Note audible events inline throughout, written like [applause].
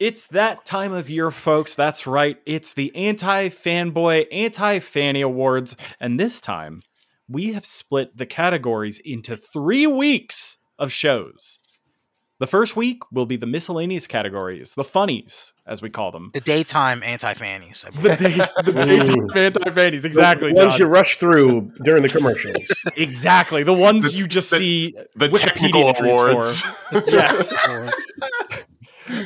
It's that time of year, folks. That's right. It's the anti fanboy, anti fanny awards. And this time, we have split the categories into three weeks of shows. The first week will be the miscellaneous categories, the funnies, as we call them. The daytime anti fannies. The, day, the daytime anti fannies, exactly. The ones John. you rush through during the commercials. [laughs] Exactly. The ones The- you just the- see The Wikipedia technical entries awards. for. [laughs] yes. [laughs]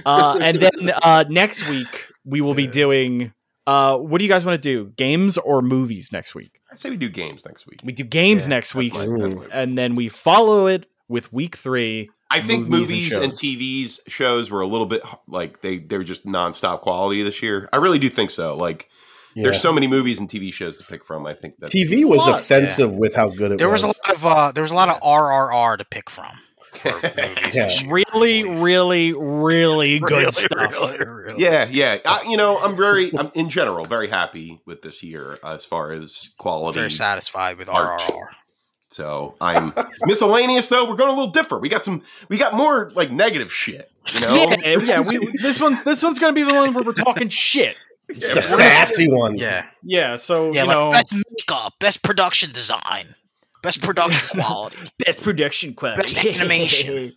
Uh, [laughs] and then uh, next week we will be doing. Uh, what do you guys want to do? Games or movies next week? I say we do games next week. We do games Yeah, next week, That's my- that's my- and then we follow it with week three. I think movies movies, and and, shows. TVs shows were a little bit like they they're just nonstop quality this year. I really do think so. Like Yeah. there's so many movies and TV shows to pick from. I think that's TV was lot, offensive with how good it There was There was. a lot of uh, there was a lot of RRR to pick from. For [laughs] movies Yeah. Really, really, really [laughs] good Really, stuff. really, really. Yeah, yeah. I, you know, I'm very, I'm [laughs] in general very happy with this year as far as quality. Very satisfied with Art. RRR. So I'm miscellaneous though. We're going a little different. We got some, we got more like negative shit. You know, Yeah, yeah. We, this one, this one's gonna be the one where we're talking shit. It's Yeah, the sassy one. Yeah, Yeah. So yeah, you like know, best makeup, best production design, best production [laughs] quality. best production quality, Best animation.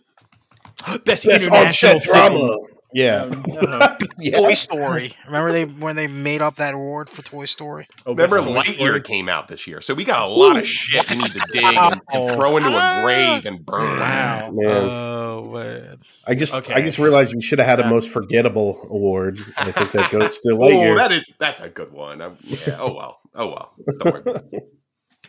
[laughs] best, Best international drama. Yeah. Um, uh, yeah. [laughs] Toy Story. Remember they when they made up that award for Toy Story? oh, remember best Toy Lightyear came out this year, so we got a lot of shit we need to dig and, and throw into a grave and burn. Wow. Man, Oh man. I just Okay. I just realized we should have had a most forgettable award. I think that goes to Lightyear. Oh, that is that's a good one. I'm, yeah. Oh well. Oh well.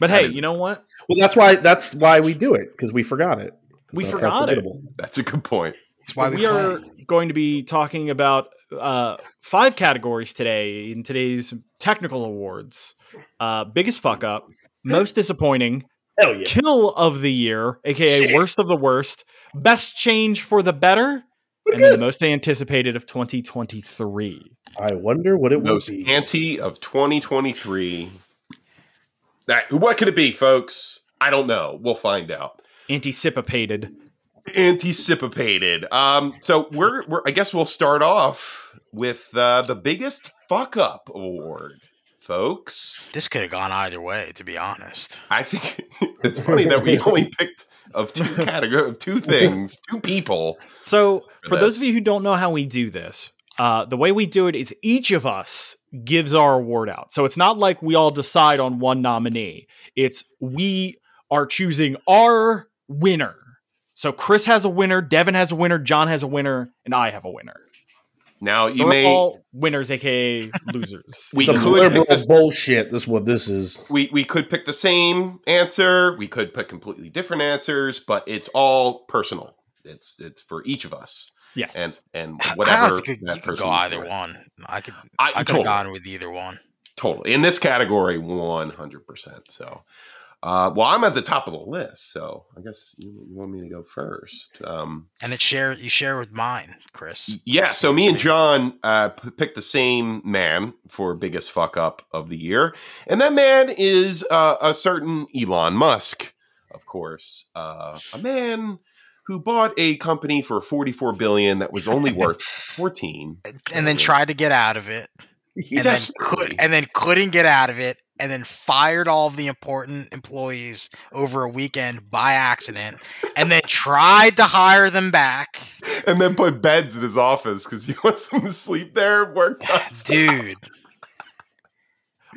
But That hey, is- you know what? well, that's why that's why we do it because we forgot it. We That's forgot it. That's a good point. That's why we, we are going to be talking about uh, five categories today in today's technical awards. Uh, biggest fuck up, most disappointing, Hell yeah! kill of the year, aka Shit. worst of the worst, best change for the better, We're and then the most anticipated of 2023. I wonder what it will Most be. anti of 2023. That what could it be, folks? I don't know. We'll find out. Anticipated. Anticipated. Um, so we're, we're I guess we'll start off with uh, the biggest fuck up award, folks. This could have gone either way, to be honest. I think [laughs] it's funny that we only picked of two [laughs] category of two things, two people. So, For for those of you who don't know how we do this, uh, the way we do it is each of us gives our award out. So it's not like we all decide on one nominee. It's we are choosing our winner. So Chris has a winner, Devin has a winner, John has a winner, and I have a winner. Now you We're may all winners, aka losers. [laughs] we Some could liberal pick this- bullshit. This is what this is. we we could pick the same answer. We could pick completely different answers, but it's all personal. It's it's for each of us, yes. and and whatever could, that you could person go either one. I could I, I could totally, have gone with either one. totally in this category, one hundred percent. So, uh, well, I'm at the top of the list, so I guess you, you want me to go first. Um, And it share you share with mine, Chris. Yeah, so me and John uh, p- picked the same man for biggest fuck up of the year, and that man is uh, a certain Elon Musk, of course, uh, a man who bought a company for forty four billion that was only worth [laughs] fourteen, And then tried to get out of it. [laughs] And then, could, and then couldn't get out of it. And then fired all of the important employees over a weekend by accident. And then tried to hire them back. [laughs] and then put beds in his office because he wants them to sleep there. and Work Dude.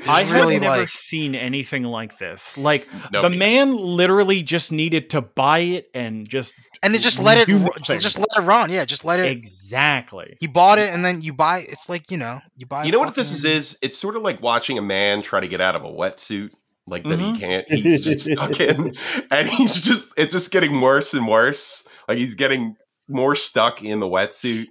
I It's have really never like- seen anything like this. Like the man literally just needed to buy it and just And then just let it Do ru- just let it run. Yeah, just let it exactly. you bought it and then you buy it's like, you know, you buy You a know what this is? Is it's sort of like watching a man try to get out of a wetsuit, like that Mhm. he can't. He's just [laughs] stuck in, and he's just it's just getting worse and worse. Like he's getting more stuck in the wetsuit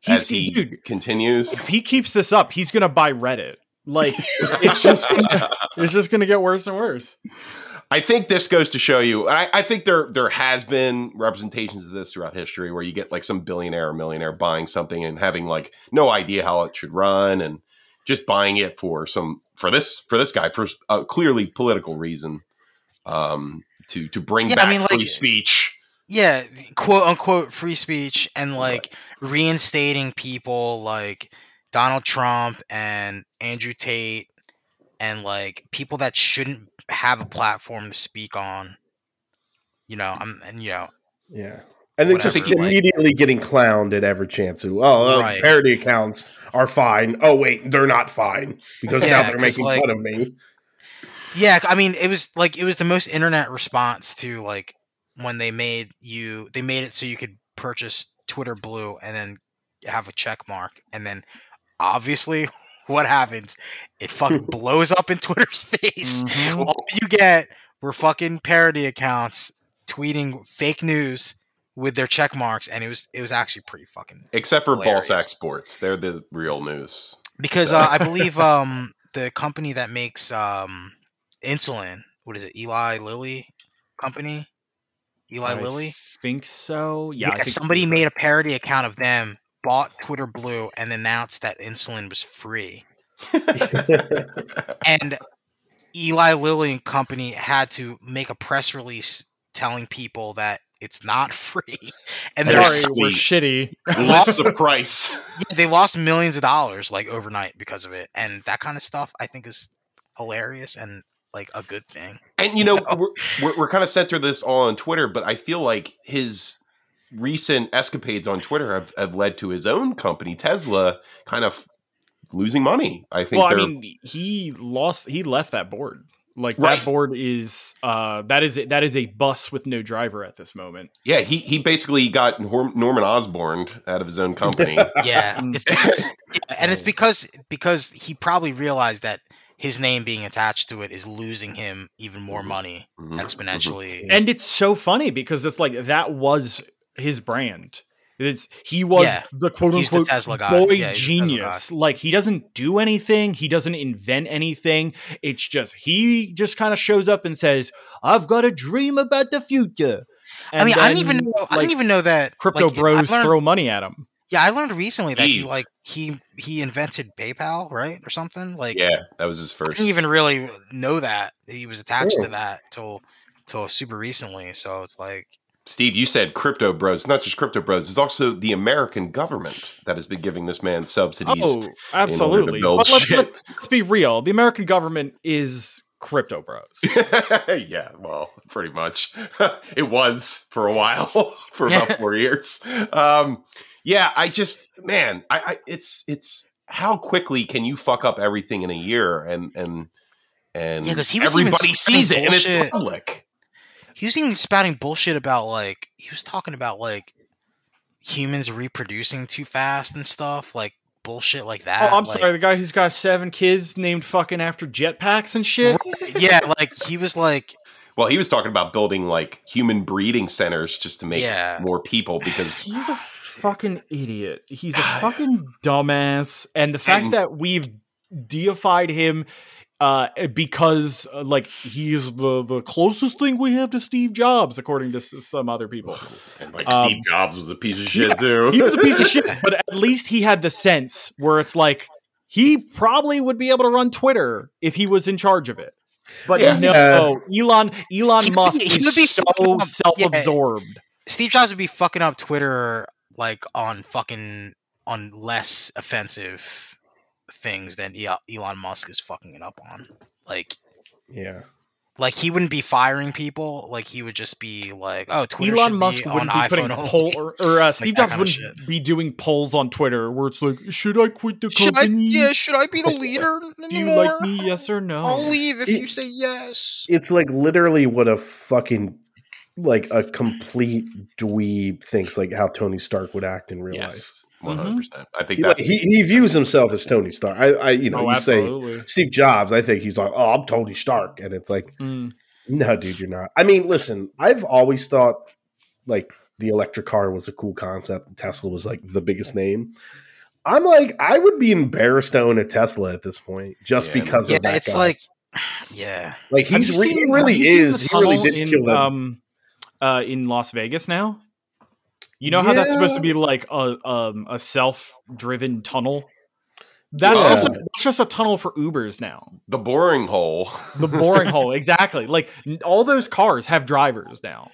He's as he dude. continues. If he keeps this up, he's gonna buy Reddit. Like it's just gonna, [laughs] it's just gonna get worse and worse. I think this goes to show you. I, I think there there has been representations of this throughout history where you get like some billionaire or millionaire buying something and having like no idea how it should run and just buying it for some for this for this guy for a clearly political reason um to to bring Yeah, I back mean, like- free speech yeah, quote unquote free speech and like reinstating people like Donald Trump and Andrew Tate and like people that shouldn't have a platform to speak on. You know, I'm and you know, Yeah. And then just like- immediately getting clowned at every chance. Who, oh, oh, Right. parody accounts are fine. Oh, wait, they're not fine because Yeah, now they're making like- fun of me. Yeah, I mean, it was like it was the most internet response to like when they made you they made it so you could purchase Twitter Blue and then have a check mark and then obviously what happens? It fucking [laughs] blows up in Twitter's face. Mhm. All you get were fucking parody accounts tweeting fake news with their check marks and it was it was actually pretty fucking Except for Hilarious. Ballsack Sports, they're the real news. because uh, I [laughs] believe um the company that makes um insulin, what is it, Eli Lilly company, Eli I Lilly. think so. Yeah, I think somebody made a parody account of them, bought Twitter Blue, and announced that insulin was free. [laughs] And Eli Lilly and company had to make a press release telling people that it's not [laughs] free, and they're Sorry, They're we're shitty. Lists the [laughs] price. they lost millions of dollars like overnight because of it, and that kind of stuff I think is hilarious and like a good thing. And you know, we're, we're, we're kind of set center this all on Twitter, but I feel like his recent escapades on Twitter have, have led to his own company, Tesla, kind of losing money. I think. Well, I mean, he lost. He left that board. Like Right. that board is uh that is that is a bus with no driver at this moment. yeah, he he basically got Norman Osborn out of his own company. [laughs] Yeah, [laughs] it's because, and it's because because he probably realized that his name being attached to it is losing him even more Mhm. money Mhm, mhm. exponentially. And it's so funny because it's like that was his brand. It's he was Yeah. the quote He's the unquote Tesla boy Yeah, he's Tesla genius. Like he doesn't do anything. He doesn't invent anything. It's just he just kind of shows up and says, "I've got a dream about the future." I mean, I didn't even know. I like, didn't even know that crypto like, bros learned- throw money at him. Yeah, I learned recently that he like he he invented PayPal, right, or something. Like, yeah, that was his I first. didn't even really know that he was attached Cool. to that till till super recently. So it's like, Steve, you said crypto bros, not just crypto bros. It's also the American government that has been giving this man subsidies. Oh, absolutely. build But let's, shit. let's let's be real. The American government is crypto bros. [laughs] yeah, well, pretty much. [laughs] it was for a while, [laughs] for about four years. Um, yeah, I just, man, I, I, it's, it's how quickly can you fuck up everything in a year, and and and Yeah, 'cause he was even everybody spouting sees it and it's public. He was even spouting bullshit about like he was talking about like humans reproducing too fast and stuff, like bullshit like oh, that. oh, I'm like- sorry. The guy who's got seven kids named fucking after jetpacks and shit. yeah, like he was like, Well, he was talking about building like human breeding centers just to make Yeah. more people because [sighs] He's a fucking idiot. He's a [sighs] fucking dumbass. And the fact And- that we've deified him uh, because uh, like he's the the closest thing we have to Steve Jobs, according to s- some other people. and like Um, Steve Jobs was a piece of shit yeah, too. He was a piece of shit, [laughs] but at least he had the sense where it's like he probably would be able to run Twitter if he was in charge of it. But Yeah. no, Elon Elon He Musk be- he is would be so fucking up- yeah. self-absorbed. Steve Jobs would be fucking up Twitter like on fucking on less offensive things than Elon Musk is fucking it up on. Like, Yeah. like he wouldn't be firing people. Like he would just be like, "Oh, Twitter Elon Musk be wouldn't on be putting iPhone only." poll or, or uh, [laughs] Steve that Jobs wouldn't be doing polls on Twitter where it's like, should I quit the Should I? company? Yeah, should I be the leader Do you like me? Yes or no? I'll leave if It- you say yes. It's like literally what a fucking like a complete dweeb thinks like how Tony Stark would act in real life. Yes, one hundred percent. I think He, that he he views himself as Tony Stark. I, I you know, oh, you say. Steve Jobs, I think he's like, oh, I'm Tony Stark, and it's like, Mm. no, dude, you're not. I mean, listen, I've always thought like the electric car was a cool concept. and Tesla was like the biggest name. I'm like, I would be embarrassed to own a Tesla at this point just Yeah, because Yeah, of that. it's guy. like, [sighs] yeah, like he's you re- seen- he really is. He really tunnel did in, kill them. um, uh, in Las Vegas now. You know how that's supposed to be like a um, a self driven tunnel. That's Yeah. just a, that's just a tunnel for Ubers now. the boring hole. The boring [laughs] hole, exactly. Like all those cars have drivers now.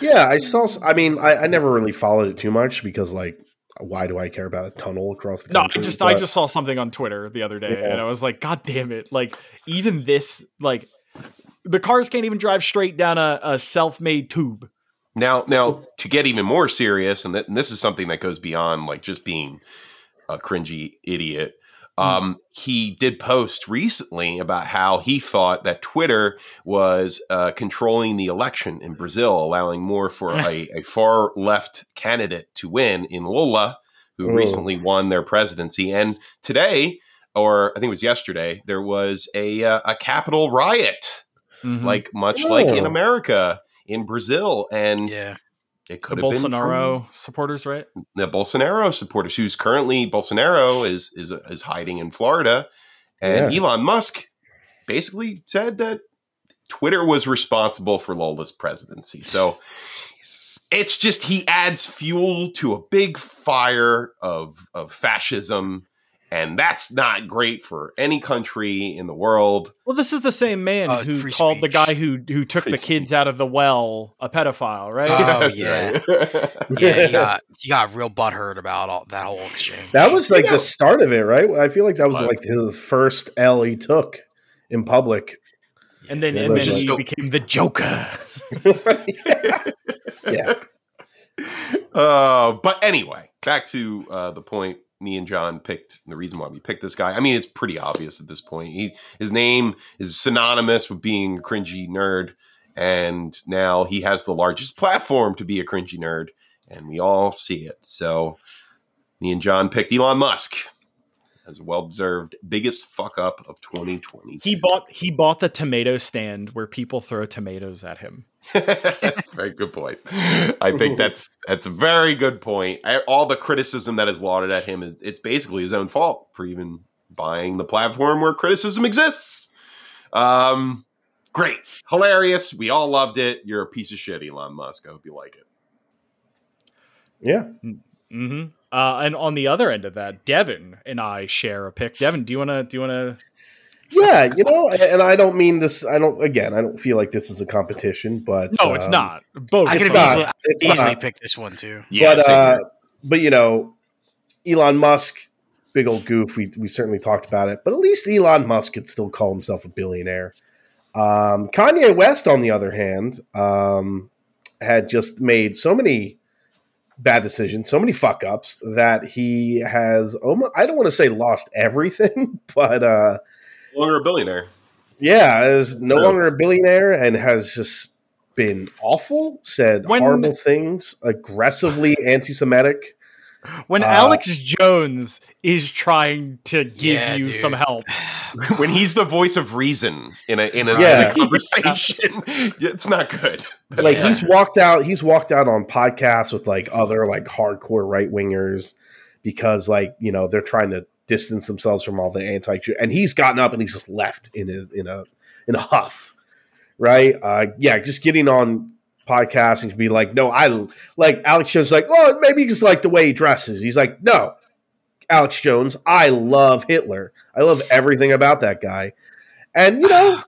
Yeah, I saw. I mean, I, I never really followed it too much because, like, why do I care about a tunnel across the No, I country? just I just saw something on Twitter the other day, Yeah. and I was like, God damn it! Like even this, like the cars can't even drive straight down a, a self-made tube. Now, now to get even more serious, and, th- and this is something that goes beyond like just being a cringy idiot. Um, he did post recently about how he thought that Twitter was uh, controlling the election in Brazil, allowing more for a, [laughs] a far left candidate to win in Lula, who Oh. recently won their presidency. And today, or I think it was yesterday, there was a uh, a Capitol riot, Mhm. like much like in Oh. America in Brazil, and Yeah. it the could have been from Bolsonaro supporters, right? the Bolsonaro supporters, who's currently Bolsonaro is is is hiding in Florida, and Yeah. Elon Musk basically said that Twitter was responsible for Lola's presidency. So it's just he adds fuel to a big fire of of fascism, and that's not great for any country in the world. Well, this is the same man Uh, who free called the guy who who took Free the kids out of the well a pedophile, right? Oh, [laughs] That's yeah. Yeah, he [laughs] got he got real butthurt about all that whole exchange. That was like Yeah. the start of it, right? I feel like that was Was. like his first L he took in public. and then and then that's he right. became the Joker. [laughs] yeah. Uh, but anyway, back to uh, the point. Me and John picked the reason why we picked this guy. I mean, it's pretty obvious at this point. He his name is synonymous with being a cringy nerd, and now he has the largest platform to be a cringy nerd, and we all see it. So, me and John picked Elon Musk as a well deserved biggest fuck up of 2020. He bought he bought the tomato stand where people throw tomatoes at him. That's a very good point. I think [laughs] that's that's a very good point. I, all the criticism that is lauded at him is it's basically his own fault for even buying the platform where criticism exists. Um, great, hilarious. We all loved it. You're a piece of shit, Elon Musk. I hope you like it. Yeah. hmm Uh, and on the other end of that, Devin and I share a pick. Devin, do you wanna do you wanna? Yeah, you know, and I don't mean this. I don't. Again, I don't feel like this is a competition, but No, it's um, not. Both. I It's could easily, I easily not. pick this one too. Yeah, but uh, but you know, Elon Musk, big old goof. We we certainly talked about it, but at least Elon Musk could still call himself a billionaire. Um, Kanye West, on the other hand, um, had just made so many bad decisions, so many fuck ups that he has. Almost, I don't want to say lost everything, [laughs] but uh, no longer a billionaire. yeah, is no Yeah. longer a billionaire and has just been awful. Said When- horrible things, aggressively anti-Semitic. when uh, Alex Jones is trying to give Yeah, you dude. some help. [sighs] when he's the voice of reason in a in a, Yeah. in a conversation, [laughs] it's not good. like Yeah. he's walked out he's walked out on podcasts with like other like hardcore right wingers because like you know they're trying to distance themselves from all the anti and he's gotten up and he's just left in his in a in a huff right? Uh yeah just getting on podcasts and be like no i like alex jones like oh maybe you just like the way he dresses. He's like no alex jones i love hitler. I love everything about that guy. And you know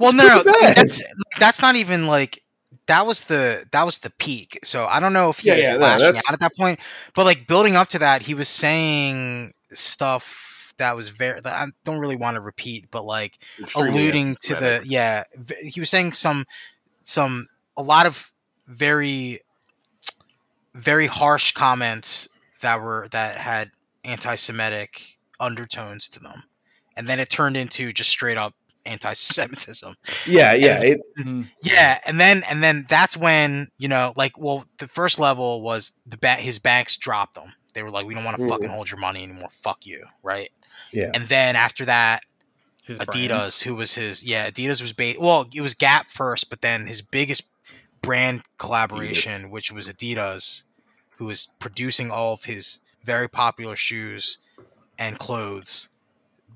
Well, It's no, no, that's that's not even like that was the that was the peak. So I don't know if he Yeah, was yeah, no, lashing that's- out at that point, but like building up to that, he was saying stuff that was very that I don't really want to repeat, but like Extremely alluding to the yeah, v- he was saying some some a lot of very very harsh comments that were that had anti-Semitic undertones to them, and then it turned into just straight up anti-Semitism. yeah yeah it, Mhm. Yeah, and then and then that's when you know, like, well, the first level was the ba- his banks dropped them. They were like, we don't want to Mhm. fucking hold your money anymore. Fuck you, right? yeah And then after that, His Adidas, brands. who was his yeah, Adidas was ba- well, it was Gap first, but then his biggest brand collaboration, which was Adidas, who was producing all of his very popular shoes and clothes,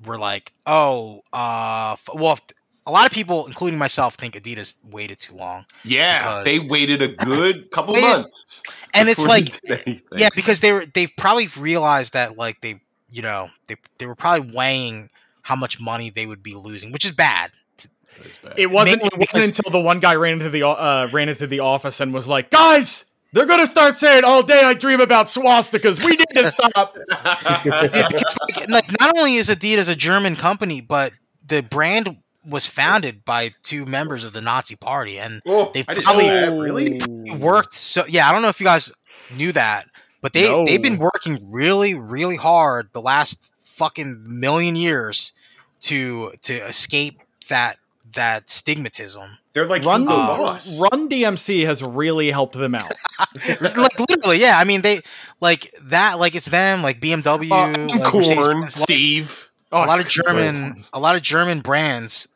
were like, oh, uh, f- well. If, a lot of people, including myself, think Adidas waited too long, Yeah, because- they waited a [laughs] good couple Waited- months, and it's like, [laughs] yeah, because they were they've probably realized that like they, you know, they they were probably weighing how much money they would be losing, which is bad. That is bad. It wasn't. It wasn't until the one guy ran into the uh, ran into the office and was like, "Guys, they're gonna start saying all day I dream about swastikas. We need to stop." [laughs] Yeah, because, like, like, not only is Adidas a German company, but the brand was founded by two members of the Nazi Party, and Oh, They've probably- that, really. worked so. Yeah, I don't know if you guys knew that, but they No. they've been working really, really hard the last fucking million years to to escape that that stigmatism. They're like Run, Hugo uh, Run DMC has really helped them out. [laughs] like [laughs] literally, yeah. I mean, they like that. Like it's them, like BMW, Uh, like Corn, Mercedes-Benz, like, Steve. Oh, a lot of German, fun. a lot of German brands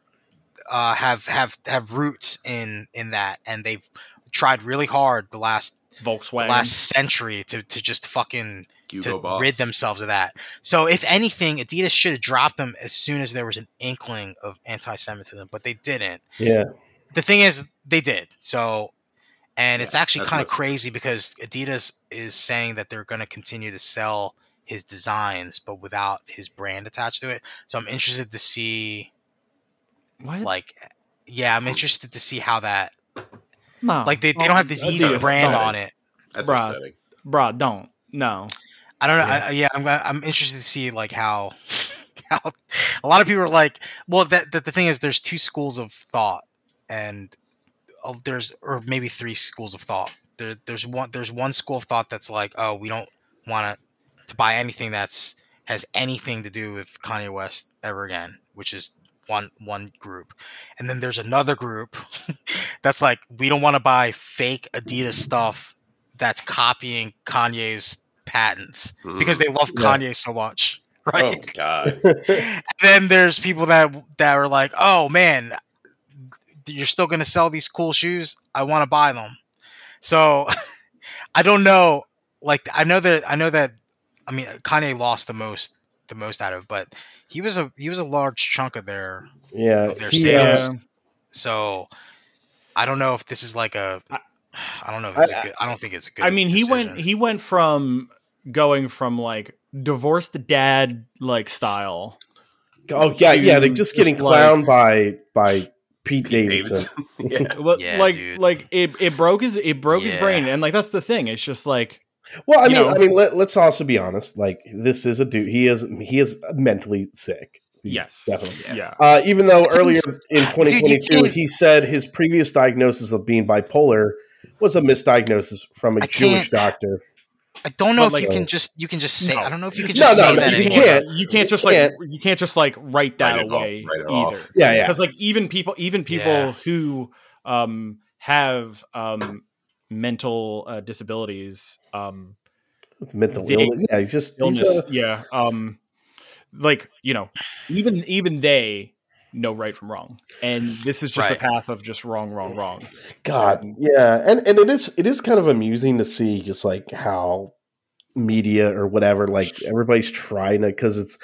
uh, have have have roots in in that, and they've tried really hard the last the last century to to just fucking Hugo to Boss. rid themselves of that. So if anything, Adidas should have dropped them as soon as there was an inkling of anti-Semitism, but they didn't. Yeah. The thing is, they did. So, and it's actually kind of crazy because Adidas is saying that they're going to continue to sell his designs, but without his brand attached to it. So I'm interested to see, what? like, yeah, I'm interested to see how that, no, like, they, they don't have this Yeezy Adidas, brand don't. on it. That's Bruh. upsetting. bruh. Don't no. I don't know. Yeah. I, yeah, I'm I'm interested to see like how [laughs] how a lot of people are like. Well, that, that the thing is, there's two schools of thought, and uh, there's or maybe three schools of thought. There, there's one there's one school of thought that's like, oh, we don't want to to buy anything that's has anything to do with Kanye West ever again, which is one one group, and then there's another group [laughs] that's like, we don't want to buy fake Adidas stuff that's copying Kanye's patents because mm-hmm. they love Yeah. Kanye so much, right [laughs] Oh right? god. [laughs] And then there's people that that are like, "Oh man, you're still going to sell these cool shoes? I want to buy them." So I don't know. Like I know that I know that I mean Kanye lost the most the most out of, but he was a he was a large chunk of their Yeah. Of their he, sales. uh, so I don't know if this is like a I- I don't know if it's I- a good I don't think it's a good I mean, he went he went from going from like divorced dad like style. oh yeah, yeah. They're just getting just, like- clowned by by Pete, Pete Davidson. Davidson. [laughs] [laughs] yeah. Li- Yeah, like dude. like it, it broke his it broke his brain and like that's the thing. It's just like Well, I You mean, know. I mean, let, let's also be honest. Like, this is a dude. He is he is mentally sick. He's yes, definitely. yeah. Uh, even though earlier in [sighs] 2022 can't- he said his previous diagnosis of being bipolar was a misdiagnosis from a I Jewish doctor. I don't know But, if you can just you can just say No. I don't know if you can just no, say no, that you you anymore. can't. can't you can't just can't. like you can't just like write that Write it off, away write it off. either. Yeah, yeah. Because like even people even people Yeah. who um have um mental uh, disabilities um It's mental They- illness. Yeah, just illness a- yeah um like you know even even they know right from wrong and this is just Right. a path of just wrong wrong wrong God, yeah, and and it is it is kind of amusing to see just like how media or whatever like everybody's trying to because it's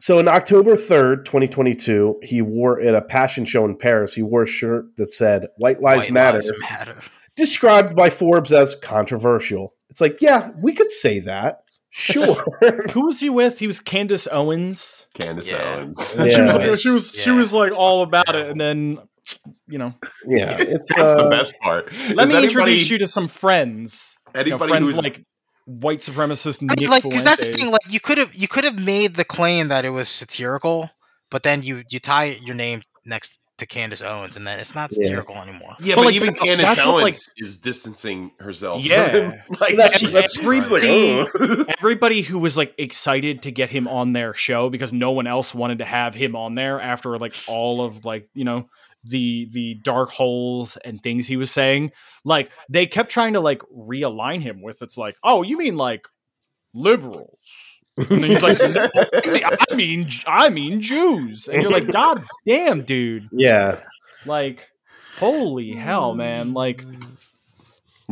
so in October third, twenty twenty two, he wore at a passion show in Paris. He wore a shirt that said "White Lives White Matter," Lives Matter. Described by Forbes as controversial. It's like, yeah, we could say that, sure. [laughs] who was he with he was candace owens Candace Yeah. Owens. and she was, like, she was she was like all about it and then you know yeah, [laughs] it's That's the uh, best part. let Is me anybody, introduce you to some friends you know, Anybody friends who's like white supremacist I mean, like, because that's the thing. Like, you could have you could have made the claim that it was satirical, but then you you tie your name next to Candace Owens, and then it's not Yeah. satirical anymore. yeah, But, but like, even that's- Candace that's what, Owens like- is distancing herself. Yeah. [laughs] like That's- she's, that's she's like, everybody- [laughs] everybody who was like excited to get him on their show because no one else wanted to have him on there after like all of like you know the the dark holes and things he was saying like they kept trying to like realign him with it's like oh you mean like liberals and then he's like "No, [laughs] i mean i mean jews and you're like god damn dude yeah. like holy hell man like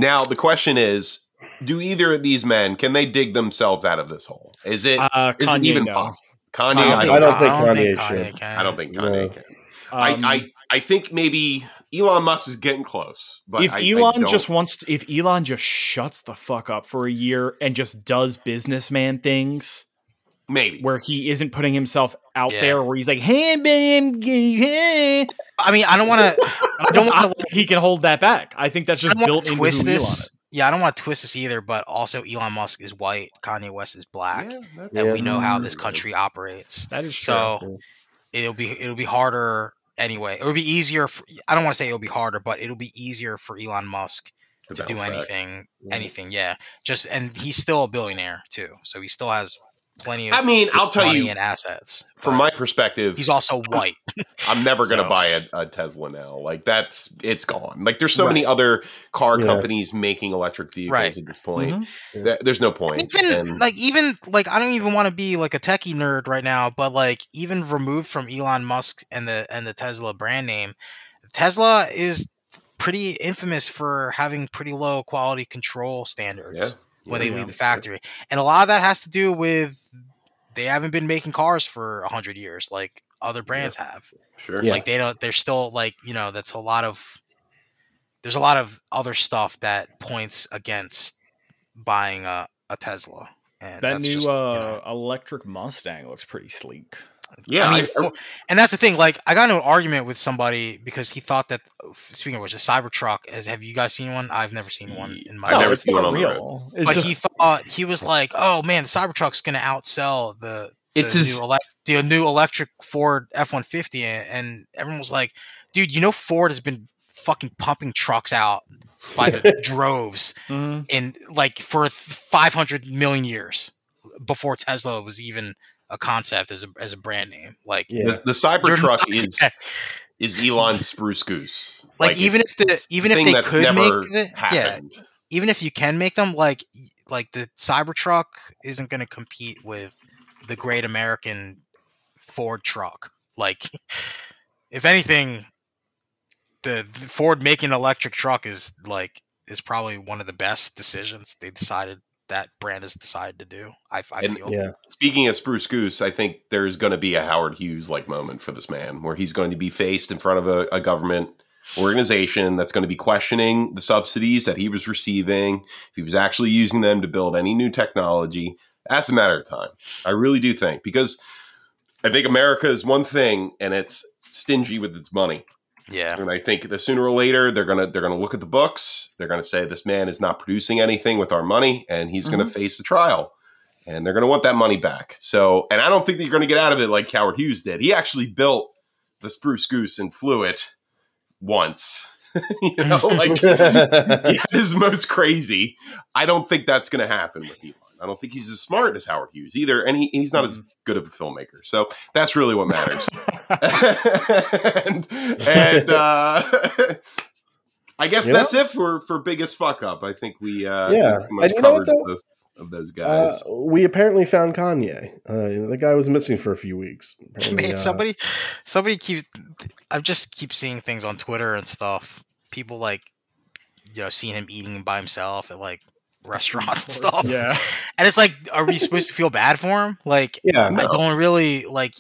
now the question is, do either of these men can they dig themselves out of this hole? Is it uh is it even no. possible? Kanye, I I don't don't, I don't think Kanye Kanye can. I don't think No. Kanye can. Um, I, I I think maybe Elon Musk is getting close, but if I, I Elon don't- just wants to, if Elon just shuts the fuck up for a year and just does businessman things, Maybe. where he isn't putting himself out Yeah. there where he's like, hey, babe, hey. I mean, I don't want to. [laughs] I don't don't wanna, think [laughs] he can hold that back. I think that's just built to into twist who Elon this. is. Yeah, I don't want to twist this either. But also, Elon Musk is white. Kanye West is black, Yeah, that- and Yeah. we know how this country operates. That is true. So it'll be it'll be harder anyway. It would be easier. For, I don't want to say it'll be harder, but it'll be easier for Elon Musk to do bounce back. anything. Anything, yeah. Just and he's still a billionaire too, so he still has plenty of. I mean, I'll tell money you and assets. from my perspective, he's also white. I'm never going to So- buy a, a Tesla now. Like that's it's gone. Like there's so Right. many other car Yeah. companies making electric vehicles Right. at this point. Mhm. Th- There's no point. even And- like even like I don't even want to be like a techie nerd right now, but like even removed from Elon Musk and the and the Tesla brand name, Tesla is pretty infamous for having pretty low quality control standards yeah, when yeah, they yeah. leave the factory, and a lot of that has to do with they haven't been making cars for a hundred years like other brands have. sure. Yeah. Like they don't. They're still like you know that's a lot of. There's a lot of other stuff that points against buying a, a Tesla. And That that's new just, you uh, know, electric Mustang looks pretty sleek. Yeah, I mean, I- for- and that's the thing. Like, I got into an argument with somebody because he thought that. Speaking of which, the Cybertruck. As have you guys seen one? I've never seen one in my. I've never seen one on real. It's but just, he thought he was like, "Oh man, the Cybertruck's going to outsell the It's the his- new, the new electric Ford F one fifty," and everyone was like, "Dude, you know Ford has been fucking pumping trucks out by the [laughs] droves Mhm. in like for five hundred million years before Tesla was even a concept as a as a brand name. Like, Yeah. the, the Cybertruck is [laughs] is Elon's spruce goose. Like, even if the- it's even if they could make the- yeah. even if you can make them like like the Cybertruck isn't going to compete with the great American Ford truck. Like [laughs] if anything the, the Ford making an electric truck is like is probably one of the best decisions they decided that brand has decided to do. I, I And- feel. Yeah. Speaking of Spruce Goose, I think there's going to be a Howard Hughes like moment for this man where he's going to be faced in front of a, a government organization that's going to be questioning the subsidies that he was receiving, if he was actually using them to build any new technology. That's a matter of time. I really do think because I think America is one thing and it's stingy with its money. Yeah. And I think the sooner or later they're gonna they're gonna look at the books. They're gonna say this man is not producing anything with our money, and he's gonna mm-hmm. face a trial, and they're gonna want that money back. So, and I don't think that you're gonna get out of it like Howard Hughes did. He actually built the Spruce Goose and flew it once. [laughs] you know, like [laughs] he had his most crazy. I don't think that's gonna happen with Elon. I don't think he's as smart as Howard Hughes either, and he, he's not as good of a filmmaker. So that's really what matters [laughs] and and uh, I guess that's it for for biggest fuck up. I think we uh, Yeah. And you know what, though? Both of those Uh, guys. we apparently found Kanye. Uh, the guy was missing for a few weeks. Apparently, Man, uh, somebody, somebody keeps. I just keep seeing things on Twitter and stuff. People like, you know, seeing him eating by himself at like restaurants and stuff. yeah. [laughs] And it's like, are we supposed to feel bad for him? Like, Yeah, I no. don't really like.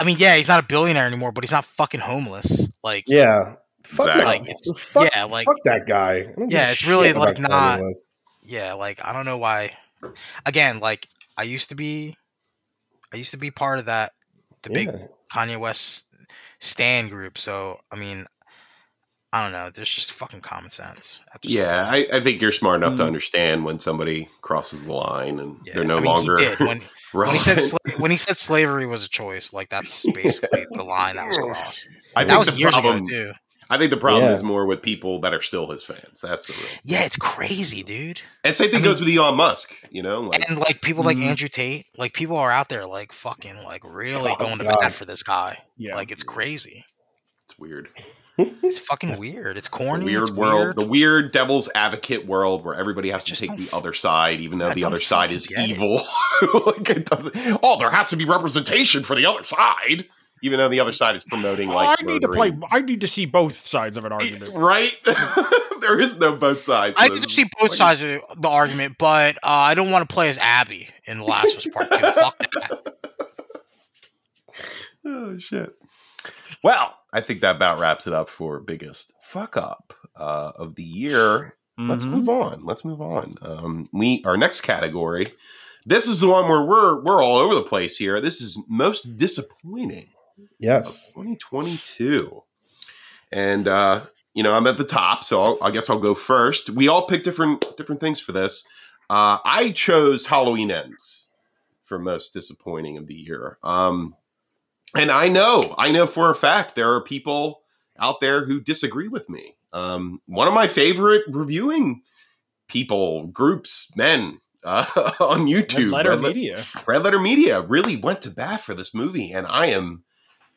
I mean, yeah, he's not a billionaire anymore, but he's not fucking homeless. Like, yeah. Fuck, Exactly. Like, it's- fuck, yeah, like- fuck that guy. I don't give Yeah, it's really, like, not- Kanye West. Yeah, like I don't know why. Again, like I used to be, I used to be part of that the big Kanye West stand group. So I mean, I don't know. There's just fucking common sense. Yeah. I, I think you're smart enough to Mm. understand when somebody crosses the line and Yeah, they're no I mean, longer He did. When, [laughs] when he said sla- when he said slavery was a choice, like that's basically the [laughs] line that was crossed. I that think was the years problem, ago too. I think the problem Yeah. is more with people that are still his fans. That's the real. Yeah, it's crazy, dude. And same thing I mean- goes with Elon Musk. You know, like and like people like Mhm. Andrew Tate, like people are out there like fucking like really Oh, going to God. bat for this guy. Yeah. Like it's crazy. it's weird. [laughs] It's fucking weird. It's It's a corny. weird it's world, weird. the weird devil's advocate world where everybody has to take the other side, even though I the other side is evil. [laughs] like it doesn't. Oh, there has to be representation for the other side, even though the other side is promoting like I need to play. I need to see both sides of an argument. Right? [laughs] there is no both sides. I so need to see both sides of the argument, but uh, I don't want to play as Abby in The Last of Us Part Two. Fuck that. [laughs] Oh shit. Well, I think that about wraps it up for biggest fuck up uh, of the year. Let's Mhm. move on. Let's move on. Um, we our next category this is the one where we're we're all over the place here. This is most disappointing of Yes. 2022. And uh, you know, I'm at the top, so I'll, I guess I'll go first. We all picked different different things for this. Uh, I chose Halloween Ends for most disappointing of the year. Um, and I know, I know for a fact there are people out there who disagree with me. Um, one of my favorite reviewing people, groups, men uh, [laughs] on YouTube, Red Letter Red Media. Red Letter Media really went to bat for this movie, and I am,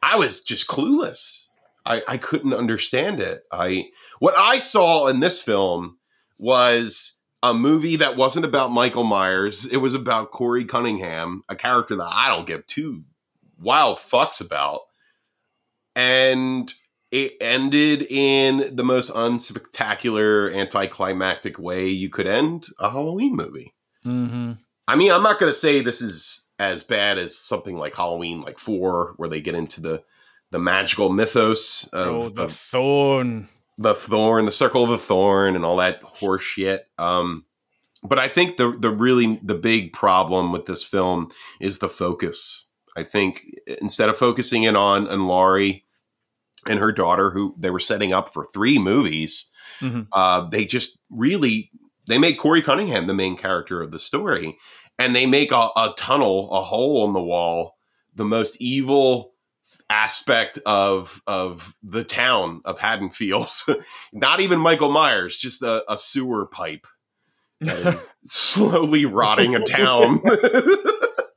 I was just clueless. I, I couldn't understand it. I what I saw in this film was a movie that wasn't about Michael Myers. It was about Corey Cunningham, a character that I don't give two wild fucks about, and it ended in the most unspectacular, anticlimactic way you could end a Halloween movie. Mm-hmm. I mean, I'm not going to say this is as bad as something like Halloween, like four, where they get into the the magical mythos of, Oh, the of thorn. the thorn, the circle of the thorn, and all that horse shit. Um, but I think the the really the big problem with this film is the focus. I think instead of focusing in on and Laurie and her daughter, who they were setting up for three movies, Mhm. uh, they just really they make Corey Cunningham the main character of the story, and they make a, a tunnel, a hole in the wall, the most evil aspect of of the town of Haddonfield. [laughs] Not even Michael Myers, just a, a sewer pipe that is [laughs] slowly rotting a town. [laughs]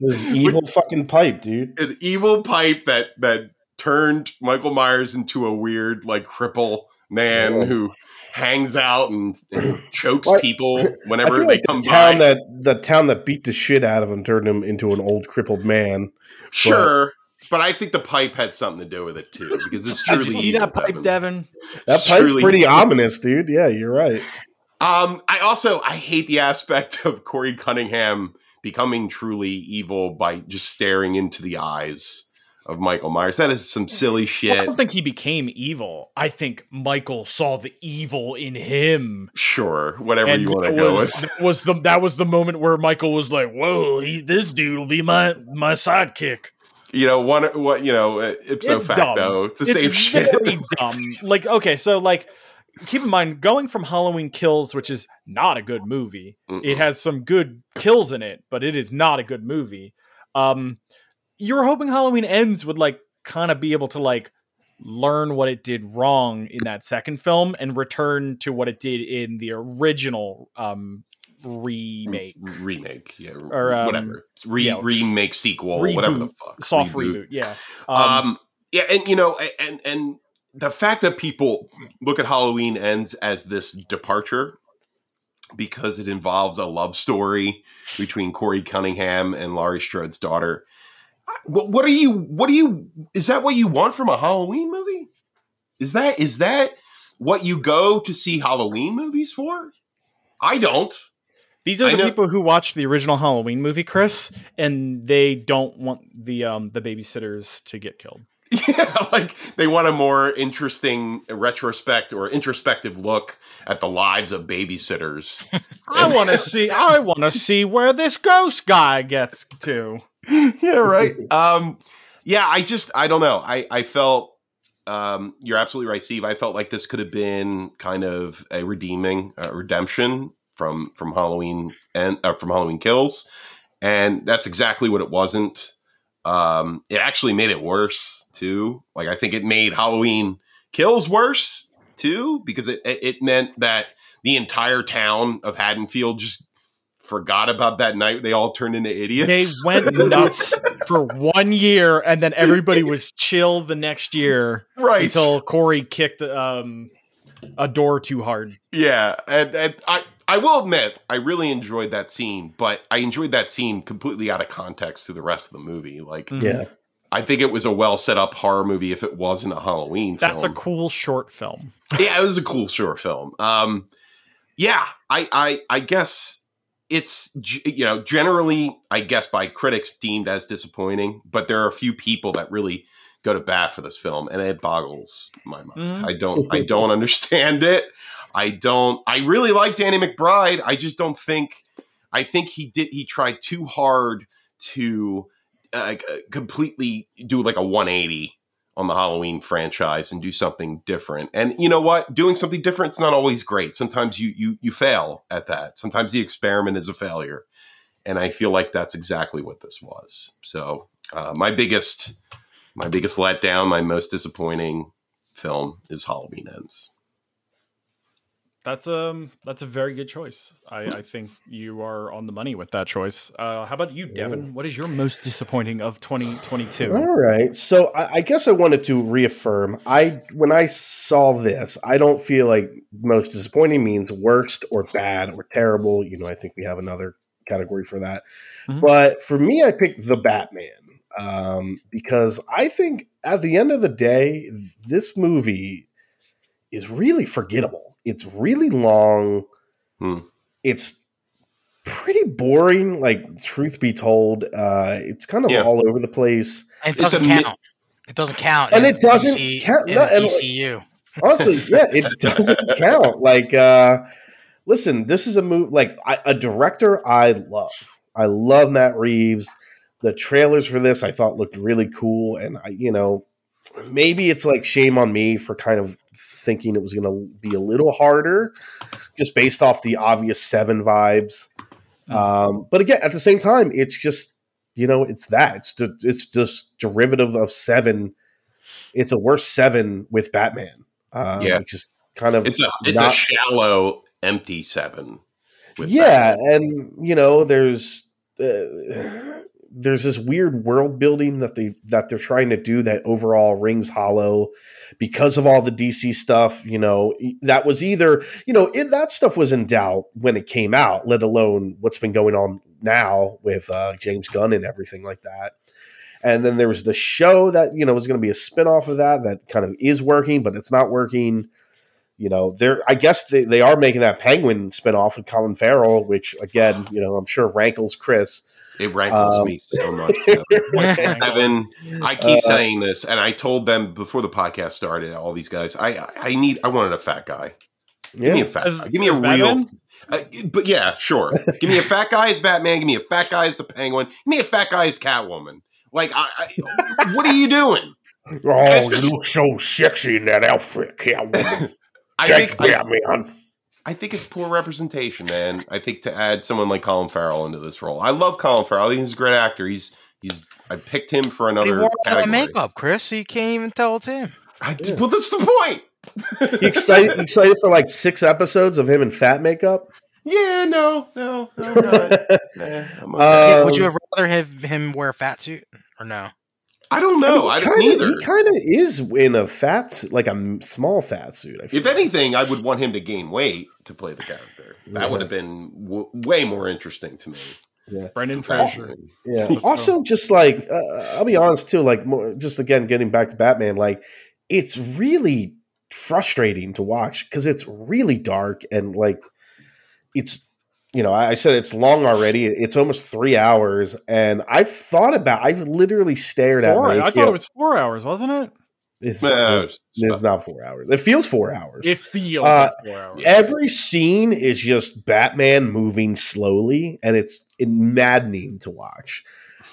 This evil fucking pipe, dude. An evil pipe that that turned Michael Myers into a weird, like cripple man who hangs out and, and [clears throat] chokes Well, people [laughs] I whenever feel they like come the town by. that the town that beat the shit out of him turned him into an old crippled man. sure. But I think the pipe had something to do with it too, because it's [laughs] Did truly you see evil, that pipe, Devin? That pipe's pretty evil. ominous, dude. Yeah, you're right. Um, I also I hate the aspect of Corey Cunningham becoming truly evil by just staring into the eyes of Michael Myers. That is some silly Well, I don't think he became evil. I think Michael saw the evil in him. Sure, whatever and you want to it go was, with. that was the that was the moment where Michael was like, "Whoa, he, this dude will be my my sidekick." You know, one what you know, uh, ipso It's facto, dumb. it's the same shit. very [laughs] dumb. Like, okay, so like, keep in mind, going from Halloween Kills, which is not a good movie, Mm-mm. it has some good kills in it, but it is not a good movie. Um, you were hoping Halloween Ends would like kind of be able to like learn what it did wrong in that second film and return to what it did in the original um remake. Remake, yeah, Or, um, whatever, re yeah, remake sequel, whatever the fuck, soft reboot, yeah. Um, Um, yeah, and you know, and and the fact that people look at Halloween ends as this departure because it involves a love story between Corey Cunningham and Laurie Strode's daughter. What, what are you? What do you? Is that what you want from a Halloween movie? Is that is that what you go to see Halloween movies for? I don't. These are the people who watched the original Halloween movie, Chris, and they don't want the um the babysitters to get killed. [laughs] Yeah, like they want a more interesting retrospect or introspective look at the lives of babysitters. [laughs] I want to see. I want to see where this ghost guy gets to. [laughs] yeah, right. [laughs] Um, yeah, I just I don't know. I I felt um, you're absolutely right, Steve. I felt like this could have been kind of a redeeming uh, redemption from from Halloween and uh, from Halloween Kills, and that's exactly what it wasn't. Um, it actually made it worse too. Like I think it made Halloween Kills worse too because it it, it meant that the entire town of Haddonfield just forgot about that night. They all turned into idiots. They went [laughs] nuts for one year, and then everybody was chill the next year right until Corey kicked um a door too hard. Yeah, and, and I I will admit I really enjoyed that scene, but I enjoyed that scene completely out of context to the rest of the movie. Like Mhm. Yeah. I think it was a well set up horror movie if it wasn't a Halloween That's a cool short film. yeah, it was a cool short film. Um yeah, I I I guess it's you know generally I guess by critics deemed as disappointing, but there are a few people that really go to bat for this film and it boggles my mind. Mhm. I don't I don't understand it. I don't I really like Danny McBride. I just don't think I think he did. He tried too hard to uh, completely do like a 180 on the Halloween franchise and do something different. And you know what? Doing something different is not always great. Sometimes you you you fail at that. Sometimes the experiment is a failure. And I feel like that's exactly what this was. So uh, my biggest my biggest letdown, my most disappointing film is Halloween Ends. That's um that's a very good choice. I, I think you are on the money with that choice. Uh, how about you, Devin? Yeah. What is your most disappointing of 2022? All right. So I, I guess I wanted to reaffirm. I when I saw this, I don't feel like most disappointing means worst or bad or terrible. You know, I think we have another category for that. Mhm. But for me, I picked the Batman um, because I think at the end of the day, this movie is really forgettable. It's really long. Hmm. It's pretty boring. Like truth be told, uh, it's kind of Yeah. all over the place. And it doesn't mi- count. It doesn't count. And in it doesn't DC count- in no, and- DCU. honestly [laughs] yeah it doesn't count like uh listen this is a movie like I, a director i love i love matt reeves the trailers for this i thought looked really cool and i you know maybe it's like shame on me for kind of thinking it was going to be a little harder just based off the obvious seven vibes um but again at the same time it's just you know it's that it's just, it's just derivative of seven it's a worse seven with batman um, Yeah. which is kind of It's a it's not- a shallow, empty seven. with yeah Batman. and you know there's uh, there's this weird world building that they that they're trying to do that overall rings hollow because of all the dc stuff you know that was either you know it, that stuff was in doubt when it came out let alone what's been going on now with uh, james gunn and everything like that and then there was the show that you know was going to be a spin-off of that that kind of is working but it's not working you know, they're I guess they, they are making that penguin spinoff with Colin Farrell, which again, [sighs] you know, I'm sure rankles Chris. It rankles Um, me so [laughs] much. Kevin. Evan, [laughs] I keep Uh, saying this, and I told them before the podcast started. All these guys, I I- I need, I wanted a fat guy. Give me a fat. As- guy. Give me a as real. Uh, but yeah, sure. Give me a fat guy as Batman. Give me a fat guy as the Penguin. Give me a fat guy as Catwoman. Like, I, I, what are you doing? [laughs] Oh, you look so sexy in that outfit, Catwoman. I Thanks, think, I, Batman. I think it's poor representation, man. I think to add someone like Colin Farrell into this role, I love Colin Farrell. I think he's a great actor. He's he's. I picked him for He another wore all that category. makeup, Chris, so you can't even tell it's him. I, Yeah. Well, that's the point. You excited? you excited for like six episodes of him in fat makeup? Yeah, no, no, no, I'm not. [laughs] Nah, I'm okay. Uh, Would you Um, have rather have him wear a fat suit or no? I don't know. I he don't kinda, either. He kind of is in a fat, like a small fat suit. I feel If anything, I would want him to gain weight to play the character. That Yeah. would have been w- way more interesting to me. Yeah. Brendan Fraser. Yeah. Let's also, just like uh, I'll be honest too, like more, just again getting back to Batman, like it's really frustrating to watch because it's really dark and like it's you know I I said it's long already. It's almost three hours, and I've thought about. I've literally stared at. Four, my I HBO thought it was four hours, wasn't it? It's, No, it's, it's not four hours. It feels four hours. It feels Uh, like four hours. Every scene is just Batman moving slowly, and it's maddening to watch.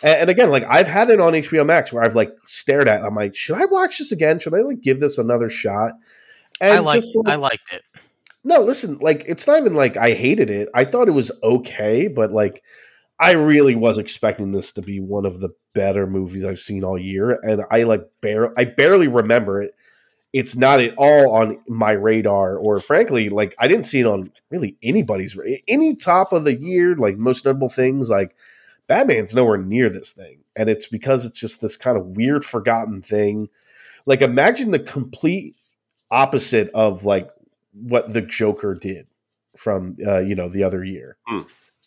And, and again, like I've had it on HBO Max where I've like stared at. it. I'm like, should I watch this again? Should I like give this another shot? And I liked, just, like- I liked it. No, listen, like it's not even like I hated it. I thought it was okay, but like I really was expecting this to be one of the better movies I've seen all year, and I like bare I barely remember it. It's not at all on my radar, or frankly, like I didn't see it on really anybody's any top of the year, like most notable things. Like Batman's nowhere near this thing, and it's because it's just this kind of weird, forgotten thing. Like imagine the complete opposite of like what the Joker did from uh, you know the other year, Hmm.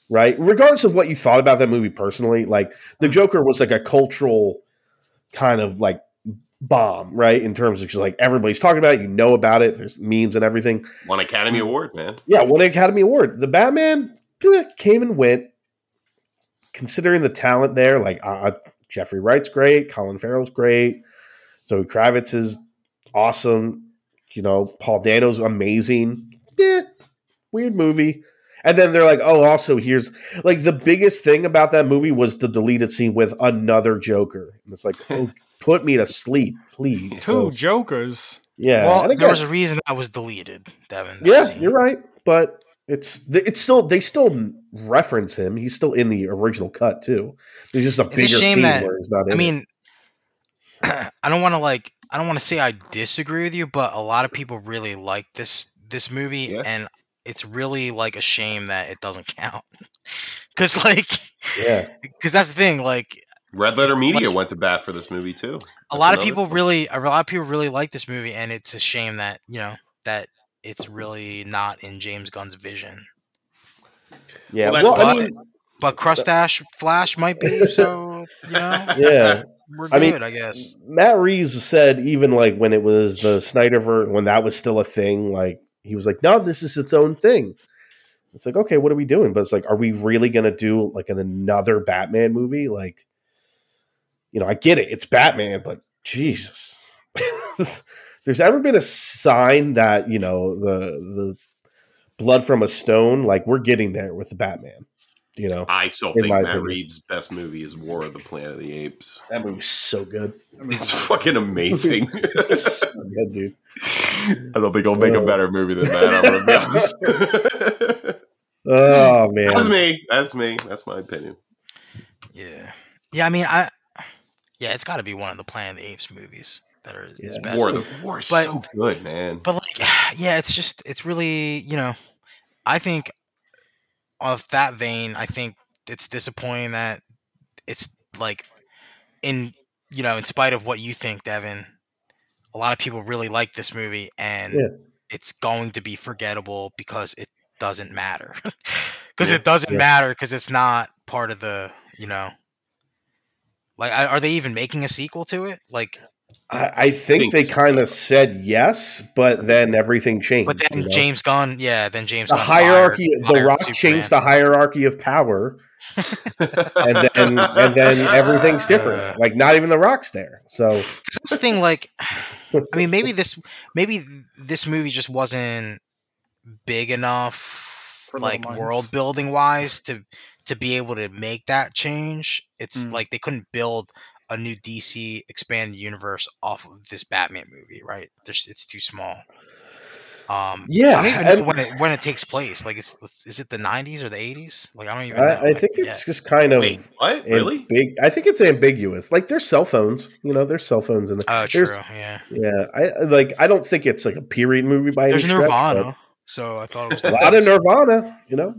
right? Regardless of what you thought about that movie personally, like the Joker was like a cultural kind of like bomb, right? In terms of just like everybody's talking about it, you know about it. There's memes and everything. One Academy Award, man. Yeah, won an Academy Award. The Batman eh, came and went. Considering the talent there, like uh, Jeffrey Wright's great, Colin Farrell's great, Zoe Kravitz is awesome. You know, Paul Dano's amazing. Yeah, weird movie. And then they're like, "Oh, also here's like the biggest thing about that movie was the deleted scene with another Joker." And it's like, "Oh, [laughs] put me to sleep, please." Two So, jokers. yeah, well, and there again- was a reason that was deleted, Devin. that yeah, scene. you're right, but it's it's still they still reference him. He's still in the original cut too. There's just a It's a shame scene that- where he's not. In I it. mean, [clears throat] I don't want to like. I don't want to say I disagree with you, but a lot of people really like this this movie, Yeah. and it's really like a shame that it doesn't [laughs] count. Because like, yeah, [laughs] because that's the thing. Like, Red Letter Media Like- went to bat for this movie too. a lot of people thing. really, a lot of people really like this movie, and it's a shame that you know that it's really not in James Gunn's vision. yeah. Well, Well, that's I mean, But Crustache Flash might be, so you know, yeah. [laughs] we're I mean, I guess. Matt Reeves said even like when it was the Snyderverse when that was still a thing, like he was like, "No, this is its own thing." It's like, okay, what are we doing? But it's like, are we really gonna do like an, another Batman movie? Like, you know, I get it, it's Batman, but Jesus, [laughs] there's ever been a sign that you know the the blood from a stone? Like we're getting there with the Batman. You know, I still think my Matt opinion. Reeves' best movie is War of the Planet of the Apes. that movie's so good. It's fucking amazing. [laughs] It's so good, dude. I don't think I'll make a Oh. better movie than that. I'm gonna be honest. [laughs] Oh man, That's me. That's me. That's my opinion. Yeah, yeah. I mean, I yeah, it's got to be one of the Planet of the Apes movies that are his best. War of the War is But- so good, man. But like, [sighs] yeah, it's just it's really you know, I think of that vein, I think it's disappointing that it's like in you know, in spite of what you think, Devin, a lot of people really like this movie, and Yeah. it's going to be forgettable because it doesn't matter. [laughs] Because Yeah. it doesn't Yeah. matter because it's not part of the you know. Like, are they even making a sequel to it? Like, I, I think, think they so. kind of said yes, but then everything changed. but then you know? James Gunn, yeah, then James the Gunn hierarchy, fired- The fired Rock Superman. changed the hierarchy of power, and then and then everything's different. [laughs] Like not even The Rock's there. So that's the thing. Like, I mean, maybe this, maybe this movie just wasn't big enough, For like world building wise, to to be able to make that change. It's Mm. like they couldn't build a new DC expanded universe off of this Batman movie, right? There's, it's too small. Um, Yeah, I don't even know when it when it takes place. Like, it's is it the '90s or the '80s? Like, I don't even. know. I, I think Like, it's just kind of Wait, what? Really? big. I think it's ambiguous. Like there's cell phones. You know, there's cell phones in the. Oh, true. Yeah. Yeah, I I- like. I don't think it's like a period movie by There's any stretch. Nirvana, so I thought it was but A lot of Beatles. Nirvana. You know,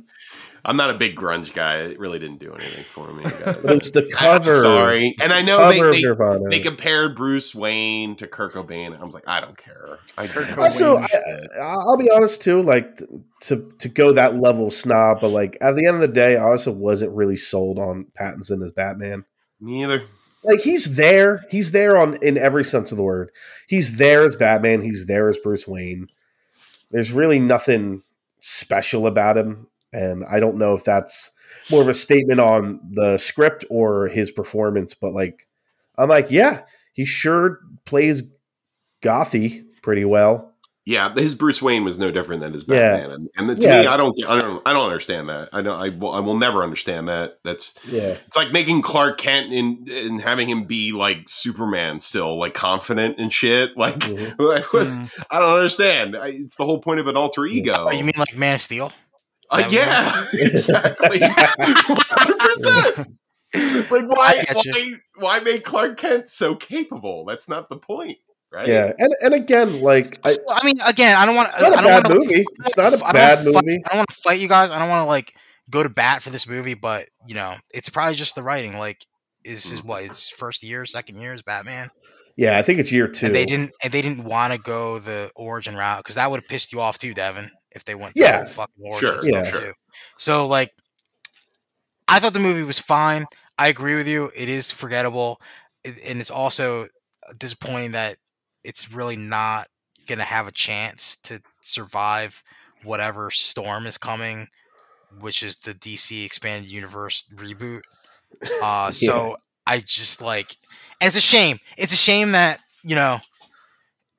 I'm not a big grunge guy. It really didn't do anything for me. guys. [laughs] but it's the I'm cover. sorry, It's and I know they, they, they compared Bruce Wayne to Kurt Cobain. I was like, I don't care. I Kurt don't. Also, I, I'll be honest too. Like to to go that level snob, but like at the end of the day, I also wasn't really sold on Pattinson as Batman. Neither. Like he's there, he's there on in every sense of the word. He's there as Batman. He's there as Bruce Wayne. There's really nothing special about him, and I don't know if that's more of a statement on the script or his performance. But like, I'm like, yeah, he sure plays gothy pretty well. Yeah, his Bruce Wayne was no different than his Yeah. Batman, and, and to Yeah. me, I don't, I don't, I don't understand that. I don't, I will, I will never understand that. That's Yeah, it's like making Clark Kent and and having him be like Superman still, like confident and shit. [laughs] Like, Mhm. like, Mm. I don't understand. I, it's the whole point of an alter ego. Oh, you mean like Man of Steel? Is Uh, that what you yeah, [laughs] exactly. [laughs] 100%. Like why, I get you. why why make Clark Kent so capable? That's not the point, right? yeah, and and again, like I, So, I mean, again, I don't want. it's not a I don't bad wanna, movie. It's not a I bad wanna fight- movie. I don't want to fight you guys. I don't want to like go to bat for this movie, but you know, it's probably just the writing. Like, is Mm. is what it's first year, second year is Batman, Yeah, I think it's year two. and they didn't and they didn't want to go the origin route because that would have pissed you off too, Devin, if they went Yeah. fucking origin Sure, stuff yeah. too. So like, I thought the movie was fine. I agree with you. It is forgettable, and it's also disappointing that it's really not gonna have a chance to survive whatever storm is coming, which is the DC expanded universe reboot. Uh, [laughs] so I just like, and it's a shame. It's a shame that you know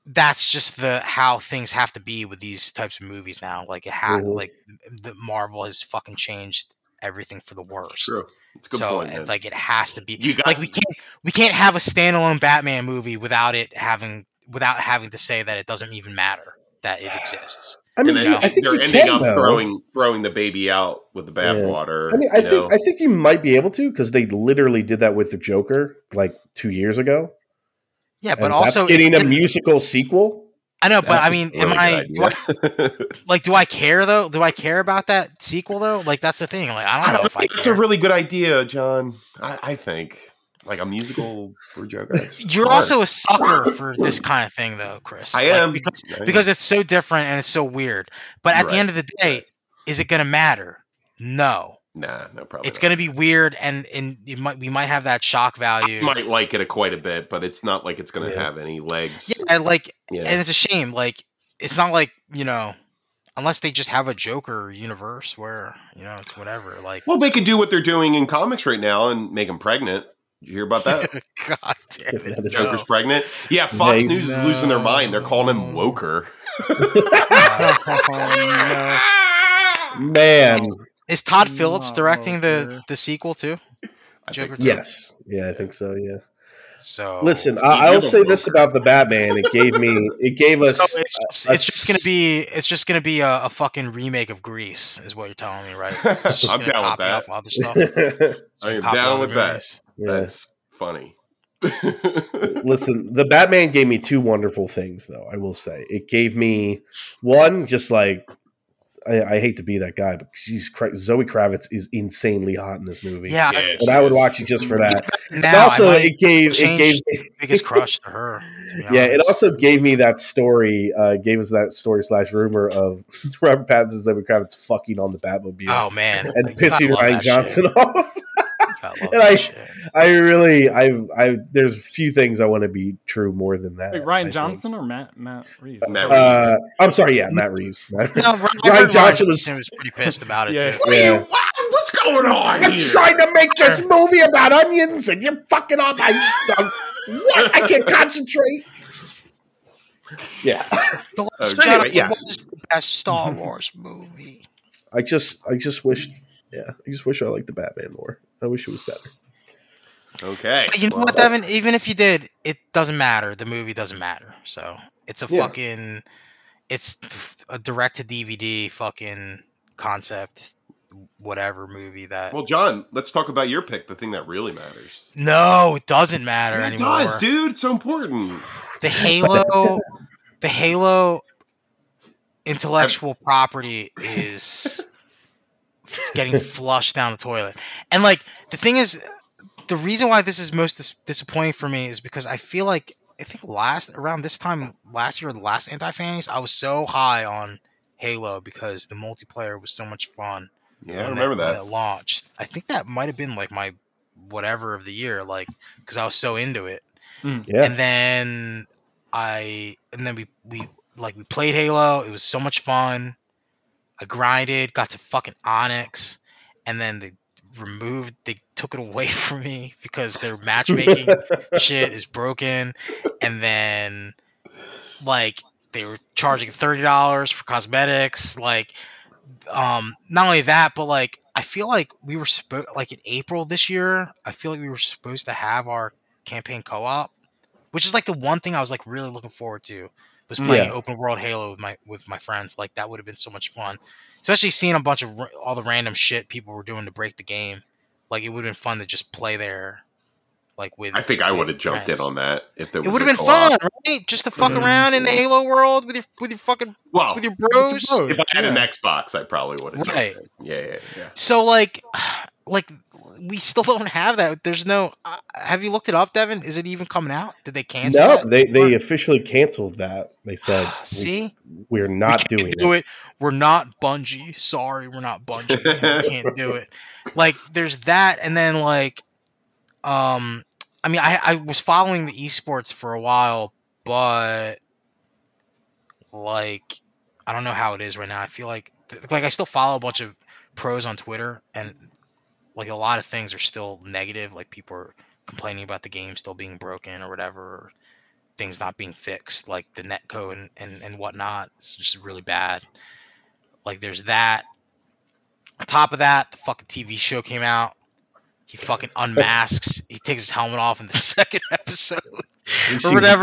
that's just the how things have to be with these types of movies now. Like it had Mhm. like the Marvel has fucking changed everything for the worst. True. It's a good so point. it's man. like it has to be You got- like we can't we can't have a standalone Batman movie without it having without having to say that it doesn't even matter that it exists. [sighs] I mean, and then I think they're ending can, up though. throwing throwing the baby out with the Yeah. bathwater. I mean, I think know? I think you might be able to because they literally did that with the Joker like two years ago. Yeah, but And also that's getting a musical sequel. I know, but I mean, am I do I [laughs] like do I care though? Do I care about that sequel though? Like that's the thing. Like I don't I know don't if I think it's a really good idea, John. I, I think like a musical for Joker. You're smart. also a sucker for this kind of thing though, Chris. I Like, am because I because it's so different and it's so weird. But at the end of the day, is it going to matter? No. Nah, no problem. It's going to be weird and and it might we might have that shock value. You might like it a quite a bit, but it's not like it's going to Yeah. have any legs. Yeah, like Yeah. and it's a shame. Like it's not like you know, unless they just have a Joker universe where you know it's whatever. Like Well, they could do what they're doing in comics right now and make him pregnant. You hear about that? [laughs] God damn it. [laughs] Joker's No. pregnant. Yeah, Fox Nice. News is losing their mind. They're calling him No. Woker. [laughs] Oh, Man, Is Todd Phillips Not directing the the sequel too? Joker think yes, yeah, I think so. Yeah. So Listen, I, I'll say this about the Batman. It gave me, [laughs] it gave us. So it's just, a- it's just gonna be it's just gonna be a, a fucking remake of Grease, is what you're telling me, right? [laughs] It's just I'm down with that. other stuff. [laughs] I am down other with that. Yeah. That's funny. Listen, the Batman gave me two wonderful things, though. I will say it gave me one, just like I, I hate to be that guy, but she's Zoe Kravitz is insanely hot in this movie. Yeah, Yeah, but I would is. watch it just for that. [laughs] now also, I it gave it change gave biggest crush to her. To yeah, it also gave me that story. Uh, gave us that story slash rumor of [laughs] Robert Pattinson and Zoe Kravitz fucking on the Batmobile Oh man, and You pissing Rian Johnson shit. [laughs] off. You gotta love And I- shit. I really, I, I, there's few things I want to be true more than that. Wait, I Rian think. Johnson or Matt Matt Reeves? Matt Uh, I'm sorry, yeah, Matt Reeves. [laughs] [laughs] Matt No, Rian, Rian Johnson was was pretty pissed about it Yeah. too. What are Yeah. you- what- what's going on I'm here? trying to make this movie about onions, and you're fucking up my. uh, what? I can't concentrate. [laughs] Yeah, The Uh, Last Okay, Jedi but yes. was the best Star Wars movie. I just, I just wish, yeah, I just wish I liked the Batman more. I wish it was better. Okay. You know well, what, Devin? Even if you did, it doesn't matter. The movie doesn't matter. So it's a Yeah. fucking, it's a direct to DVD fucking concept, whatever movie that. Well, John, let's talk about your pick, the thing that really matters. no, it doesn't matter it anymore. does, dude. It's so important. The Halo, the Halo intellectual property is getting flushed down the toilet. And like the thing is, the reason why this is most dis- disappointing for me is because I feel like I think last around this time last year, the last anti fannies, I was so high on Halo because the multiplayer was so much fun. Yeah, I when remember it, when that. it launched. I think that might have been like my whatever of the year, like because I was so into it hmm. Yeah, and then I and then we we like we played Halo. It was so much fun. I grinded, got to fucking Onyx, and then they removed they took it away [laughs] from me because their matchmaking shit is broken. And then like they were charging thirty dollars for cosmetics. Like um not only that, but like I feel like we were supposed like in April this year, I feel like we were supposed to have our campaign co-op, which is like the one thing I was like really looking forward to was playing Yeah. open world Halo with my with my friends. Like that would have been so much fun, especially seeing a bunch of ra- all the random shit people were doing to break the game. Like it would have been fun to just play there, like with. I think I would have jumped in on that if there It would have been co-op. fun, right? Just to fuck Mhm. around in the Halo world with your with your fucking Well, with your bros. bros. if I had an Xbox, I probably would have. Right. Yeah, yeah, yeah. So like, [sighs] like we still [laughs] don't have that. There's no. Uh, have you looked it up, Devin? Is it even coming out? Did they cancel? no, that? they they officially canceled that. They said [gasps] See, we, are not we doing can't it. it. We're not Bungie. Sorry, we're not Bungie. we can't do it. [laughs] Like, there's that, and then like, um, I mean, I I was following the esports for a while, but like, I don't know how it is right now. I feel like like I still follow a bunch of pros on Twitter, and like a lot of things are still negative. Like people are complaining about the game still being broken or whatever. things not being fixed, like the netcode and, and, and whatnot. It's just really bad. Like there's that. On top of that, the fucking TV show came out. He fucking unmasks. [laughs] he takes his helmet off in the [laughs] second episode or see- whatever.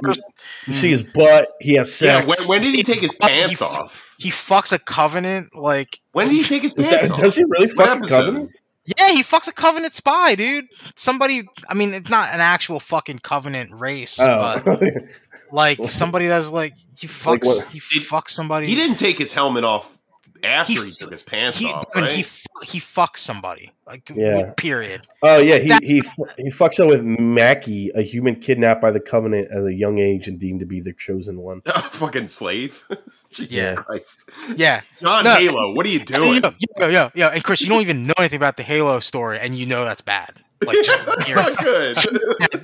You see his hmm. butt. He has Yeah, sex. when, when did he take his pants fu- off? He fucks a covenant. Like When did he [laughs] take his pants that- off? does he really fuck fucking episode? covenant? Yeah, he fucks a covenant spy, dude. Somebody. I mean, it's not an actual fucking covenant race, oh. but Oh, [laughs] like somebody that's like he fucks. what? he fucks somebody. He didn't take his helmet off after He he, took his pants he, off, I mean, right? he he fucks somebody like Yeah. period oh yeah, he That- he he fucks up with Makee, a human kidnapped by the Covenant at a young age and deemed to be the chosen one. [laughs] fucking slave. [laughs] Jesus Yeah. Christ. yeah John No. Halo, what are you doing? yeah yeah yeah yeah and Chris you don't even know anything about the Halo story and you know that's bad like [laughs] just here Not good.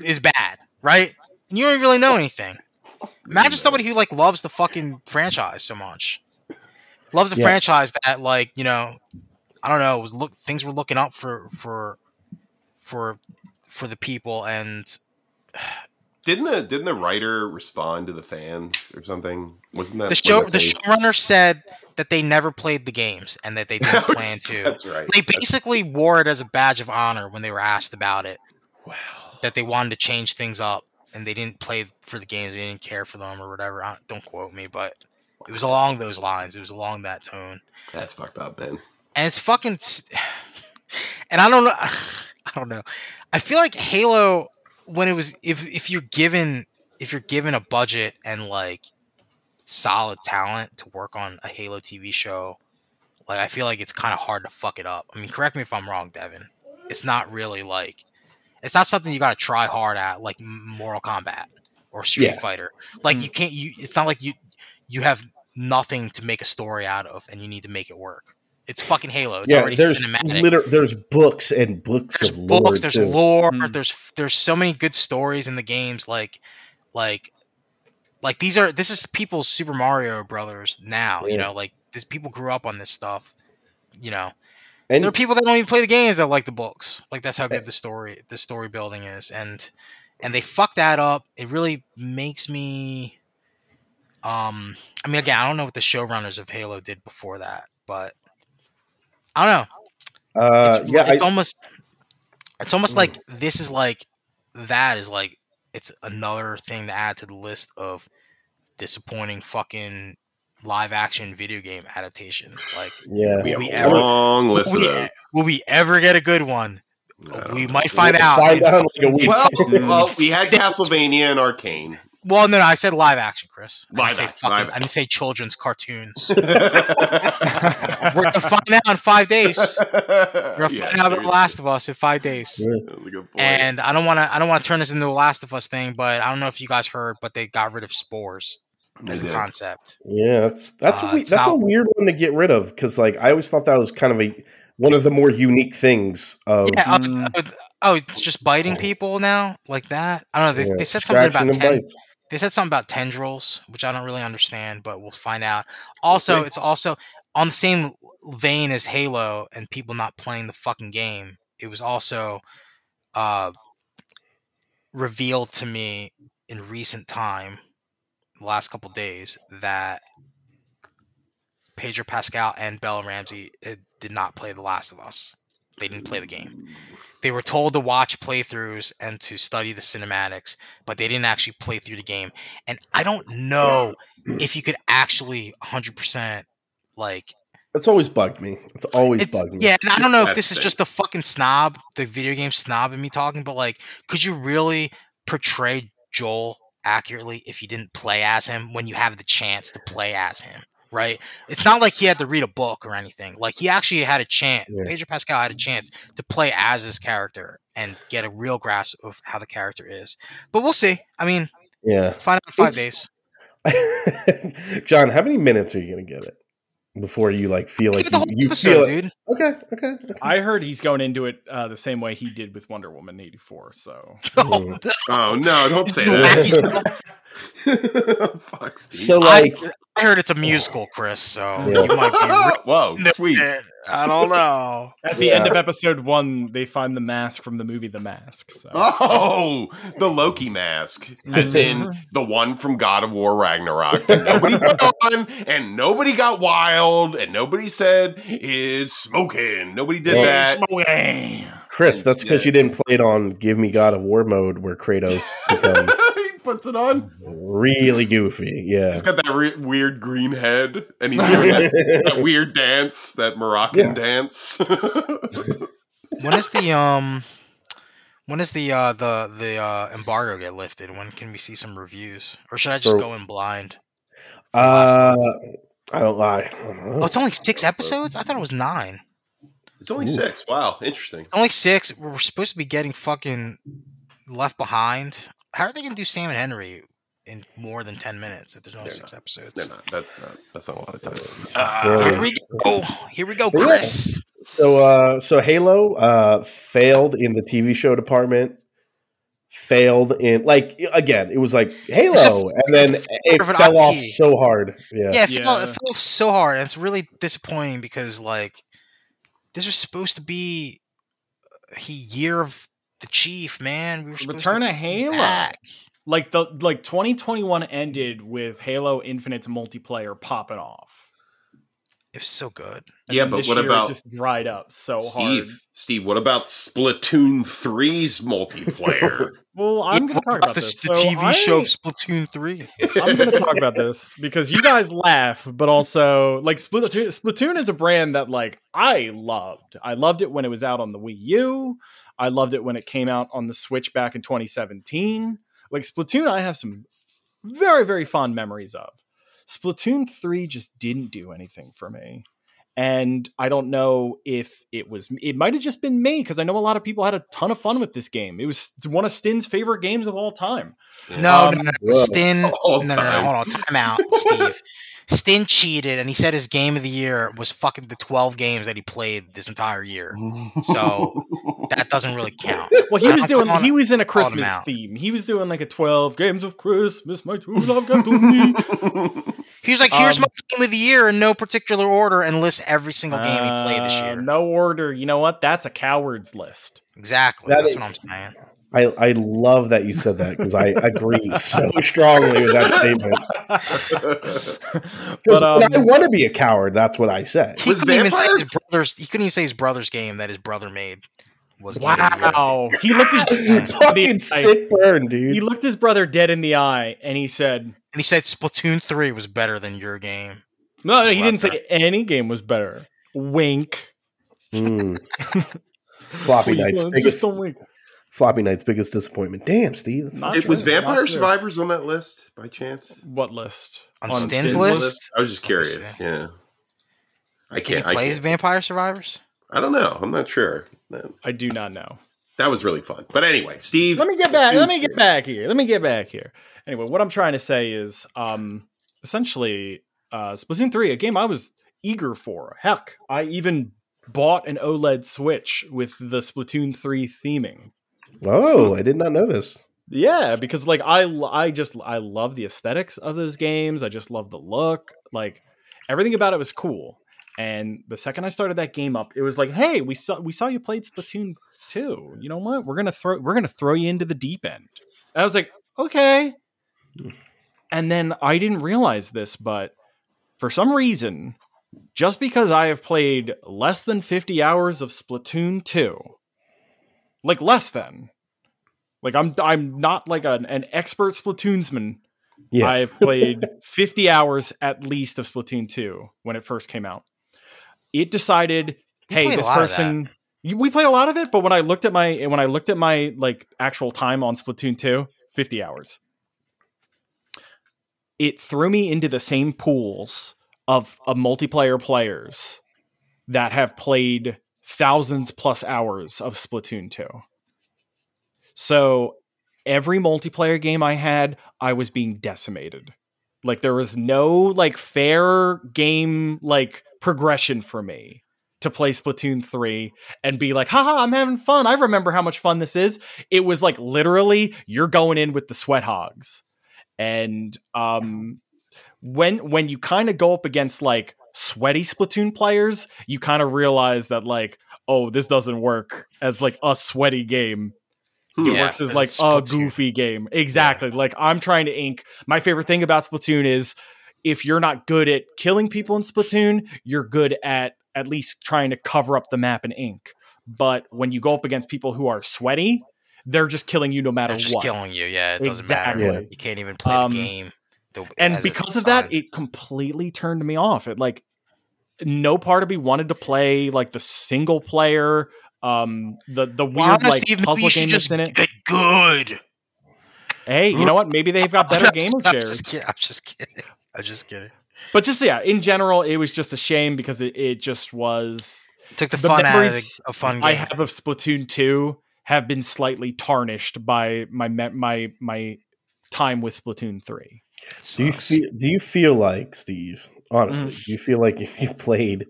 is bad right and you don't really know anything imagine somebody who like loves the fucking franchise so much loves a Yeah. franchise that like you know I don't know was look things were looking up for for for for the people and [sighs] Didn't the didn't the writer respond to the fans or something? Wasn't that the show wasn't the that showrunner said that they never played the games and that they didn't [laughs] plan to. That's right. They basically wore it as a badge of honor when they were asked about it. Wow. That they wanted to change things up and they didn't play for the games. They didn't care for them or whatever. I, don't quote me, but it was along those lines. It was along that tone. That's fucked up, man. And it's fucking. And I don't know. [sighs] I don't know. I feel like Halo when it was if if you're given if you're given a budget and like solid talent to work on a Halo TV show, like I feel like it's kind of hard to fuck it up. I mean, correct me if I'm wrong, Devin. It's not really like it's not something you got to try hard at like Mortal Kombat or Street Yeah. Fighter. Like Mm. you can't you it's not like you you have nothing to make a story out of and you need to make it work. It's fucking Halo. It's yeah, already there's cinematic. liter- there's books and books there's of lore. books, there's too. lore, Hmm. there's there's so many good stories in the games like like like these are this is people's Super Mario Brothers now, you know, like this people grew up on this stuff. You know. and there are people that don't even play the games that like the books. Like that's how good the story the story building is. And and they fuck that up. It really makes me um I mean again, I don't know what the showrunners of Halo did before that, but I don't know uh, it's, yeah, it's I, almost it's almost Mm. like this is like that is like it's another thing to add to the list of disappointing fucking live action video game adaptations like yeah. We have we a ever- long list will of we, will we ever get a good one I don't we might find We'll out Find out like. Well, well, [laughs] we had Castlevania and Arcane. Well no no i said live action chris I Live didn't say action, fucking, live i didn't say children's cartoons We're [laughs] we're gonna find out in five days we're gonna yeah, find out about the last of us in five days Yeah. That's a good point. And I don't want to. I don't want to turn this into a Last of Us thing, but I don't know if you guys heard, but they got rid of spores They as a concept. Yeah, that's that's Uh, a we- it's that's a weird one to get rid of because like I always thought that was kind of a one of the more unique things of Yeah. Oh, Mm. oh, oh, it's just biting people now, like that. I don't know. They, yeah, they said something about and ten, bites. They said something about tendrils, which I don't really understand, but we'll find out. Also, see. it's also on the same vein as Halo and people not playing the fucking game. It was also uh, revealed to me in recent time, the last couple days, that Pedro Pascal and Bella Ramsey uh, did not play The Last of Us. They didn't play the game. They were told to watch playthroughs and to study the cinematics, but they didn't actually play through the game. And I don't know [clears throat] if you could actually 100% like That's always bugged me. It's always it- bugged me. yeah, and I don't know if That's this is just the fucking snob, the video game snob in me talking, but like, could you really portray Joel accurately if you didn't play as him when you have the chance to play as him? Right? It's not like he had to read a book or anything. Like he actually had a chance. Yeah. Pedro Pascal had a chance to play as this character and get a real grasp of how the character is. But we'll see. I mean, Yeah. find out in five It's- days. [laughs] John, how many minutes are you gonna give it before you like feel like Give it the you, you episode, feel it? dude. Okay, okay. okay. I heard he's going into it uh, the same way he did with Wonder Woman '84. So [laughs] Mm. oh no, don't say that. [laughs] Fuck, Steve. So like I heard it's a musical, Chris. So Yeah. you might be. [laughs] Whoa, sweet. Re- I don't know. [laughs] At the end of episode one, they find the mask from the movie The Mask. So. Oh, the Loki mask, as in the one from God of War Ragnarok. that nobody got [laughs] on, and nobody got wild, and nobody said is smoking. Nobody did Well, that. Smoking. Chris, that's because Yeah. you didn't play it on Give Me God of War mode, where Kratos becomes he puts it on. really goofy. Yeah. He's got that re- weird green head, and he's doing that, [laughs] that weird dance, that Moroccan Yeah. dance. [laughs] When is the um? When is the uh the the uh embargo get lifted? When can we see some reviews? Or should I just For- go in blind? Uh, I don't lie. Oh, it's only six episodes. I thought it was nine. it's only Ooh. six. Wow, interesting. It's only six. We're supposed to be getting fucking left behind. How are they gonna do Sam and Henry in more than ten minutes if there's only They're six episodes? No, no, that's not. That's not a lot of time. It's Ah, Here we go. Here we go, Chris. So, uh, so Halo uh, failed in the TV show department. Failed in like again, it was like Halo, and then it of an fell off so hard. Yeah, Yeah, it, Fell, it fell off so hard, and it's really disappointing because like this was supposed to be a year of the chief, man. We were supposed Return to of be Halo. back. Like the like 2021 ended with Halo Infinite's multiplayer popping off. It was so good. And Yeah, but what about just dried up so hard? Steve? Steve, what about Splatoon 3's multiplayer? [laughs] Well, I'm Yeah, going to talk about the, this. the So TV show of Splatoon Three. [laughs] I'm going to talk about this because you guys laugh, but also like Splatoon, Splatoon is a brand that like I loved. I loved it when it was out on the Wii U. I loved it when it came out on the Switch back in 2017. Like Splatoon, I have some very very fond memories of. Splatoon 3 just didn't do anything for me. And I don't know if it was, it might have just been me because I know a lot of people had a ton of fun with this game. It was one of Stin's favorite games of all time. No, Um, no, no, no. Stin. [laughs] No, no, no, no. Hold on. Time out, Steve. [laughs] Stin cheated, and he said his game of the year was fucking the 12 games that he played this entire year. So [laughs] that doesn't really count. Well, he I'm was doing. He was in a Christmas theme. He was doing like a twelve games of Christmas. My true love got to me. [laughs] He was like, "Here's Um, my game of the year in no particular order, and list every single game he played this Uh, year." No order. You know what? That's a coward's list. Exactly. That That's is- what I'm saying. I, I love that you said that because I agree so strongly with that statement. Because but um, I want to be a coward, that's what I said. He Was couldn't even say his brother's. He couldn't even say his brother's game that his brother made was. game of the year. wow, he looked his [laughs] Fucking sick burn, dude. he looked his brother dead in the eye, and he said, And he said Splatoon three was better than your game. "No, no, he Love didn't say any game was better." Wink. Mm. [laughs] Floppy Please, Knight's no, biggest just don't wink. Floppy Knight's biggest disappointment. Damn, Steve. That's Not it was true, not Vampire true. Survivors on that list by chance? What list? On Stin's list? I was just curious. Yeah. I can't. I, play can't. Vampire Survivors? I don't know. I'm not sure. That, I do not know. that was really fun. But anyway, Steve. let me get back. Let me get back here. Let me get back here. Anyway, what I'm trying to say is, um, essentially, uh, Splatoon three, a game I was eager for. Heck, I even bought an OLED Switch with the Splatoon three theming. Oh, I did not know this. Yeah, because like I, I just I love the aesthetics of those games. I just love the look. Like everything about it was cool. And the second I started that game up, it was like, hey, we saw we saw you played Splatoon 2. You know what? We're gonna throw we're gonna throw you into the deep end. And I was like, okay. Hmm. And then I didn't realize this, but for some reason, just because I have played less than 50 hours of Splatoon 2, like less than, like I'm I'm not like an, an expert Splatoonsman. Yeah. I've played [laughs] 50 hours at least of Splatoon 2 when it first came out. It decided, You hey, this lot of that. person we played a lot of it, but when I looked at my when I looked at my like actual time on Splatoon 2, 50 hours. It threw me into the same pools of, of multiplayer players that have played thousands plus hours of Splatoon 2. So every multiplayer game I had, I was being decimated. Like there was no like fair game like progression for me to play Splatoon 3 and be like, haha, I'm having fun. I remember how much fun this is. It was like literally you're going in with the sweat hogs. And um when when you kind of go up against like sweaty Splatoon players, you kind of realize that like, oh, this doesn't work as like a sweaty game. Hmm. It Yeah, works as like a goofy game. Exactly. Like I'm trying to ink. My favorite thing about Splatoon is if you're not good at killing people in Splatoon, you're good at at least trying to cover up the map in ink. But when you go up against people who are sweaty, they're just killing you no matter They're just what. killing you. Yeah, it doesn't Exactly. matter. You can't even play Um, the game. The- and because of that, it completely turned me off. It like no part of me wanted to play like the single player, um, the the weird like Steve, puzzle game that's in it. get good. Hey, you know what? Maybe they've got better game [laughs] I'm shares. just kidding. I'm just kidding. I'm just kidding. But just yeah, in general, it was just a shame because it, it just was. Took the, The fun out of a fun game. I have of Splatoon two have been slightly tarnished by my my my time with Splatoon three. Do you feel? Do you feel like Steve? Honestly, Mm. do you feel like if you played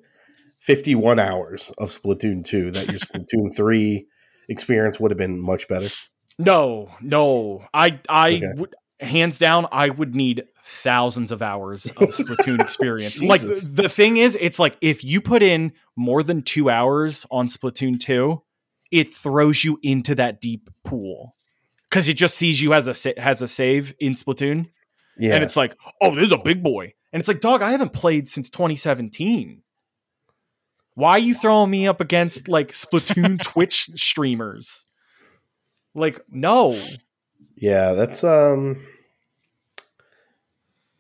fifty-one hours of Splatoon two, that your [laughs] Splatoon three experience would have been much better? No, no, I I Okay. would hands down I would need thousands of hours of Splatoon [laughs] experience. Like the thing is, it's like if you put in more than two hours on Splatoon two, it throws you into that deep pool because it just sees you as a has a save in Splatoon. Yeah, and it's like, oh, this is a big boy. And it's like, dog, I haven't played since 2017. Why are you throwing me up against like Splatoon [laughs] Twitch streamers? Like, no. yeah. That's um.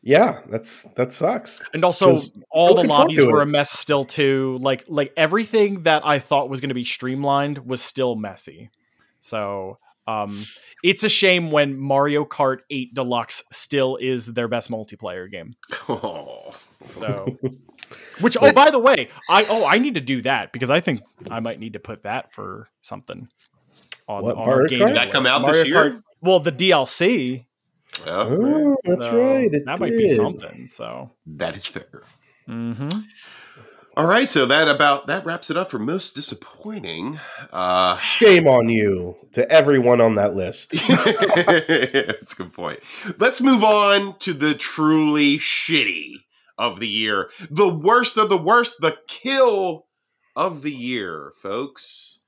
Yeah, that's that sucks. And also all the lobbies were a mess still too. Like like everything that I thought was gonna be streamlined was still messy. So um it's a shame when Mario Kart 8 Deluxe still is their best multiplayer game. Oh. So, [laughs] which oh by the way, I oh I need to do that because I think I might need to put that for something on, What, on our Mario game. Kart? Did that come out Mario this year? Kart- well, the DLC. Yeah, Oh, that's so right. It that might be something. So, that is fair. hmm All right, so that about that wraps it up for most disappointing. Uh, Shame on you to everyone on that list. [laughs] That's a good point. Let's move on to the truly shitty of the year. The worst of the worst, the kill of the year, folks.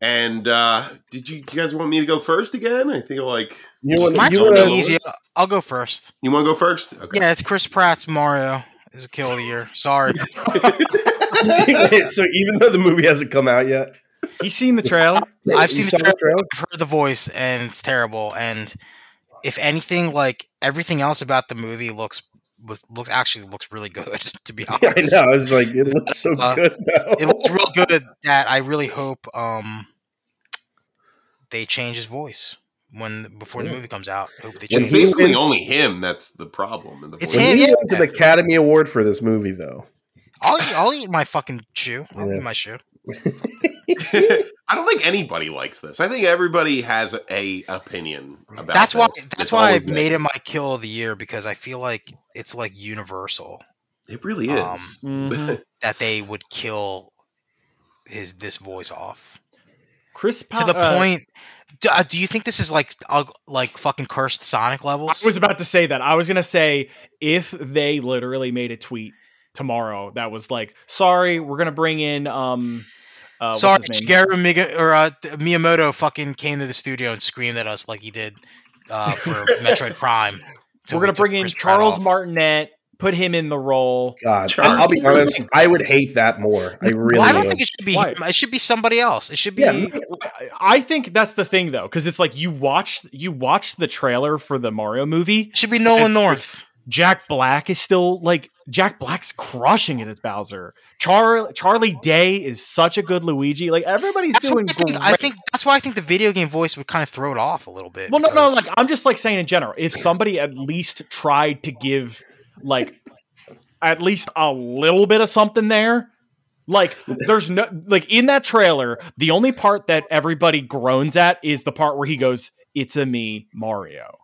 And uh did you, you guys want me to go first again? I feel like You want Mine's you gonna wanna- easy. I'll go first. you want to go first? Okay. Yeah, it's Chris Pratt's Mario. Is a kill of the year. Sorry. [laughs] so even though the movie hasn't come out yet, He's seen the trailer. I've you seen the trailer. trailer? I've heard the voice, and it's terrible. And if anything, like everything else about the movie looks was looks actually looks really good. [laughs] To be [laughs] honest, Yeah, I know. I was like, it looks so Uh, good though. it looks real good. That I really hope um they change his voice when before the movie comes out. Hope they It's change. he it. basically wins- only him that's the problem. In the It's him, he yeah. wins an Academy Award for this movie, though, I'll eat, I'll eat my fucking shoe. I'll Yeah. eat my shoe. [laughs] I don't think anybody likes this. I think everybody has a, a opinion about That's why. That's It's why I always made it my kill of the year because I feel like it's like universal It really um, is. Mhm. [laughs] that they would kill his this voice off Chris to the uh, point. Do, uh, do you think this is like uh, like fucking cursed Sonic levels? I was about to say that. I was gonna say if they literally made a tweet tomorrow that was like, "Sorry, we're gonna bring in um." Uh, Sorry? Shigeru Miga, or uh, Miyamoto fucking came to the studio and screamed at us like he did uh, for [laughs] Metroid Prime. We're gonna bring in Charles. Martinet, put him in the role. God, Charlie. I'll be honest. I would hate that more. I really. Well, I don't would. think it should be Why? him. It should be somebody else. It should be. Yeah, I- I think that's the thing though, because it's like you watch you watch the trailer for the Mario movie. it should be Nolan North. Jack Black is still like Jack Black's crushing it as Bowser. Char- Charlie Day is such a good Luigi. Like everybody's That's doing I think, great. I think that's why I think the video game voice would kind of throw it off a little bit. Well, no, no, like I'm just like saying in general, if somebody at least tried to give like at least a little bit of something there, like there's no like in that trailer, the only part that everybody groans at is the part where he goes, it's a me, Mario.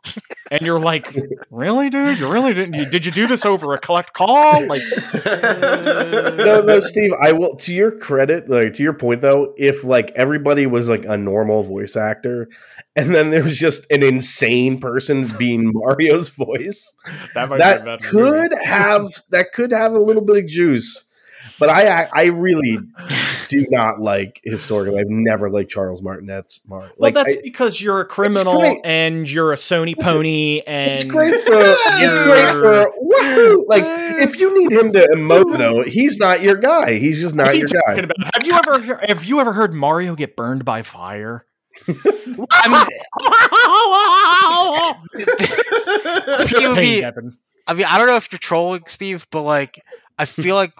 And you're like, really, dude? You really didn't? You, did you do this over a collect call? Like, [laughs] no, no, Steve. I will. To your credit, like to your point though, if like everybody was like a normal voice actor, and then there was just an insane person being Mario's voice, that might that movie. could have that could have a little bit of juice. But I, I, I really do not like historical. I've never liked Charles Martinet's Mar. Well, Like, that's I- because you're a criminal and you're a Sony pony, and it's great for it's great for woohoo. Like if you need him to emote though, he's not your guy. He's just not your guy. about? Have you ever he- have you ever heard Mario get burned by fire? I mean, it would be. I mean, I don't know if you're trolling, Steve, but like, I feel like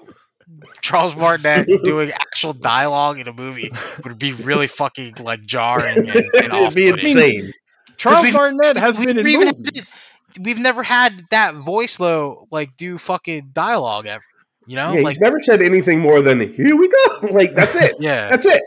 [laughs] Charles Martinet [laughs] doing actual dialogue in a movie would be really fucking like jarring and, and [laughs] It'd be insane. Charles we've- Martinet has we- been in we even had movies. We've never had that voice though, like do fucking dialogue ever. You know, Yeah, like he's never said anything more than "Here we go." Like that's it. yeah, That's it.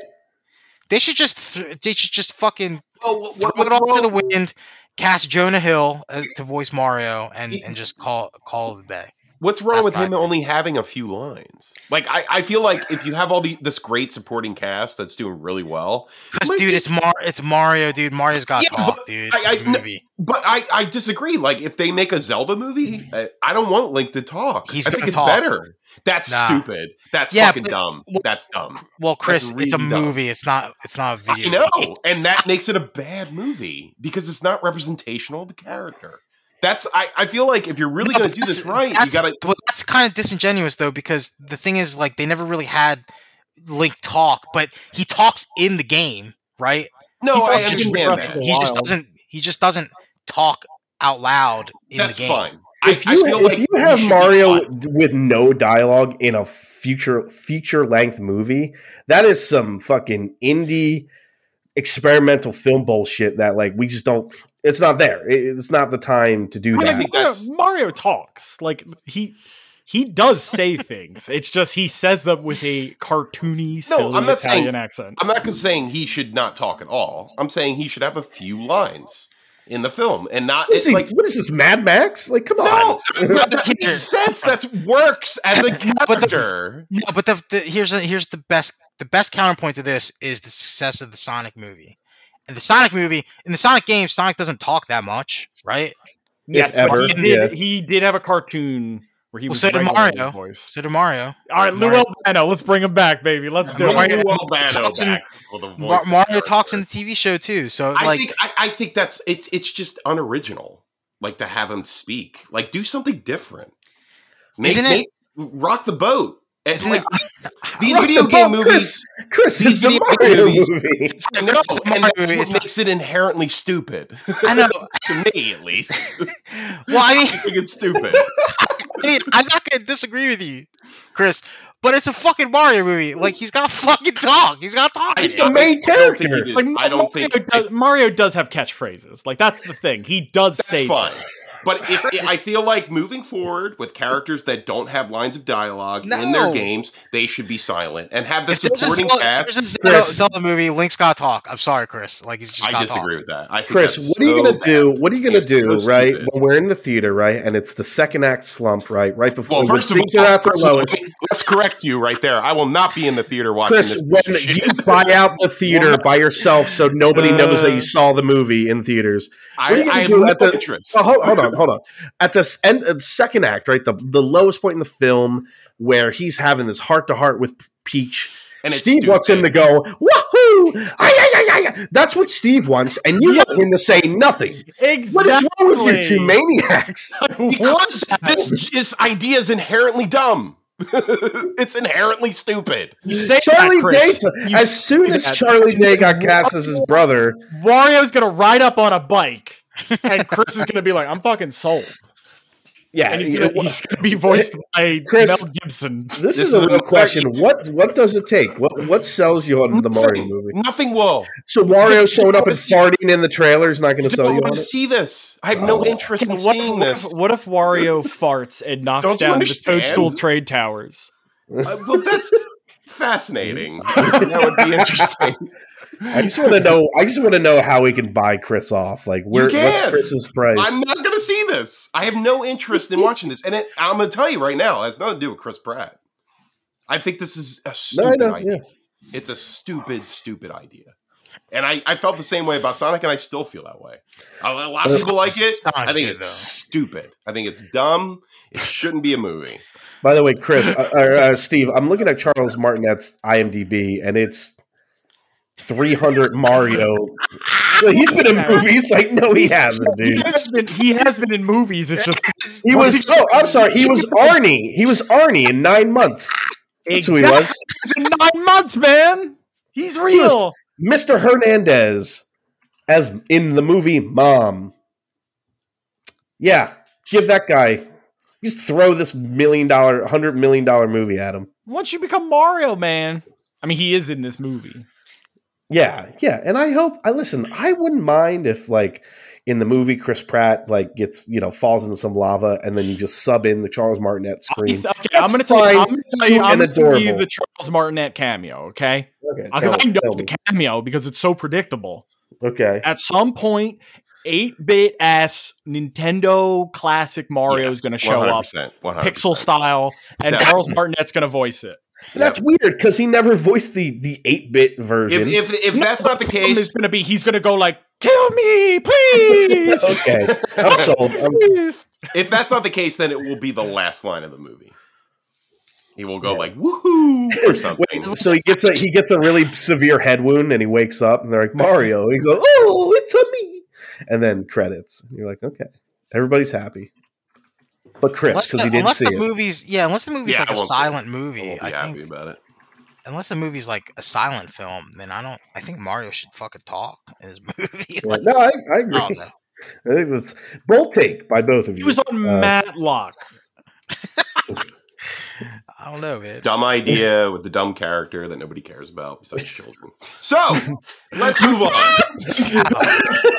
they should just th- they should just fucking Oh, what, throw it all to the wind, cast Jonah Hill uh, to voice Mario, and He- and just call call it a day. What's wrong That's with him only having a few lines? Like, I, I feel like if you have all the this great supporting cast that's doing really well, Because dude, be- it's Mar, it's Mario, dude. Mario's got Yeah, talk, but dude. It's I- I movie. but I, I disagree. Like, if they make a Zelda movie, I, I don't want Link to talk. He's I think it's talk. better. That's Nah. stupid. That's Yeah, fucking but- dumb. well- That's dumb. Well, Chris, it's a dumb. movie. It's not. It's not a video. I know, and that makes it a bad movie because it's not representational of the character. That's I, I feel like if you're really No, going to do this right, you gotta. Well, that's kind of disingenuous though, because the thing is, like, they never really had Link talk, but he talks in the game, right? No, He I talks in understand that. He just doesn't. He just doesn't talk out loud in That's the game. fine. If I, you, I if like you have Mario with no dialogue in a future feature length movie, that is some fucking indie experimental film bullshit that like we just don't. It's not there. It- It's not the time to do I that. think Mario, that's- Mario talks like he he does say [laughs] things. It's just he says them with a cartoony, No, silly I'm not saying- Italian accent. I'm not saying he should not talk at all. I'm saying he should have a few lines in the film and not What is, it's he- like what is this, Mad Max? Like, come no, on. [laughs] that, that makes [laughs] sense. That works as a [laughs] But the- character. No, but the, the here's the, here's the best the best counterpoint to this is the success of the Sonic movie. And the Sonic movie in the Sonic games, Sonic doesn't talk that much, right? yes, ever, but he did. yeah. He did have a cartoon where he Well, was so did Mario. voiced. So did Mario. All right, Lou Mario- Albano, let's bring him back, baby. Let's do Mario- it. Bring Mario- Albano talks in- back for the Mar- voice of the Mario talks in the TV show too. So I like, think I, I think that's it's it's just unoriginal. Like to have him speak. Like do something different. Make, Isn't it- make- rock the boat. It's like these video the game movies. Chris, Chris these it's a video Mario movies- movie. I know, It's and that's movie, what makes it inherently stupid. I know. [laughs] to me, at least. [laughs] well, I I mean, [laughs] think it's stupid. I mean, I'm not gonna disagree with you, Chris. But it's a fucking Mario movie. Like he's got fucking talk. He's got talk. He's the main I don't think character. Like I don't Mario think does, Mario does have catchphrases. Like that's the thing. He does That's say fine. But if, Chris. I feel like moving forward with characters that don't have lines of dialogue in their games, they should be silent and have the If there's a supporting cast. there's a Zelda, Chris. Zelda movie. Link's got talk. I'm sorry, Chris. Like he's just I disagree talk. with that. I think Chris, what are you so gonna do? What are you gonna It's do, so right? When we're in the theater, right, and it's the second act slump, right, right before Well, first of things all, are at their first of all, lowest. let's correct you right there. I will not be in the theater watching Chris, this. when you buy out the [laughs] theater by yourself, so nobody knows that you uh, saw the movie in theaters. I, what are you gonna I have do no at the- interest. Oh, hold, hold on, hold on. At the s- end, uh, second act, right, the the lowest point in the film, where he's having this heart to heart with Peach. And it's Steve wants him to go, woohoo! Ay, ay, ay, ay, ay." That's what Steve wants, and you want him to say nothing. exactly. What is wrong with you two maniacs? [laughs] because this, this idea is inherently dumb. [laughs] it's inherently stupid. You say Charlie that, Day, You as soon say as that. Charlie Day got cast as his brother, Wario's gonna ride up on a bike, [laughs] and Chris is gonna be like, "I'm fucking sold," yeah, and he's gonna know, he's gonna be voiced by Chris- Mel Gibson. this, This is is a real a- question. What what does it take? What what sells you on the Mario movie? Nothing will. So Wario Just- showing up and farting in the trailer is not going to sell you don't want to see this. I have no Oh. interest in What, seeing what if, this. what if Wario farts and knocks Don't down the? Toadstool trade towers? Uh, well, that's [laughs] fascinating. that would be interesting. [laughs] I just want to [laughs] know. I just want to know how we can buy Chris off. Like, where what's. Chris's price? I'm not going to see this. I have no interest in watching this, and it, I'm going to tell you right now, it has nothing to do with Chris Pratt. I think this is a stupid know. idea. Yeah. It's a stupid, stupid idea. And I, I felt the same way about Sonic, and I still feel that way. A a lot of people like it. I think it's stupid. I think it's dumb. It shouldn't be a movie. By the way, Chris, uh, uh, uh, Steve, I'm looking at Charles Martinet's IMDb, and it's 300 Mario. [laughs] So he's been in movies. Like, no, he hasn't, He dude. has been, he has been in movies. It's just He was. Oh, I'm sorry. He was [laughs] Arnie. He was Arnie in nine months. That's who he was. Nine months, man. He's real. Mr. Hernandez, as in the movie Mom. Yeah, give that guy. Just throw this million dollar, hundred million dollar movie at him. Once you become Mario, man. I mean, he is in this movie. Yeah, yeah, and I hope. I listen. I wouldn't mind if, like, in the movie, Chris Pratt like gets you know falls into some lava, and then you just sub in the Charles Martinet screen. Okay, That's I'm gonna tell you. I'm gonna tell you. I'm gonna tell you the Charles Martinet cameo. Okay, Okay, because tell I know the me. cameo because it's so predictable. Okay, At some point, eight bit ass Nintendo classic Mario is Yes, gonna show up, 100%, 100%. pixel style, and Charles Martinet's gonna voice it. That's weird because he never voiced the the eight bit version. If, if, if that's not the problem is case, gonna be he's gonna go like, "Kill me, please." [laughs] okay, I'm [laughs] sold. I'm- if that's not the case, then it will be the last line of the movie. He will go like "woohoo" or something. Wait, so he gets a he gets a really severe head wound and he wakes up and they're like Mario. And he's like, "Oh, it's a me," and then credits. And you're like, okay, everybody's happy, but Chris Unless, because the, he didn't unless see the it. movie's yeah, unless the movie's Yeah, like I a won't- silent I movie, won't be I happy think about it. unless the movie's like a silent film, then I don't. I think Mario should fucking talk in his [laughs] movie. Like, no, I, I agree. oh, that- I think it's bold take by both of you. He you. was on Uh, Matlock. I don't know, man. Dumb idea with the dumb character that nobody cares about besides children. So let's move on.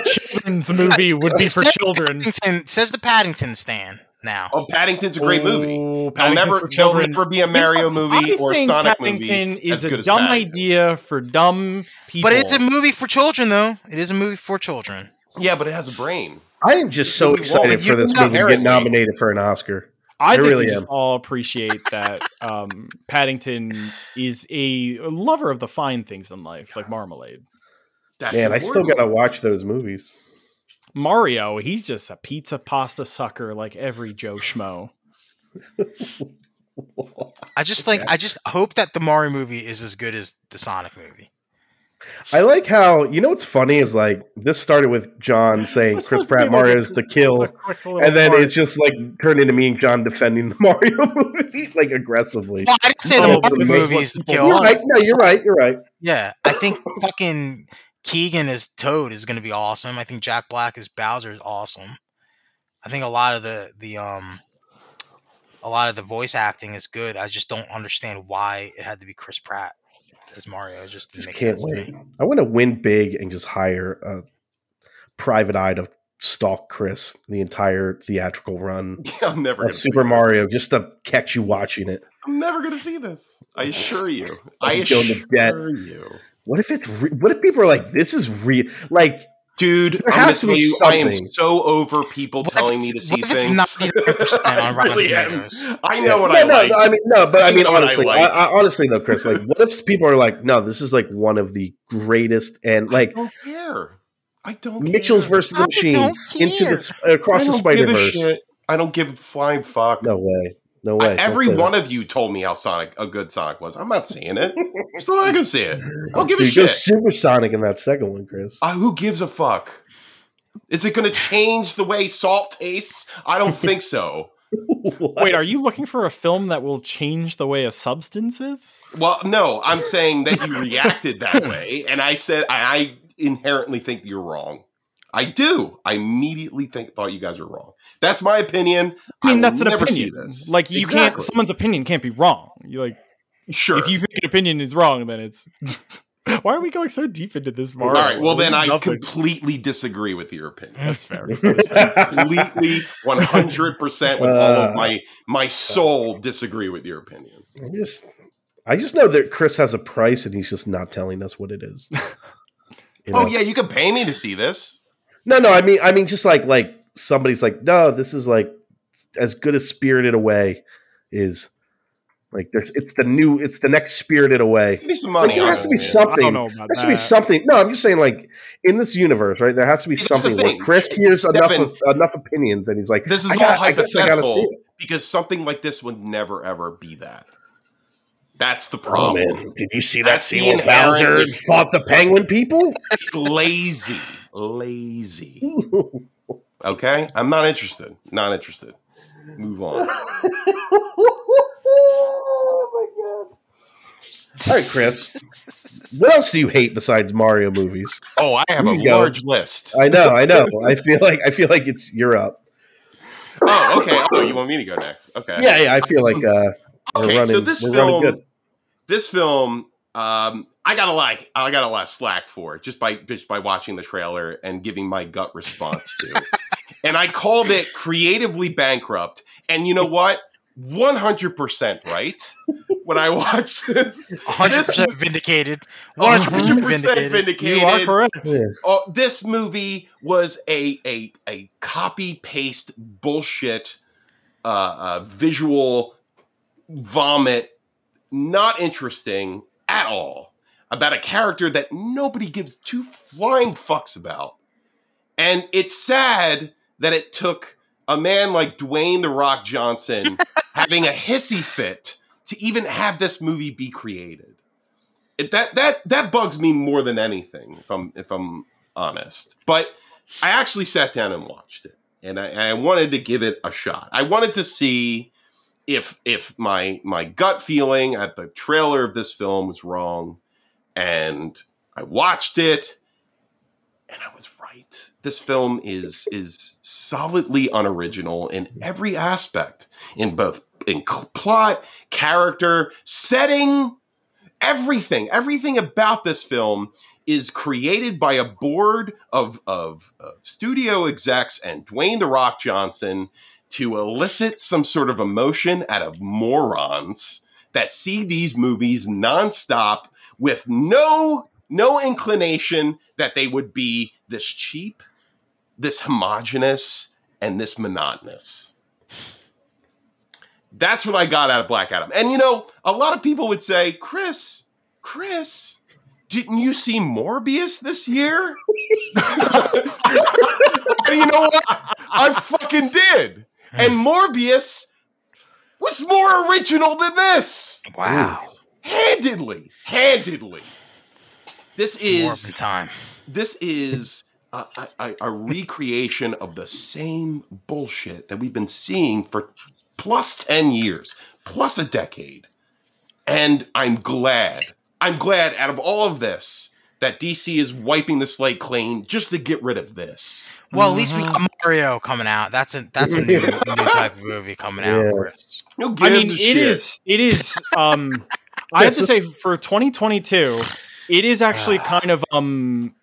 Children's movie would be for children. Paddington, says the Paddington stand now. Oh, Paddington's a great movie. There'll never, there'll never be a Mario movie I or think Sonic movie. Paddington movie is as good a as dumb Paddington. idea for dumb people. But it's a movie for children, though. It is a movie for children. Yeah, but it has a brain. I am just so Movie excited won't- for this movie to get nominated for an Oscar. I I think really we just am. all appreciate that um, Paddington is a lover of the fine things in life, like marmalade. That's Man, I still gotta watch those movies. Mario, he's just a pizza pasta sucker like every Joe Schmo. [laughs] I just think I just hope that the Mario movie is as good as the Sonic movie. I like how you know what's funny is like this started with John [laughs] saying Chris Pratt like a- Mario's to kill, A quick little and then part. it's just like turned into me and John defending the [laughs] Mario movie like aggressively. Well, I didn't say Oh, the Mario this is movie what is to kill. You're right. No, you're right. You're right. Yeah, I think fucking Keegan as Toad is going to be awesome. I think Jack Black as Bowser is awesome. I think a lot of the the um a lot of the voice acting is good. I just don't understand why it had to be Chris Pratt as Mario. It just Just make can't sense to wait. me. I want to win big and just hire a private eye to stalk Chris the entire theatrical run [laughs] Yeah, I'm never of Super see this. Mario just to catch you watching it. I'm never gonna see this. I assure you. I I'm going to bet. assure you. What if it's? Re- what if people are like, "This is real"? Like, Dude, There I'm gonna tell you, I am so over people What telling me to see what if it's things. 99% on [laughs] Rotten Really am. I know what no, I no, like. no, I mean, no, but I, I mean, know what I honestly, I like. I, honestly though, Chris, like, what if people are like, "No, this is like one of the greatest," and like, I like don't care. I don't. Mitchell's care. versus the I don't Machines into care. the sp- uh, across I the don't Spider Verse. I don't give a flying fuck. No way, no way. Don't every say that. one of you told me how Sonic a good Sonic was. I'm not seeing it. I'm [laughs] still not gonna see it. I don't give a Dude, go shit. supersonic in that second one, Chris. Uh, who gives a fuck? Is it going to change the way salt tastes? I don't [laughs] think so. Wait, are you looking for a film that will change the way a substance is? Well, no, I'm saying that you reacted that [laughs] way, and I said I, I inherently think you're wrong. I do. I immediately think thought you guys were wrong. That's my opinion. I mean, will that's an never opinion. See this. Like you Exactly. can't. Someone's opinion can't be wrong. You like Sure. if you think an opinion is wrong, then it's. [laughs] Why are we going so deep into this? All Mario? right. Well, This then I nothing. completely disagree with your opinion. That's fair. [laughs] completely 100% with all Uh, of my my soul disagree with your opinion I just, I just know that Chris has a price, and he's just not telling us what it is. [laughs] You know? Oh yeah, you can pay me to see this. No, no. I mean, I mean, just like like somebody's like, no, this is like as good as Spirited Away is. Like there's, it's the new, it's the next Spirited Away. Give me some Like, there has to be man. something. I don't know about There has to be something. No, I'm just saying, like in this universe, right? There has to be See, that's something where. Chris hears enough Devin- of enough opinions, and he's like, This is I all got- I I hypothetical because something like this would never ever be that. That's the Oh problem. man, did you see that scene where Bowser fought the penguin [laughs] people? It's lazy, lazy. [laughs] Okay, I'm not interested. Not interested. Move on. [laughs] oh my god! All right, Chris. What else do you hate besides Mario movies? Oh, I have a you go. large list. I know, I know. I feel like I feel like it's you're up. Oh, okay. Oh, you want me to go next? Okay. Yeah, yeah. I feel like uh, Okay. running. so this film, good. This film, um, I got a lot. I got a lot of slack for it just by just by watching the trailer and giving my gut response to. [laughs] and I called it creatively bankrupt. And you know what? One hundred percent right. When I watched this, [laughs] 100% vindicated. 100% 100% vindicated. vindicated. You are correct. Yeah. Oh, this movie was a a a copy paste bullshit uh, uh, visual vomit, not interesting at all about a character that nobody gives two flying fucks about, and it's sad that it took a man like Dwayne the Rock Johnson [laughs] having a hissy fit to even have this movie be created. It, that that that bugs me more than anything, if I'm if I'm honest. But I actually sat down and watched it, and I, I wanted to give it a shot. I wanted to see if if my my gut feeling at the trailer of this film was wrong, and I watched it, and I was right. This film is is solidly unoriginal in every aspect, in both in plot, character, setting, everything. Everything about this film is created by a board of, of, of studio execs and Dwayne the Rock Johnson to elicit some sort of emotion out of morons that see these movies nonstop with no no inclination that they would be this cheap, this homogenous, and this monotonous. That's what I got out of Black Adam. And you know, a lot of people would say, Chris, Chris, didn't you see Morbius this year? [laughs] you know what? I fucking did. Mm. And Morbius was more original than this. Wow. Handedly. Handedly. This is time. this is a, a, a recreation of the same bullshit that we've been seeing for plus 10 years, plus a decade. And I'm glad, I'm glad out of all of this that DC is wiping the slate clean just to get rid of this. Well, at least we Mhm. got Mario coming out. That's a that's a new, [laughs] new type of movie coming out, Yeah. Chris. Who I mean, a it shit? is. It is. [laughs] Um, I have to say, for 2022, it is actually Ah. kind of. Um,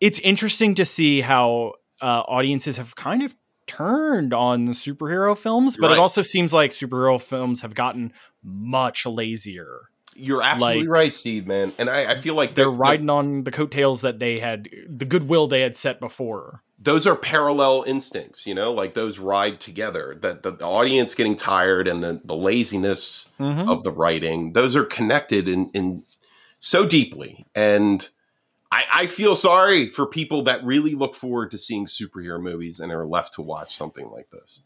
it's interesting to see how uh, audiences have kind of turned on the superhero films, but Right. it also seems like superhero films have gotten much lazier. You're absolutely like- right, Steve, man. And I, I feel like They're the- the- riding on the coattails that they had, the goodwill they had set before. those are parallel instincts, you know, like those ride together. That the, the audience getting tired and the, the laziness Mhm. of the writing, those are connected in, in so deeply. And I, I feel sorry for people that really look forward to seeing superhero movies and are left to watch something like this.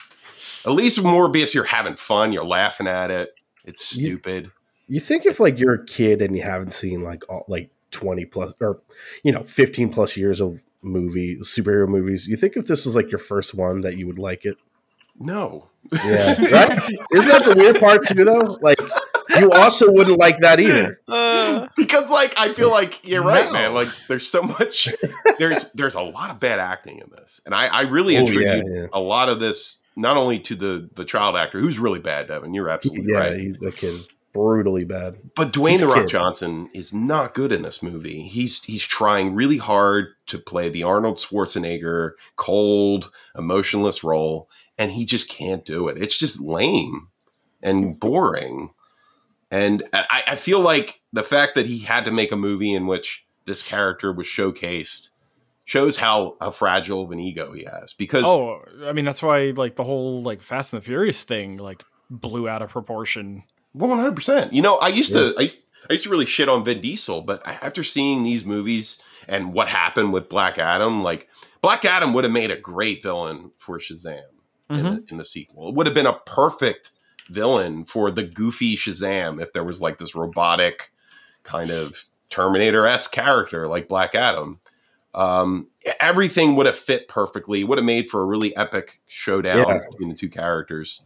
At least with Morbius, you're having fun, you're laughing at it. It's stupid. You think if like you're a kid and you haven't seen like all, like twenty plus or you know fifteen plus years of movie superhero movies, you think if this was like your first one that you would like it? no. Yeah, [laughs] right? Isn't that the weird part too? Though, like you also wouldn't like that either. Uh, because like I feel like you're right, No. man. Like there's so much [laughs] there's there's a lot of bad acting in this. And I, I really Oh, attribute yeah, yeah. a lot of this not only to the the child actor who's really bad, Devin. You're absolutely Yeah, right. he, the kid is brutally bad. But Dwayne He's the Rock kid. Johnson is not good in this movie. He's he's trying really hard to play the Arnold Schwarzenegger cold, emotionless role, and he just can't do it. It's just lame and boring. And I, I feel like the fact that he had to make a movie in which this character was showcased shows how how fragile of an ego he has because Oh, I mean that's why like the whole like Fast and the Furious thing like blew out of proportion. One hundred percent. You know, I used to, I used, I used to really shit on Vin Diesel, but after seeing these movies and what happened with Black Adam, like Black Adam would have made a great villain for Shazam in, Mhm. the, in the sequel. It would have been a perfect villain for the goofy Shazam if there was like this robotic kind of Terminator esque character like Black Adam. Um, everything would have fit perfectly. Would have made for a really epic showdown Yeah. between the two characters.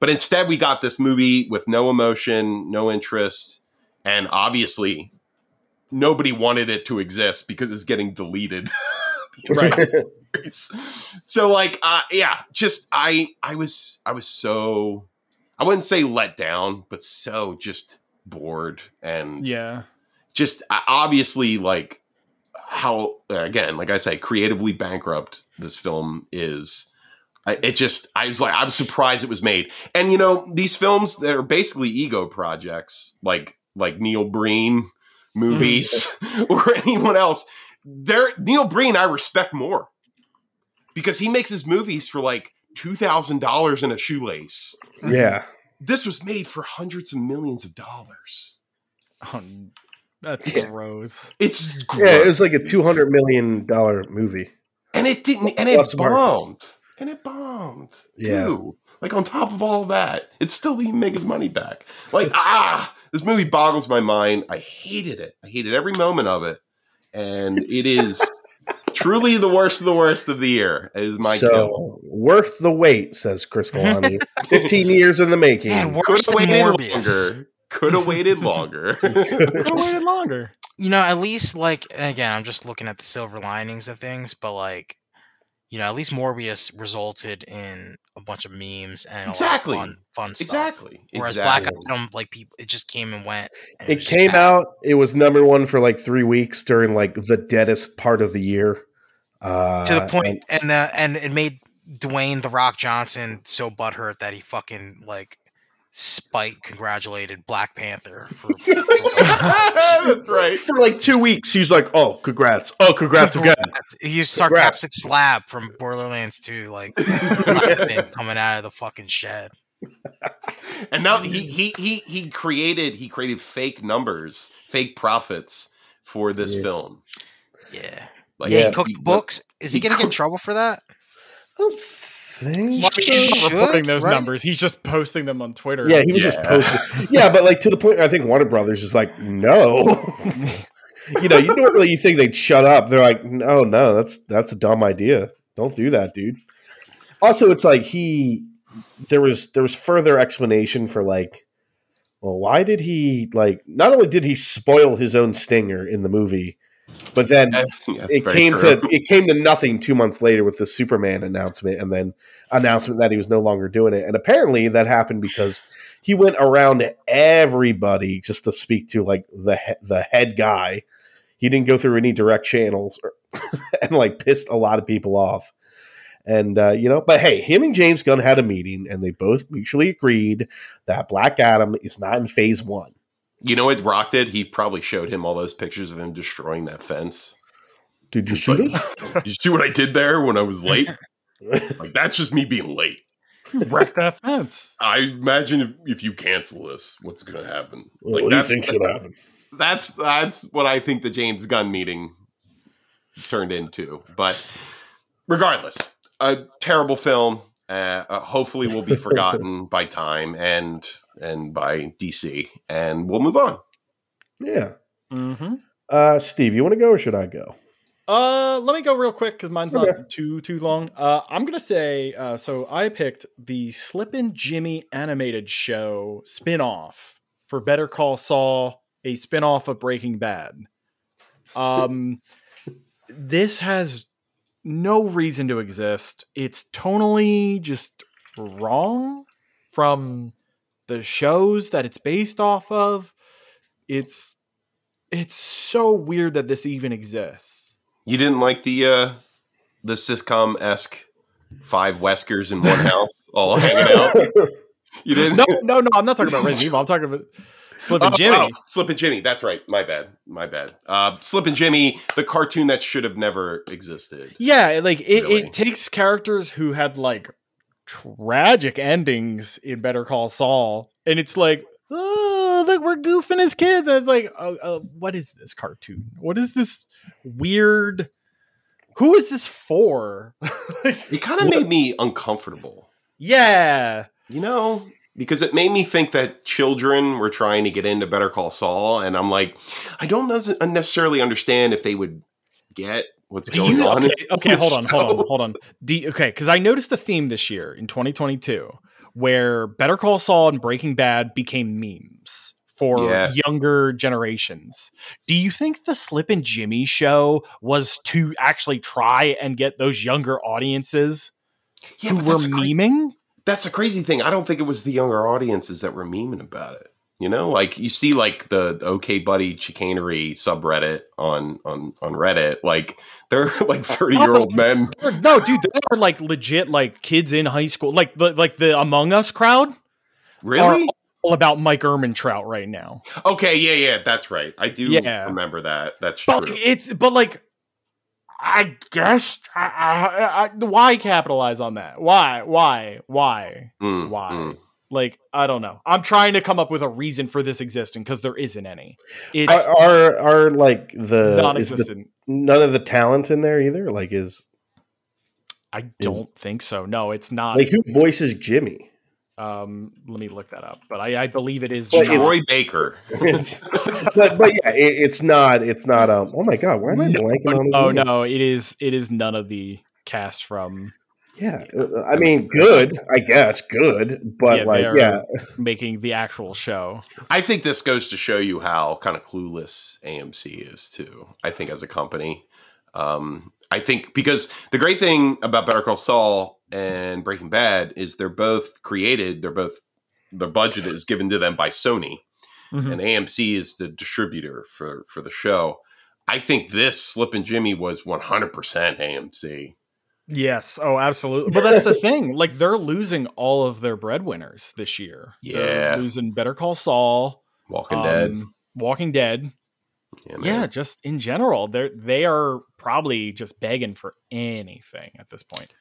But instead, we got this movie with no emotion, no interest, and obviously, nobody wanted it to exist because it's getting deleted. The entire series. so, like, uh, yeah, just I, I was, I was so, I wouldn't say let down, but so just bored and Yeah. just uh, obviously like how again like i say creatively bankrupt this film is I- it just i was like i'm surprised it was made and you know these films that are basically ego projects like like neil breen movies mm-hmm. [laughs] or anyone else they're neil breen i respect more because he makes his movies for like $2000 in a shoelace yeah. this was made for hundreds of millions of dollars Oh, that's Yeah. gross. it's Yeah, it was like a two hundred million dollar movie. and it didn't and it Plus market. bombed and it bombed Yeah. too. Like on top of all of that it still didn't make his money back. Like ah this movie boggles my mind. I hated it. I hated every moment of it. And [laughs] it is truly the worst of the worst of the year is my so kill worth the wait, says Chris Kalani. Fifteen years in the making. Man, could have waited longer. [laughs] Could have waited longer. Could have waited longer. You know, at least like again, I'm just looking at the silver linings of things, but like, you know, at least Morbius resulted in a bunch of memes and Exactly. a lot of fun, fun stuff. exactly Whereas exactly. Black Adam, like people, it just came and went. and It was just came bad. out. It was number one for like three weeks during like the deadest part of the year. Uh, to the point, and- and the and it made Dwayne the Rock Johnson so butthurt that he fucking like spite congratulated Black Panther for. [laughs] [laughs] that's right for like two weeks, he's like, "Oh, congrats! Oh, congrats again!" He used sarcastic slab from Borderlands 2, like [laughs] coming out of the fucking shed. and now he he he he created he created fake numbers, fake profits for this Yeah. film. Yeah. Like yeah, Yeah. he cooked the books. Is he, he gonna get in trouble for that? I don't think. Well, I mean, he's should, not reporting those right? numbers. He's just posting them on Twitter. Yeah, he was just posting. [laughs] Yeah, but like to the point, I think Warner Brothers is like, no. [laughs] you know, you normally you think they'd shut up. They're like, no, no, that's that's a dumb idea. Don't do that, dude. Also, it's like he there was there was further explanation for like, well, why did he like? Not only did he spoil his own stinger in the movie, but then [laughs] it came true. to it came to nothing two months later with the Superman announcement, and then announcement that he was no longer doing it. And apparently, that happened because he went around to everybody just to speak to like the he- the head guy. He didn't go through any direct channels, or, [laughs] and like pissed a lot of people off. And uh, you know, but hey, him and James Gunn had a meeting, and they both mutually agreed that Black Adam is not in Phase One. You know what Rock did? He probably showed him all those pictures of him destroying that fence. Did you It's see like. [laughs] Did you see what I did there when I was late? [laughs] like that's just me being late. wrecked that fence. I imagine if, if you cancel this, what's going to happen? Like what do you think should happen? that's that's what I think the James Gunn meeting turned into. But regardless, a terrible film. Uh, uh, hopefully, will be forgotten by time and and by DC, and we'll move on. Yeah. Mm-hmm. Uh, Steve, you want to go or should I go? Uh, let me go real quick because mine's not too too long. Uh, I'm gonna say uh, so. I picked the Slippin' Jimmy animated show spin-off for Better Call Saul, a spin-off of Breaking Bad. Um, this has no reason to exist. It's tonally just wrong from the shows that it's based off of. It's it's so weird that this even exists. You didn't like the uh the sitcom esque five Weskers in one house all [laughs] hanging out. You didn't. No, no, no. I'm not talking about Resident Evil. I'm talking about Slippin' Oh, Jimmy. oh, Slippin' Jimmy. That's right. My bad. My bad. Uh, Slippin' Jimmy, the cartoon that should have never existed. Yeah, like it, Really. it takes characters who had like tragic endings in Better Call Saul, and it's like, oh, look, we're goofing as kids. And it's like, oh, uh, what is this cartoon? What is this weird? Who is this for? [laughs] It kind of made me uncomfortable, yeah, you know, because it made me think that children were trying to get into Better Call Saul, and I'm like, I don't necessarily understand if they would get what's Do going you, on. okay, okay, hold on, hold on, [laughs] hold on. You- okay, because I noticed a theme this year in 2022 where Better Call Saul and Breaking Bad became memes for Yeah. younger generations. Do you think the Slippin' Jimmy show was to actually try and get those younger audiences Yeah, who were that's, a cra- that's a crazy thing. I don't think it was the younger audiences that were memeing about it. You know, like you see, like the, OK Buddy chicanery subreddit on on on Reddit. Like they're [laughs] like thirty year old men. No, dude, they are like legit like kids in high school, like the like the Among Us crowd. Really? All about Mike Ehrmantraut right now. Okay, yeah, yeah, that's right. I do Yeah. remember that. That's But true. it's but like I guess I, I, I, why capitalize on that? Why? Why? Why? Mm, Why? mm. Like I don't know. I'm trying to come up with a reason for this existing because there isn't any. It's Are, are are like the, is non-existent. none of the talent in there either? Like is I don't think so. No, it's not. like who voices Jimmy? um, let me look that up. But I, I believe it is. Well, not. Troy Baker. It's- but but yeah, it, it's not. It's not. Um. Oh my god, why am I blanking on his oh name? no, it is. It is none of the cast from Yeah, uh, I mean, good. I guess good, but Yeah, like, yeah, making the actual show. I think this goes to show you how kind of clueless AMC is too. I think as a company, um, I think because the great thing about Better Call Saul and Breaking Bad is they're both created. They're both the budget is given to them by Sony, Mhm. and AMC is the distributor for for the show. I think this Slippin' Jimmy was 100% AMC. Yes. Oh, absolutely. But that's the [laughs] thing. Like they're losing all of their breadwinners this year. They're Yeah. losing Better Call Saul, Walking Dead. um, Walking Dead. Yeah. Yeah, just in general, they're they are probably just begging for anything at this point.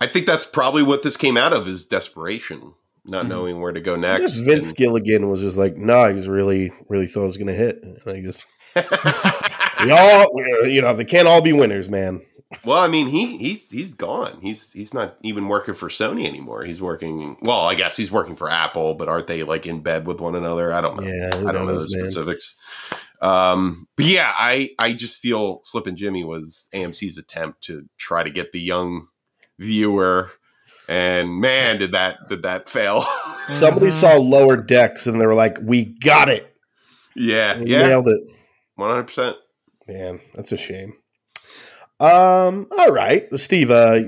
I think that's probably what this came out of is desperation, not Mhm. knowing where to go next. guess Vince and- Gilligan was just like, no, nah, he's really, really thought it was gonna hit. And I just, [laughs] we all, you know, they can't all be winners, man. Well, I mean, he he's he's gone. He's he's not even working for Sony anymore. He's working. Well, I guess he's working for Apple, but aren't they like in bed with one another? I don't know. Yeah, I don't know the knows, man. specifics. Um, but yeah, I I just feel Slippin' Jimmy was AMC's attempt to try to get the young viewer, and man, did that did that fail? [laughs] Somebody saw lower decks and they were like, we got it. yeah, We yeah, nailed it. one hundred percent. Man, that's a shame. Um, all right, Steve. Uh,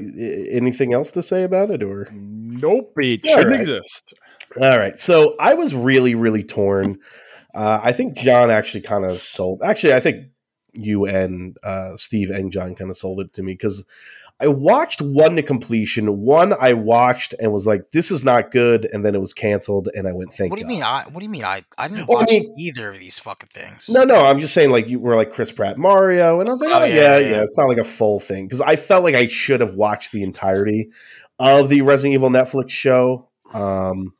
anything else to say about it, or Nope, it Yeah, shouldn't right. exist. all right? So I was really, really torn. Uh, I think John actually kind of sold. Actually, I think you and uh, Steve and John kind of sold it to me because I watched one to completion. One I watched and was like, "This is not good," and then it was canceled, and I went, "Thank What do you God." mean? I what do you mean? I I didn't Well, I watch mean- either of these fucking things. No, no, I'm just saying like you were like Chris Pratt Mario, and I was like, oh, Oh, yeah, yeah, yeah, yeah. It's not like a full thing because I felt like I should have watched the entirety of the Resident Evil Netflix show, um,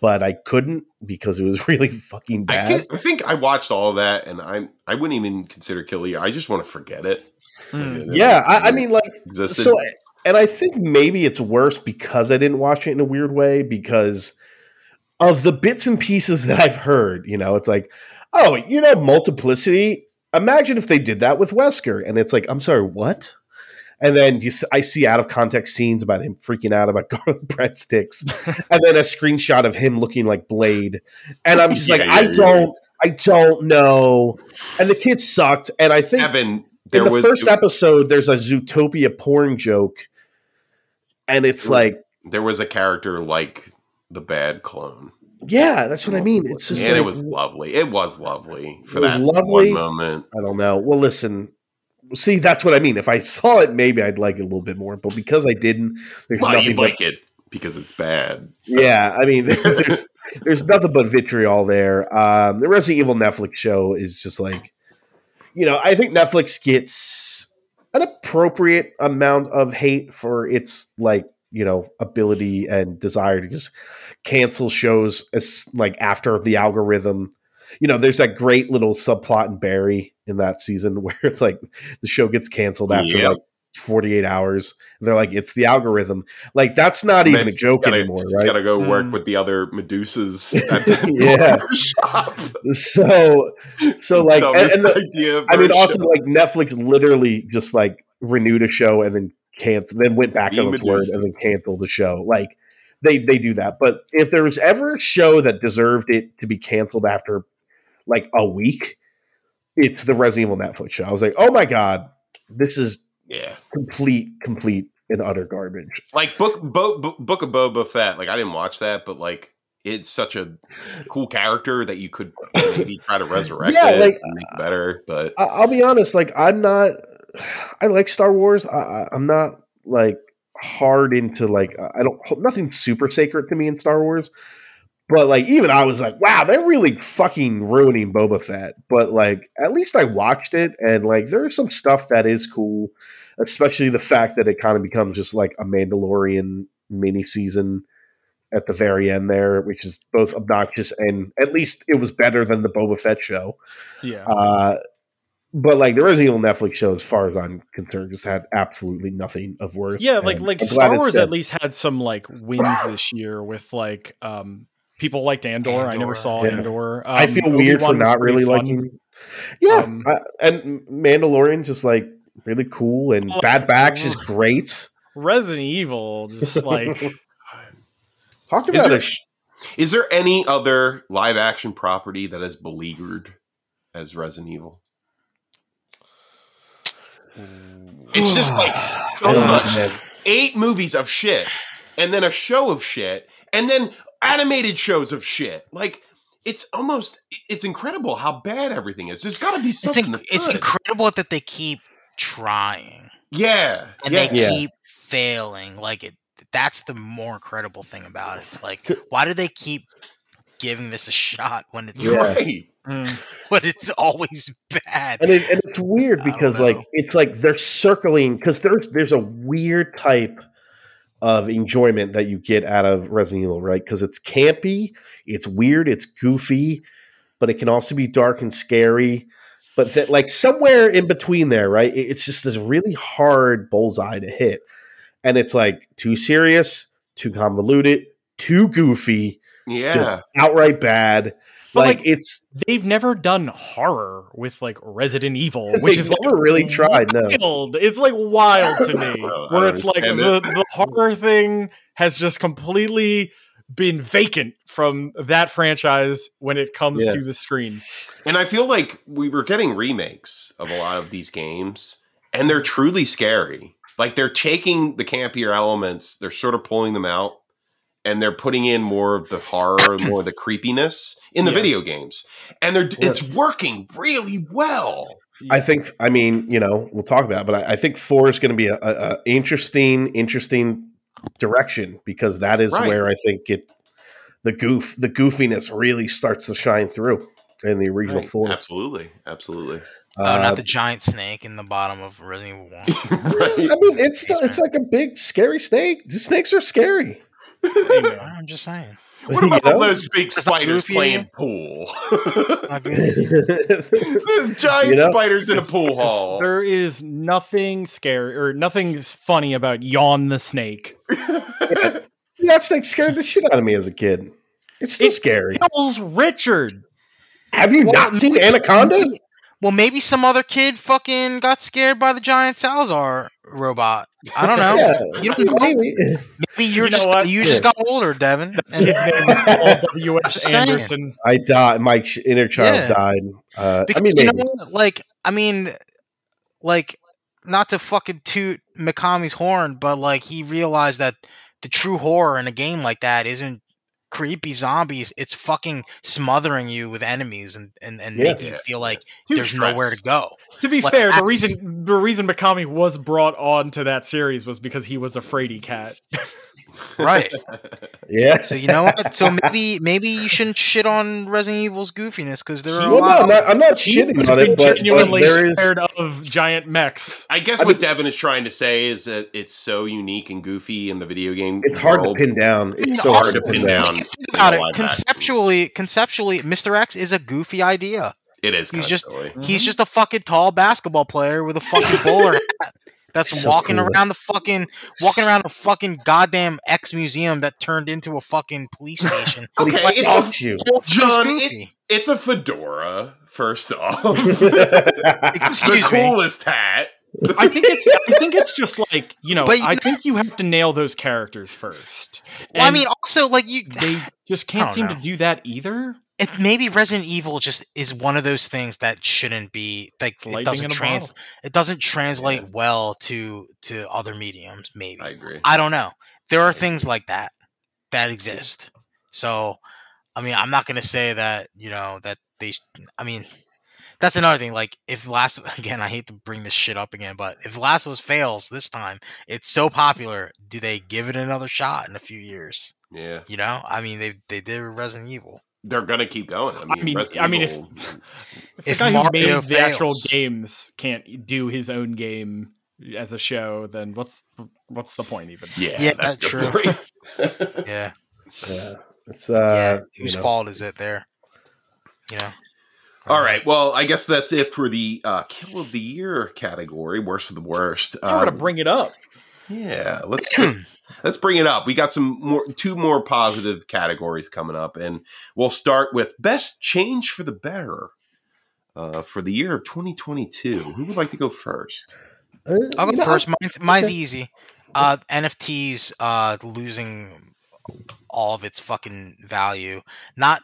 but I couldn't because it was [laughs] really fucking I, bad. can, I think I watched all of that, and I I wouldn't even consider Kill You. I just want to forget it. Mm. yeah, I, I mean, like existed. so, and I think maybe it's worse because I didn't watch it in a weird way because of the bits and pieces that I've heard. You know, it's like, oh, you know, multiplicity. Imagine if they did that with Wesker, and it's like, I'm sorry, what? And then you, s- I see out of context scenes about him freaking out about [laughs] garlic breadsticks, [laughs] and then a screenshot of him looking like Blade, and I'm just Yeah, like, yeah, I yeah. don't, I don't know. And the kid sucked, and I think Evan, there in the was first episode, there's a Zootopia porn joke, and it's Ooh. like, there was a character like the bad clone, yeah, that's what I mean. It's just and just it was lovely. It was lovely for that lovely. one moment. I don't know. Well, listen, see, that's what I mean. If I saw it, maybe I'd like it a little bit more, but because I didn't, there's nothing. you but- like it because it's bad. yeah, I mean, [laughs] there's there's nothing but vitriol there. Um, the Resident Evil Netflix show is just like, you know, I think Netflix gets an appropriate amount of hate for its like, you know, ability and desire to just cancel shows as like after the algorithm. You know, there's that great little subplot in Barry in that season [laughs] where it's like the show gets canceled after Yep. like 48 hours. They're like, it's the algorithm. Like that's not And even a joke gotta, anymore, just right? gotta go work Mm. with the other Medusas [laughs] at the Yeah. shop. So, so like, and, and the, idea I mean, also show. like Netflix literally just like renewed a show and then canceled, then went back The on its word and then canceled the show. Like they they do that. But if there was ever a show that deserved it to be canceled after like a week, it's the Resident Evil Netflix show. I was like, oh my god, this is yeah, complete, complete and utter garbage. like book Bo, Bo- Book of Boba Fett. Like I didn't watch that, but like it's such a cool character that you could maybe [laughs] try to resurrect Yeah, it like, and make better. But I, I'll be honest, like I'm not. I like Star Wars. I, I, I'm not like hard into like I don't nothing super sacred to me in Star Wars. But like even I was like, wow, they're really fucking ruining Boba Fett. But like at least I watched it and like there's some stuff that is cool, especially the fact that it kind of becomes just like a Mandalorian mini season at the very end there, which is both obnoxious and at least it was better than the Boba Fett show. Yeah. Uh, but like the Resident Evil Netflix show, as far as I'm concerned, just had absolutely nothing of worth. yeah, like like Star Wars at least had some like wins this year with like um people liked Andor. I never saw Yeah. Andor. Um, I feel weird for Obi-Wan was not really fun. liking. Yeah, Um, I- and Mandalorian's just like really cool, and Oh, Bad Batch is great. Resident Evil, just like [laughs] Talk Is about there- a sh- is there any other live action property that is beleaguered as Resident Evil? It's just like [sighs] so I know, much. eight movies of shit, and then a show of shit, and then animated shows of shit. Like it's almost it's incredible how bad everything is. There's got to be It's, something. inc- that's it's incredible that they keep trying yeah, and yeah. they Yeah. keep failing. Like it, that's the more incredible thing about it. It's like, why do they keep giving this a shot when it's Yeah. [laughs] right. mm, when it's always bad? and, it, and it's weird because like it's like they're circling because there's there's a weird type of enjoyment that you get out of Resident Evil, right? Because it's campy, it's weird, it's goofy, but it can also be dark and scary. But that like somewhere in between there, right? It's just this really hard bullseye to hit, and it's like too serious, too convoluted, too goofy, Yeah, just outright bad. But, like, like, it's they've never done horror with like Resident Evil, [laughs] which They is like never really tried, no. It's like wild to me, I where it's like the, the horror thing has just completely been vacant from that franchise when it comes Yeah. to the screen. and I feel like we were getting remakes of a lot of these games, and they're truly scary. Like they're taking the campier elements, they're sort of pulling them out, and they're putting in more of the horror, more of the [coughs] creepiness in the Yeah. video games, and they're it's working really well. I think. I mean, you know, we'll talk about, it, but I, I think four is going to be a, a, a interesting, interesting direction because that is Right. where I think it the goof, the goofiness really starts to shine through in the original Right. four. Absolutely, absolutely. oh, Uh, not the giant snake in the bottom of Resident Evil One. [laughs] right. I mean, it's still, it's like a big scary snake. The snakes are scary. [laughs] I'm just saying. What You about know? all those big spiders goofy. playing pool? Not [laughs] giant You know? spiders in a pool hall. There is nothing scary or nothing funny about Yawn the Snake. [laughs] that snake scared the shit out of me as a kid. It's still It- scary. Kills Richard. Have you Well, not seen Anaconda? Maybe- Well, maybe some other kid fucking got scared by the giant Salazar robot. I don't know. [laughs] Yeah, You don't know. maybe. Maybe you're You know just what? you just got older, Devin. And His name is [laughs] Paul W. S. Anderson. I died. My inner child Yeah. died. Uh, I because mean, you know maybe. what? Like, I mean, like, not to fucking toot Mikami's horn, but like he realized that the true horror in a game like that isn't creepy zombies, it's fucking smothering you with enemies and and, and Yeah. making you feel like Too there's nowhere to go. To be Like, fair, the reason the reason Mikami was brought on to that series was because he was a fraidy cat. [laughs] Right. Yeah. So you know what? So maybe maybe you shouldn't shit on Resident Evil's goofiness because there are a Well, no, lot. I'm not, I'm not shitting was on it, but, but genuinely there is. scared of giant mechs. I guess I what mean- Devin is trying to say is that it's so unique and goofy in the video game. It's hard to pin down. It's No, so hard to pin pin down. down. Think about in it a conceptually. Conceptually, Mr. X is a goofy idea. It is. He's just- silly. He's mm-hmm. just a fucking tall basketball player with a fucking bowler [laughs] hat that's So walking cool. around the fucking walking around a fucking goddamn X museum that turned into a fucking police [laughs] station. But he Okay, stalks you. John, goofy. It's a fedora. First off, [laughs] Excuse the me. coolest hat. I think it's I think it's just like, you know, But you I think you have to nail those characters first. Well, I mean, also like you, they just can't don't seem know. to do that either. It, maybe Resident Evil just is one of those things that shouldn't be like it doesn't trans it doesn't translate Yeah. well to to other mediums. Maybe I agree. I don't know. There are things like that that exist. So, I mean, I'm not going to say that, you know, that they, I mean, that's another thing. Like, if Last, [laughs] again, I hate to bring this shit up again, but if Last of Us fails this time, it's so popular. Do they give it another shot in a few years? Yeah, You know, I mean, they they did Resident Evil. They're gonna keep going. I mean, mean- Resident I mean, if- Evil- [laughs] If the If guy who Mario made the actual games can't do his own game as a show, then what's what's the point even? yeah, Yeah, that's that's true. [laughs] [laughs] Yeah. Yeah. It's yeah. uh Whose you know, fault is it there? You know? All right. Well, I guess that's it for the uh, kill of the year category. Worst of the worst. Now we're gonna Um, bring it up. Yeah, let's, [clears throat] let's let's bring it up. We got some more two more positive categories coming up, and we'll start with best change for the better uh, for the year of 2022. Who would like to go first? uh, I'll go know, first. Mine's, mine's okay. easy. Uh, NFTs uh, losing all of its fucking value. Not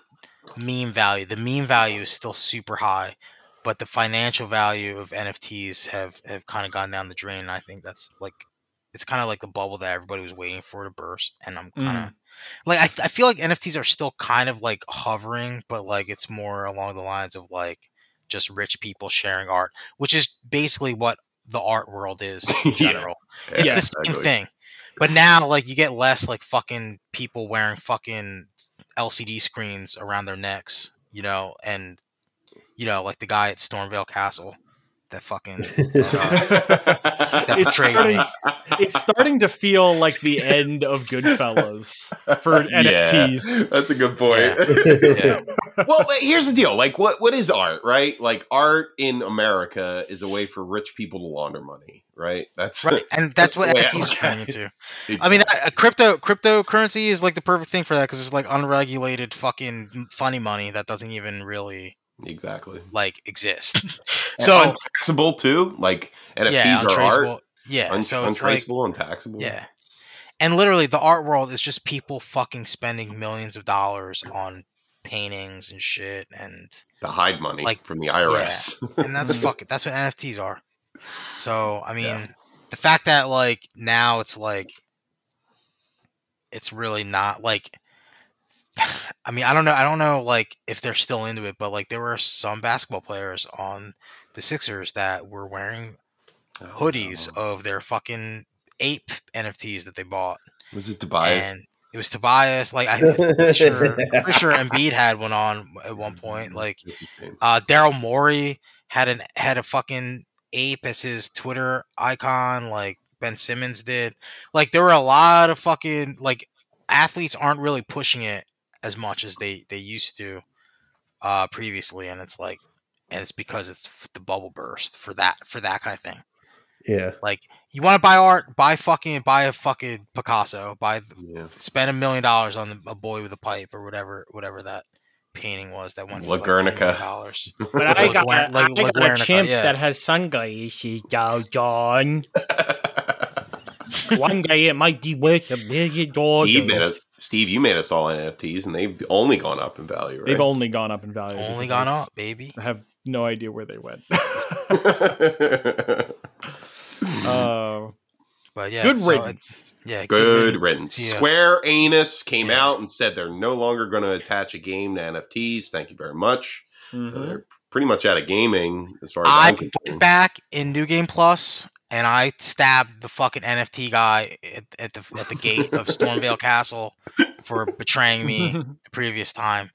meme value. The meme value is still super high, but the financial value of NFTs have have kind of gone down the drain. I think that's like it's kind of like the bubble that everybody was waiting for to burst, and I'm kind of mm. like I, I feel like NFTs are still kind of like hovering, but like it's more along the lines of like just rich people sharing art, which is basically what the art world is in [laughs] Yeah. general. It's Yeah, the same exactly. thing. But now, like, you get less like fucking people wearing fucking LCD screens around their necks, you know, and you know, like the guy at Stormveil Castle that fucking [laughs] that It's starting, me. it's starting to feel like the end of Goodfellas for [laughs] Yeah, NFTs. that's a good point. Yeah. [laughs] well, here's the deal. Like, what what is art, right? Like, art in America is a way for rich people to launder money, right? That's Right, and That's that's, what I NFTs look are at turning into. I mean, a, a uh, crypto cryptocurrency is like the perfect thing for that because it's like unregulated fucking funny money that doesn't even really exactly. like exist. [laughs] [laughs] So untaxable too. Like NFTs yeah, are art. untraceable. Yeah, Un- so it's like untraceable, untaxable. Yeah. And literally, the art world is just people fucking spending millions of dollars on paintings and shit, and to hide money Like, from the IRS. and that's [laughs] fucking that's what NFTs are. So I mean, Yeah. the fact that like now it's like it's really not like. I mean, I don't know. I don't know, like if they're still into it, but like there were some basketball players on the Sixers that were wearing Oh, hoodies no. of their fucking ape NFTs that they bought. Was it Tobias? and it was Tobias. Like I'm [laughs] pretty sure, pretty sure Embiid had one on at one point. Like a shame. uh, Daryl Morey had an had a fucking ape as his Twitter icon. Like Ben Simmons did. Like there were a lot of fucking like athletes aren't really pushing it as much as they they used to uh previously, and it's like. And it's because it's the bubble burst for that for that kind of thing. yeah. Like you want to buy art, buy fucking buy a fucking Picasso, buy Yeah. spend a million dollars on the, a boy with a pipe or whatever whatever that painting was that went for like $10 million. [laughs] But I got, Lar- a, like- I like got a chimp yeah. that has sunglasses, though, John. [laughs] One day it might be worth a million dollars. Steve, made us, Steve, you made us all NFTs, and they've only gone up in value, right? They've only gone up in value. Only gone I've- up, baby. I have no idea where they went. only. [laughs] uh, But yeah, Good so riddance. Yeah, Good riddance. Yeah. Square Anus came Yeah. out and said they're no longer going to attach a game to NFTs. Thank you very much. So Mhm. they're pretty much out of gaming as far as I I'm went concerned. back in New Game Plus and I stabbed the fucking NFT guy at, at the at the gate of Stormveil Castle for betraying me [laughs] the previous time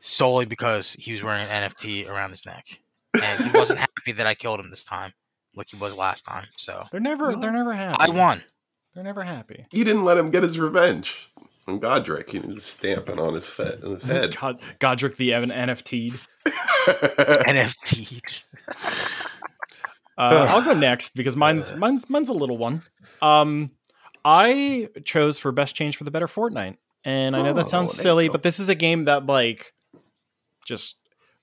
solely because he was wearing an NFT around his neck and he wasn't [laughs] happy that I killed him this time like he was last time. So They're never. They're never happy. I won. They're never happy. You didn't let him get his revenge on Godrick. He was stamping on his, fe- on his head. God, Godrick the Evan NFT'd. NFT. Uh, I'll go [laughs] next because mine's mine's mine's a little one. Um, I chose for best change for the better Fortnite, and I know Oh, that sounds there silly, but this is a game that like just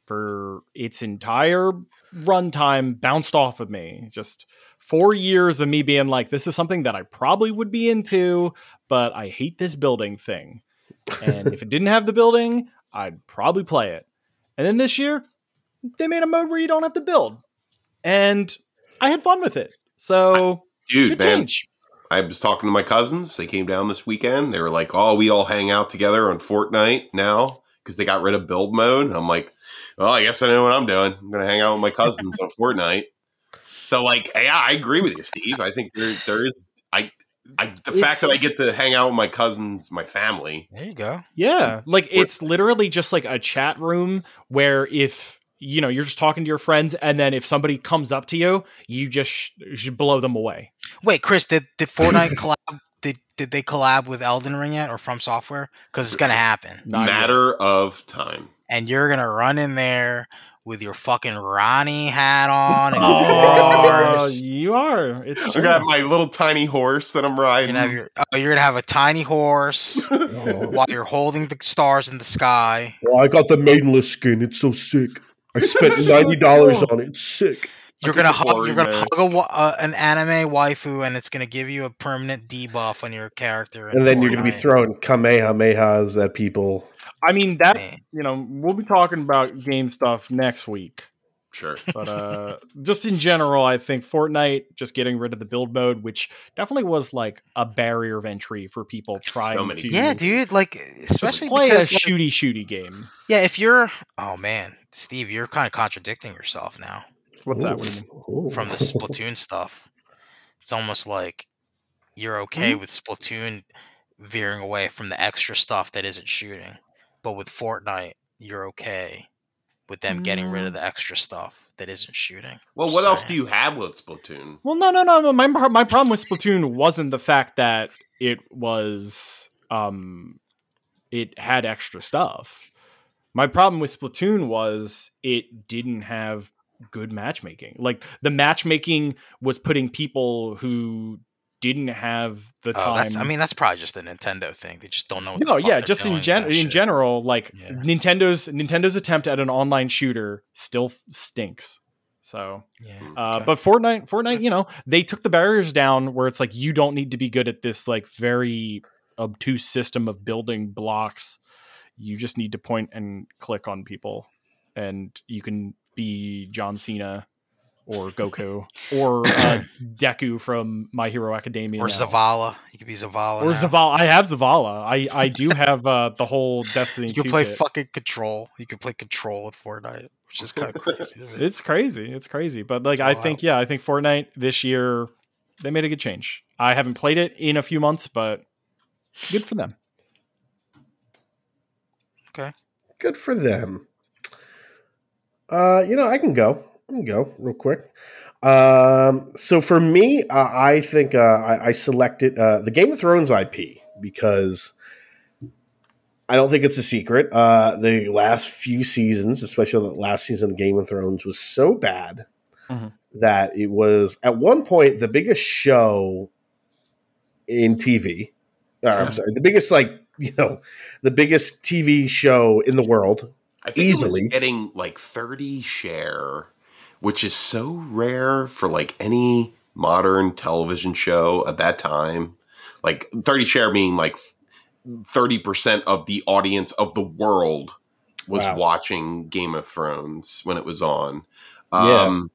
for its entire runtime bounced off of me. Just four years of me being like, this is something that I probably would be into, but I hate this building thing. And if it didn't have the building, I'd probably play it. And then this year, they made a mode where you don't have to build. And I had fun with it. So Dude, good man, change. I was talking to my cousins. They came down this weekend. They were like, "Oh, we all hang out together on Fortnite now because they got rid of build mode." I'm like, "Well, I guess I know what I'm doing. I'm gonna hang out with my cousins on Fortnite." So, like, yeah, I agree with you, Steve. I think there there is I. I, the fact that I get to hang out with my cousins, my family, There you go. Yeah. Like it's literally just like a chat room where if you know you're just talking to your friends and then if somebody comes up to you, you just sh- should blow them away. Wait, Chris, did did Fortnite [laughs] collab? Did did they collab with Elden Ring yet, or From Software? Because it's gonna happen, Not yet. matter of time. and you're gonna run in there with your fucking Ranni hat on and your Oh, horse. you are. It's I true. got my little tiny horse that I'm You're riding. gonna have your oh, you're gonna have a tiny horse [laughs] while you're holding the stars in the sky. Well, I got the maidenless skin. It's so sick. I spent ninety dollars cool. on it. Sick. You're gonna hug. You're gonna mask. hug a, uh, an anime waifu, and it's gonna give you a permanent debuff on your character. in And then you're going to be throwing kamehamehas at people. I mean that Man. you know we'll be talking about game stuff next week. Sure. [laughs] But uh just in general, I think Fortnite just getting rid of the build mode, which definitely was like a barrier of entry for people trying many to Yeah, dude. Like, just especially play because a like, shooty shooty game. yeah, if you're oh man, Steve, you're kind of contradicting yourself now What's that? What do you mean? Ooh. from the [laughs] Splatoon stuff. It's almost like you're okay Mm-hmm. with Splatoon veering away from the extra stuff that isn't shooting, but with Fortnite, you're okay with them getting rid of the extra stuff that isn't shooting. Well, Just what else do you have with Splatoon? Well, no, no, no. no. My my problem with Splatoon wasn't the fact that it was um it had extra stuff. My problem with Splatoon was it didn't have good matchmaking. Like the matchmaking was putting people who didn't have the Oh, time. that's, I mean, that's probably just a Nintendo thing. They just don't know. What no, the fuck yeah, they're just in gen- in shit. general, like Yeah. Nintendo's Nintendo's attempt at an online shooter still stinks. So Yeah. uh, okay. But Fortnite, Fortnite, you know, they took the barriers down where it's like you don't need to be good at this like very obtuse system of building blocks. You just need to point and click on people, and you can be John Cena or Goku or uh, Deku from My Hero Academia or now. Zavala. You could be Zavala. Or now. Zavala. I have Zavala. I I do [laughs] have uh, the whole Destiny. You could play kit. fucking Control. You could play Control at Fortnite, which is kind of crazy. it? It's crazy. It's crazy. But like I think yeah, I think Fortnite this year they made a good change. I haven't played it in a few months, but good for them. Okay. Good for them. Uh, you know, I can go. I can go real quick. Um, so for me, uh, I think uh, I, I selected uh, the Game of Thrones IP because I don't think it's a secret. Uh, the last few seasons, especially the last season of Game of Thrones, was so bad Mhm. that it was at one point the biggest show in TV. Or, I'm sorry, the biggest like you know the biggest TV show in the world. I think Easily. it was getting like 30 share, which is so rare for like any modern television show at that time. Like 30 share meaning like 30% of the audience of the world was Wow. watching Game of Thrones when it was on. Yeah. Um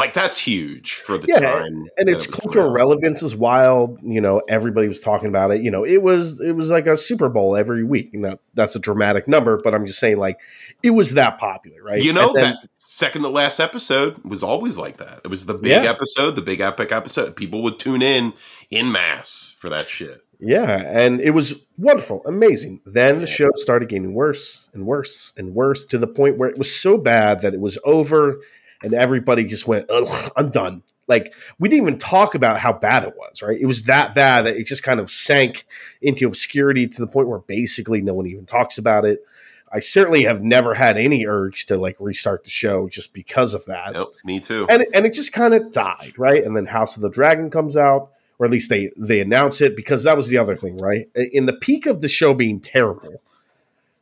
like that's huge for the Yeah, time. and its cultural around. relevance is wild. You know, everybody was talking about it. You know, it was it was like a Super Bowl every week. You know, that's a dramatic number, but I'm just saying, like, it was that popular, right? You know then- that second to last episode was always like that. It was the big Yeah. episode, the big epic episode. People would tune in in mass for that shit. Yeah, and it was wonderful, amazing. Then the show started getting worse and worse and worse to the point where it was so bad that it was over, and everybody just went, Ugh, "I'm done." Like we didn't even talk about how bad it was. Right? It was that bad that it just kind of sank into obscurity to the point where basically no one even talks about it. I certainly have never had any urge to like restart the show just because of that Yep, me too. and and it just kind of died, right? And then House of the Dragon comes out, or at least they they announce it because that was the other thing, right? In the peak of the show being terrible,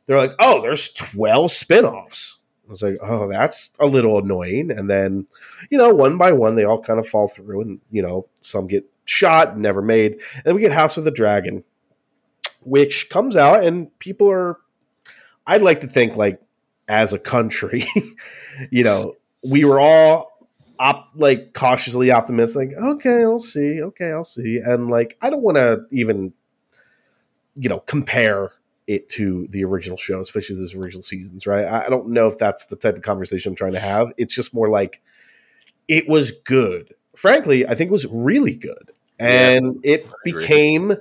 they're like, "Oh, there's twelve spinoffs." I was like, "Oh, that's a little annoying." And then, you know, one by one, they all kind of fall through, and you know, some get shot, never made. And we get House of the Dragon, which comes out, and people are. I'd like to think, like, as a country, [laughs] you know, we were all op- like cautiously optimistic. Okay, I'll see. Okay, I'll see. And like, I don't want to even, you know, compare it to the original show, especially those original seasons, right? I, don't know if that's the type of conversation I'm trying to have. It's just more like it was good. Frankly, I think it was really good, and it agree. became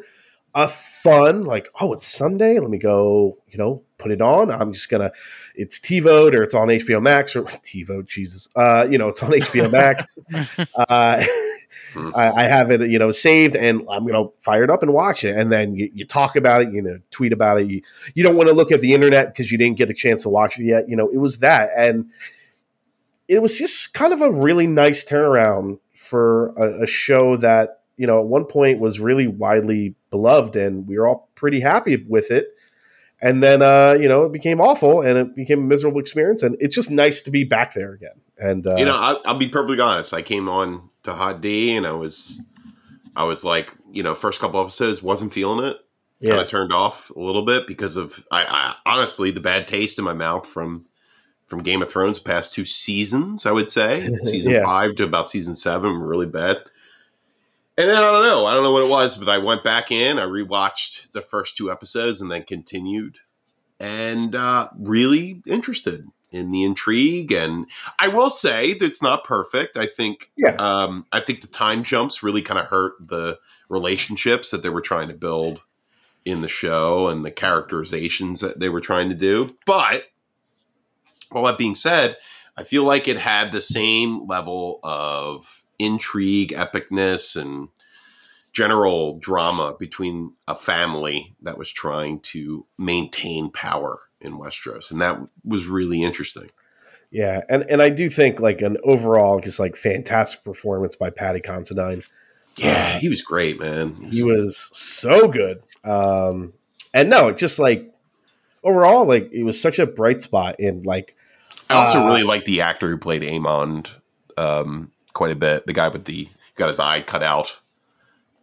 a fun like oh it's sunday let me go you know put it on i'm just gonna it's TiVo or it's on HBO Max or [laughs] TiVo, Jesus. Uh, you know, it's on HBO Max. [laughs] uh, [laughs] Hmm. I, I have it, you know, saved and I'm to fire it up and watch it. And then you, you talk about it, you know, tweet about it. You, you don't want to look at the internet because you didn't get a chance to watch it yet. You know, it was that. And it was just kind of a really nice turnaround for a, a show that, you know, at one point was really widely beloved and we were all pretty happy with it and then uh, you know it became awful and it became a miserable experience and it's just nice to be back there again and uh, you know, I'll, I'll be perfectly honest. I came on to Hot D, and I was, I was like, you know, first couple episodes wasn't feeling it. Kind of turned off a little bit because of, I, I honestly, the bad taste in my mouth from from Game of Thrones past two seasons. I would say [laughs] season Yeah. five to about season seven really bad. And then I don't know, I don't know what it was, but I went back in, I rewatched the first two episodes, and then continued, and uh, really interested in the intrigue. And I will say that it's not perfect. I think Yeah. um, I think the time jumps really kind of hurt the relationships that they were trying to build in the show and the characterizations that they were trying to do. But all that being said, I feel like it had the same level of intrigue, epicness, and general drama between a family that was trying to maintain power in Westeros. And that was really interesting. yeah and and i do think like an overall just like fantastic performance by Paddy Considine Yeah, he was great, man. he was so good um and no just like overall like it was such a bright spot in like I also Uh, really like the actor who played Aemond um, quite a bit. The guy with the got his eye cut out.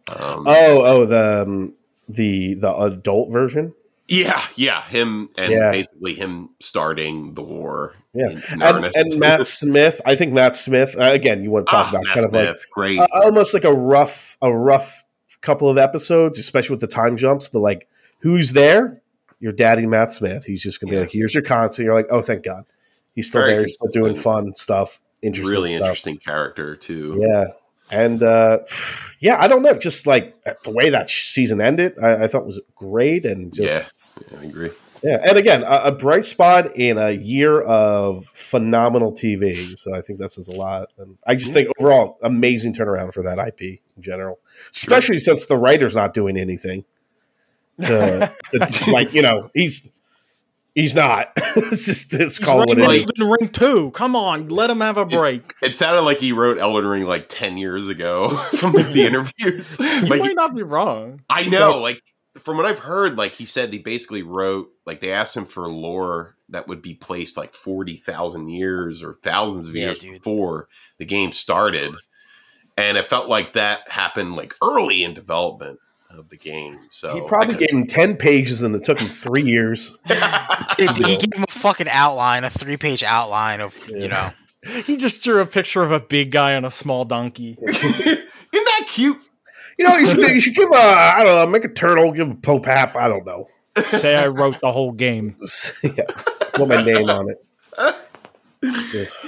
Um, oh oh the um, the the adult version yeah, yeah, him and Yeah. basically him starting the war. Yeah. in, in and, and matt smith i think matt smith uh, again you want to talk Ah, about Matt kind of like Smith, great. uh, almost like a rough a rough couple of episodes especially with the time jumps but like who's there your daddy matt smith he's just gonna be like here's your console you're like oh thank god he's still Very there he's still doing fun stuff interesting really stuff interesting character too. yeah and uh yeah i don't know just like the way that sh- season ended i, I thought was great and just yeah, yeah, I agree. yeah, and again, a, a bright spot in a year of phenomenal TV. So I think that says a lot. And I just think overall, amazing turnaround for that IP in general, especially since the writer's not doing anything. To, [laughs] to like, you know, he's he's not. [laughs] it's just it's He's called what writing it is. Elden Ring 2. Come on, let him have a break. It sounded like he wrote Elden Ring like ten years ago [laughs] from the interviews. You Like, might not be wrong. I know, like from what I've heard, like he said, he basically wrote like they asked him for lore that would be placed like forty thousand years or thousands of Yeah, years dude. before the game started, and it felt like that happened like early in development of the game. So He probably gave him ten pages, and it took him three years. [laughs] He, he gave him a fucking outline, a three page outline of Yeah. you know. He just drew a picture of a big guy on a small donkey. [laughs] Isn't that cute? You know, you should you should give a I don't know, make a turtle, give a Pope Hap. I don't know. Say I wrote the whole game. [laughs] yeah, put my name on it.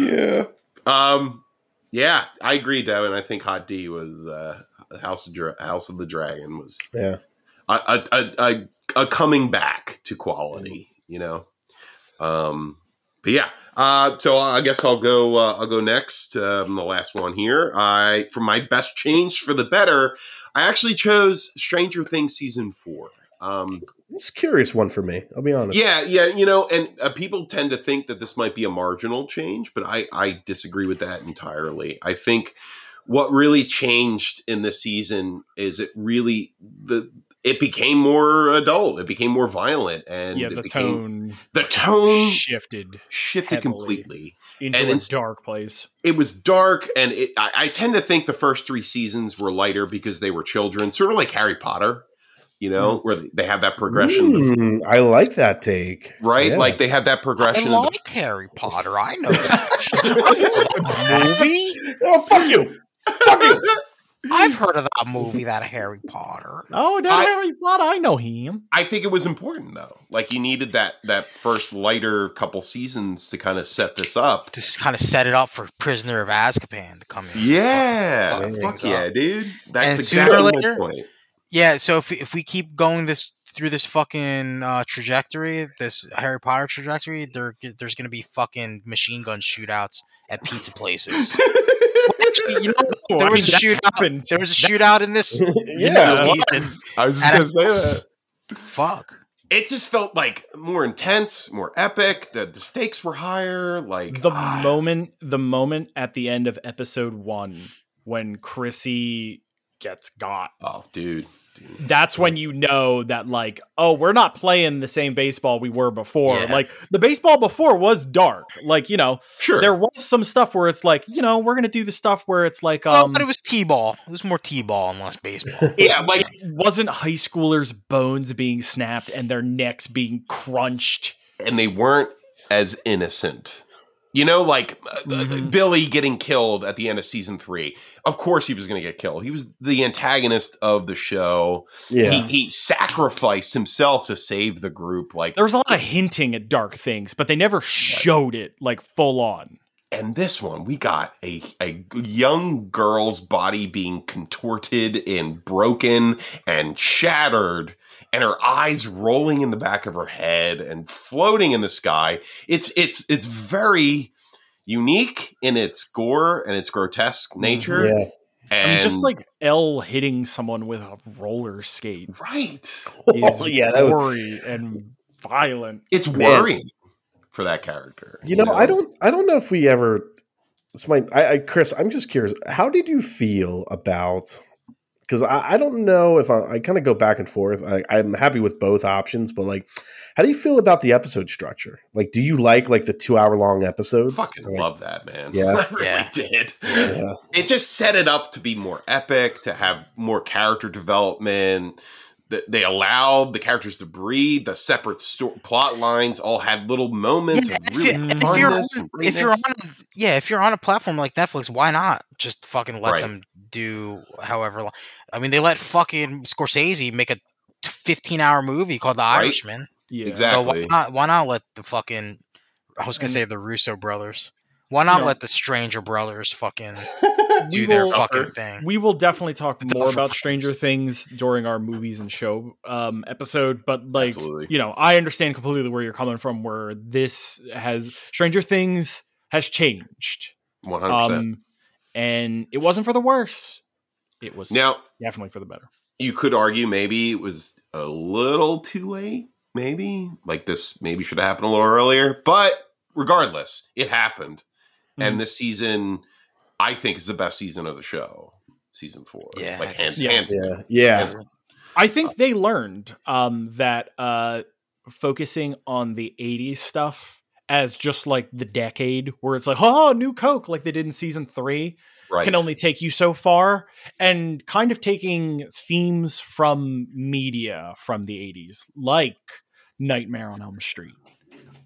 Yeah. Um. Yeah, I agree, Devin. I think Hot D was uh, House of Dra- House of the Dragon was Yeah, a a, a, a, a coming back to quality. You know. Um. But yeah. Uh, so I guess I'll go. Uh, I'll go next. Um, the last one here. I for my best change for the better. I actually chose Stranger Things season four. Um, it's a curious one for me. I'll be honest. yeah, yeah, you know, and uh, people tend to think that this might be a marginal change, but I, I disagree with that entirely. I think what really changed in this season is it really the it became more adult, it became more violent, and Yeah, it the became, tone the tone shifted shifted completely. into And a ins- dark place. It was dark, and it, I, I tend to think the first three seasons were lighter because they were children, sort of like Harry Potter. You know, where they- they have that progression, Mm, I like that take. right? Yeah. Like they have that I progression. of the- like Harry Potter. I know that [laughs] [laughs] movie. [laughs] oh fuck you, fuck you. I've heard of that movie, that Harry Potter. Oh, that I- Harry Potter, I know him. I think it was important though. Like you needed that that first lighter couple seasons to kind of set this up. to kind of set it up for Prisoner of Azkaban to come in. Yeah, Fuck fuck things yeah, up. dude. That's And exactly sooner or later- point. Yeah, so if if we keep going this through this fucking uh, trajectory, this Harry Potter trajectory, there there's gonna be fucking machine gun shootouts at pizza places. [laughs] Actually, you know, [laughs] there I was mean, a shootout. happened. There was a shootout [laughs] in this yeah. season. I was just a gonna say house. that. Fuck. It just felt like more intense, more epic. The the stakes were higher. Like the ah, moment the moment at the end of episode one when Chrissy gets got. Oh, dude. Dude. That's when you know that like, oh, we're not playing the same baseball we were before. Yeah. Like the baseball before was dark. Like, you know, Sure. there was some stuff where it's like, you know, we're gonna do the stuff where it's like Oh, um but it was t-ball. It was more t-ball and less baseball. [laughs] yeah, like it wasn't high schoolers' bones being snapped and their necks being crunched. and they weren't as innocent. You know, like uh, uh, Mhm. Billy getting killed at the end of season three. Of course, he was going to get killed. He was the antagonist of the show. Yeah. He, he sacrificed himself to save the group. Like, There was a lot of hinting at dark things, but they never showed it like full on. and this one, we got a a young girl's body being contorted and broken and shattered, and her eyes rolling in the back of her head and floating in the sky. It's it's it's very unique in its gore and its grotesque mm-hmm. nature. yeah. And I mean, just like El hitting someone with a roller skate right, is Oh, [laughs] yeah. That was, and violent. it's Man. worrying for that character. you know, I don't. I don't know if we ever. This might. I, I Chris. I'm just curious. How did you feel about? Because I, I don't know if I, I kind of go back and forth. I, I'm happy with both options, but like, how do you feel about the episode structure? Like, do you like like the two hour long episodes? fucking Like, love that man. Yeah. [laughs] I really Yeah. did. Yeah. it just set it up to be more epic, to have more character development. Th- They allowed the characters to breathe. The separate sto- plot lines all had little moments Yeah, of if, really you, if, you're on, if you're on a, yeah if you're on a platform like Netflix, why not just fucking let Right. them do however long? I mean, they let fucking Scorsese make a 15 hour movie called The Right. Irishman. Yeah. Exactly. So why not? Why not let the fucking? I was gonna And- say the Russo brothers. Why not No. let the Stranger brothers fucking [laughs] do their will- fucking thing? We will definitely talk The more Duffer about Brothers. Stranger Things during our movies and show um, episode, but like Absolutely. you know, I understand completely where you're coming from. Where this has Stranger Things has changed, One hundred percent. um, and it wasn't for the worse. It was Now definitely for the better. you could argue maybe it was a little too late. Maybe like this maybe should have happened a little earlier. But regardless, it happened. Mhm. And this season, I think is the best season of the show. Season four. Yeah, I like think hands. Yeah. hands Yeah. Yeah. hands I think they learned um, that uh, focusing on the 80s stuff as just like the decade where it's like, oh, new Coke, like they did in season three, right. can only take you so far. And kind of taking themes from media from the 80s, like Nightmare on Elm Street,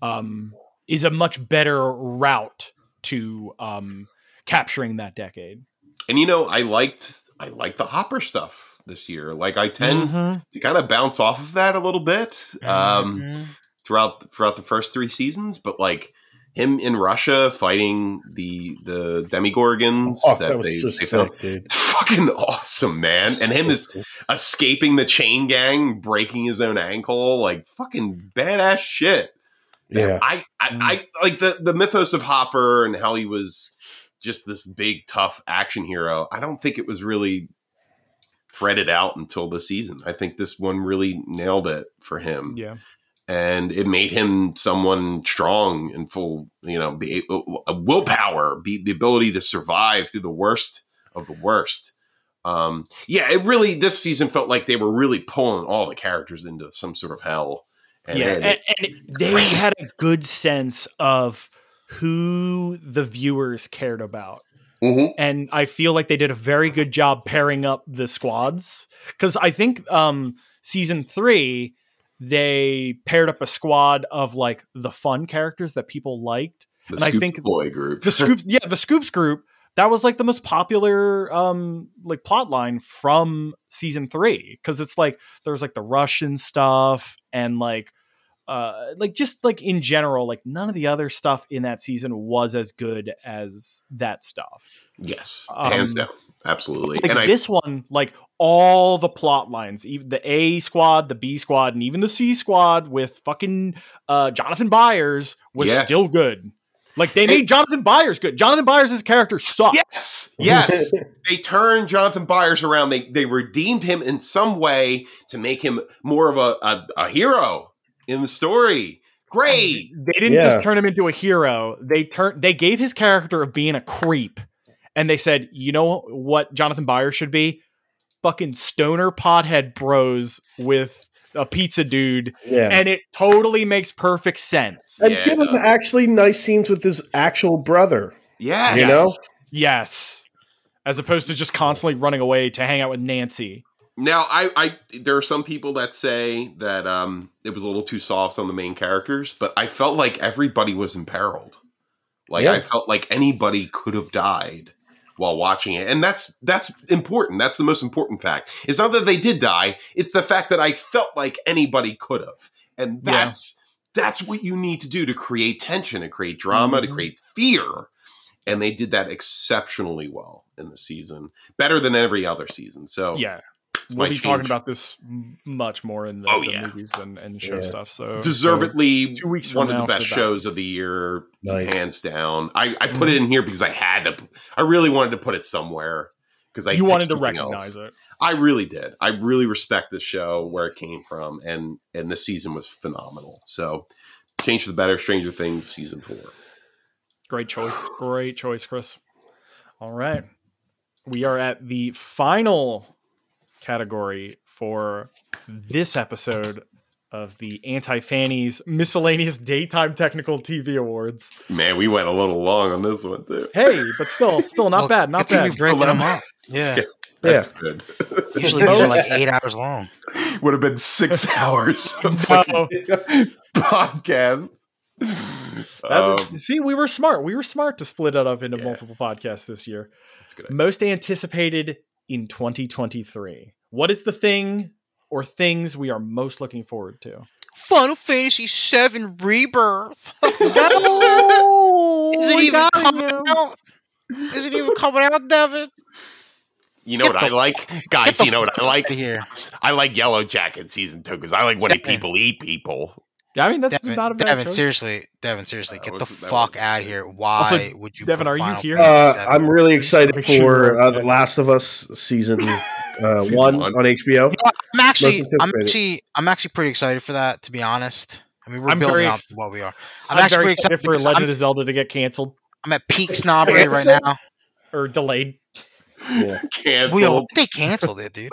um, is a much better route to um, capturing that decade. And you know, I liked I liked the Hopper stuff this year. Like I tend Mhm. to kind of bounce off of that a little bit um, Mhm. throughout throughout the first three seasons, but like him in Russia fighting the the demogorgons Oh, that, that was they, so they sick, dude. Fucking awesome, man! And him is escaping the chain gang, breaking his own ankle, like fucking badass shit. Yeah. I, I, I like the the mythos of Hopper and how he was just this big tough action hero. I don't think it was really threaded out until the season. I think this one really nailed it for him, Yeah. and it made him someone strong and full, you know, be willpower, be the ability to survive through the worst of the worst. Um, yeah, it really this season felt like they were really pulling all the characters into some sort of hell. And yeah, and, and they [laughs] had a good sense of who the viewers cared about. Mhm. and I feel like they did a very good job pairing up the squads because I think um season three they paired up a squad of like the fun characters that people liked. the and I think boy group. The Scoops, [laughs] yeah, the Scoops group that was like the most popular um like plot line from season three because it's like there was like the Russian stuff and like uh like just like in general like none of the other stuff in that season was as good as that stuff yes, Um, hands down, absolutely. like and I, this one, like all the plot lines, even the A squad, the B squad, and even the C squad with fucking uh, Jonathan Byers was Yeah. still good. Like they Hey- made Jonathan Byers good. Jonathan Byers' character sucks. yes, yes, [laughs] they turned Jonathan Byers around. They they redeemed him in some way to make him more of a a, a hero in the story. Great. They didn't Yeah. just turn him into a hero. They turned they gave his character of being a creep. And they said, you know what Jonathan Byers should be? Fucking stoner pothead bros with a pizza dude. yeah. And it totally makes perfect sense. And Yeah, give him actually nice scenes with his actual brother. Yes. You know? Yes. As opposed to just constantly running away to hang out with Nancy. Now, I, I, there are some people that say that um, it was a little too soft on the main characters, but I felt like everybody was imperiled. Like Yeah. I felt like anybody could have died while watching it, and that's that's important. That's the most important fact. It's not that they did die; it's the fact that I felt like anybody could have, and Yeah. that's that's what you need to do to create tension, to create drama, Mhm. to create fear. And they did that exceptionally well in the season, better than every other season. So Yeah. It's We'll my be talking about this much more in the, Oh, the yeah. movies and, and show Yeah. stuff. So deservedly two weeks one of the best shows of the year, Nice. hands down. I, I put mm-hmm. it in here because I had to. I really wanted to put it somewhere because I you wanted to recognize else. it. I really did. I really respect the show where it came from, and and the season was phenomenal. So, change for the better. Stranger Things season four. Great choice. Great choice, Chris. All right. We are at the final category for this episode of the Anti Fannies Miscellaneous Daytime Technical TV Awards. Man, we went a little long on this one too. Hey, but still, still not Well, bad. Not bad. We breaking them up. Yeah. That's good. Usually these are like [laughs] eight hours long. Would have been six [laughs] hours of No. [laughs] podcast. That- Um, see, we were smart. We were smart to split it up into Yeah. multiple podcasts this year. that's good. Most anticipated in 2023. What is the thing or things we are most looking forward to? Final Fantasy VII Rebirth. No! [laughs] Is it oh, even coming you. out? Is it even coming out, Devin? You know Get what the I like, guys. the You know what I like. outta here. I like Yellow Jacket season two because I like when Devin. people eat people. Yeah, I mean that's Devin, not a bad Devin choice. seriously, Devin, seriously, That get the fuck was- out of here. Why Also, would you? Devin, put are you here? Uh, I'm really excited Make sure for uh, The. Last of Us season [laughs] uh, Season one one. on HBO. I'm actually, I'm actually, I'm actually pretty excited for that. To be honest, I mean, we're I'm building up ex- what we are. I'm, I'm, actually very pretty excited for Legend I'm, of Zelda to get canceled I'm at peak [laughs] snobbery right now. or delayed. Yeah. [laughs] Canceled. We all, they canceled it, dude.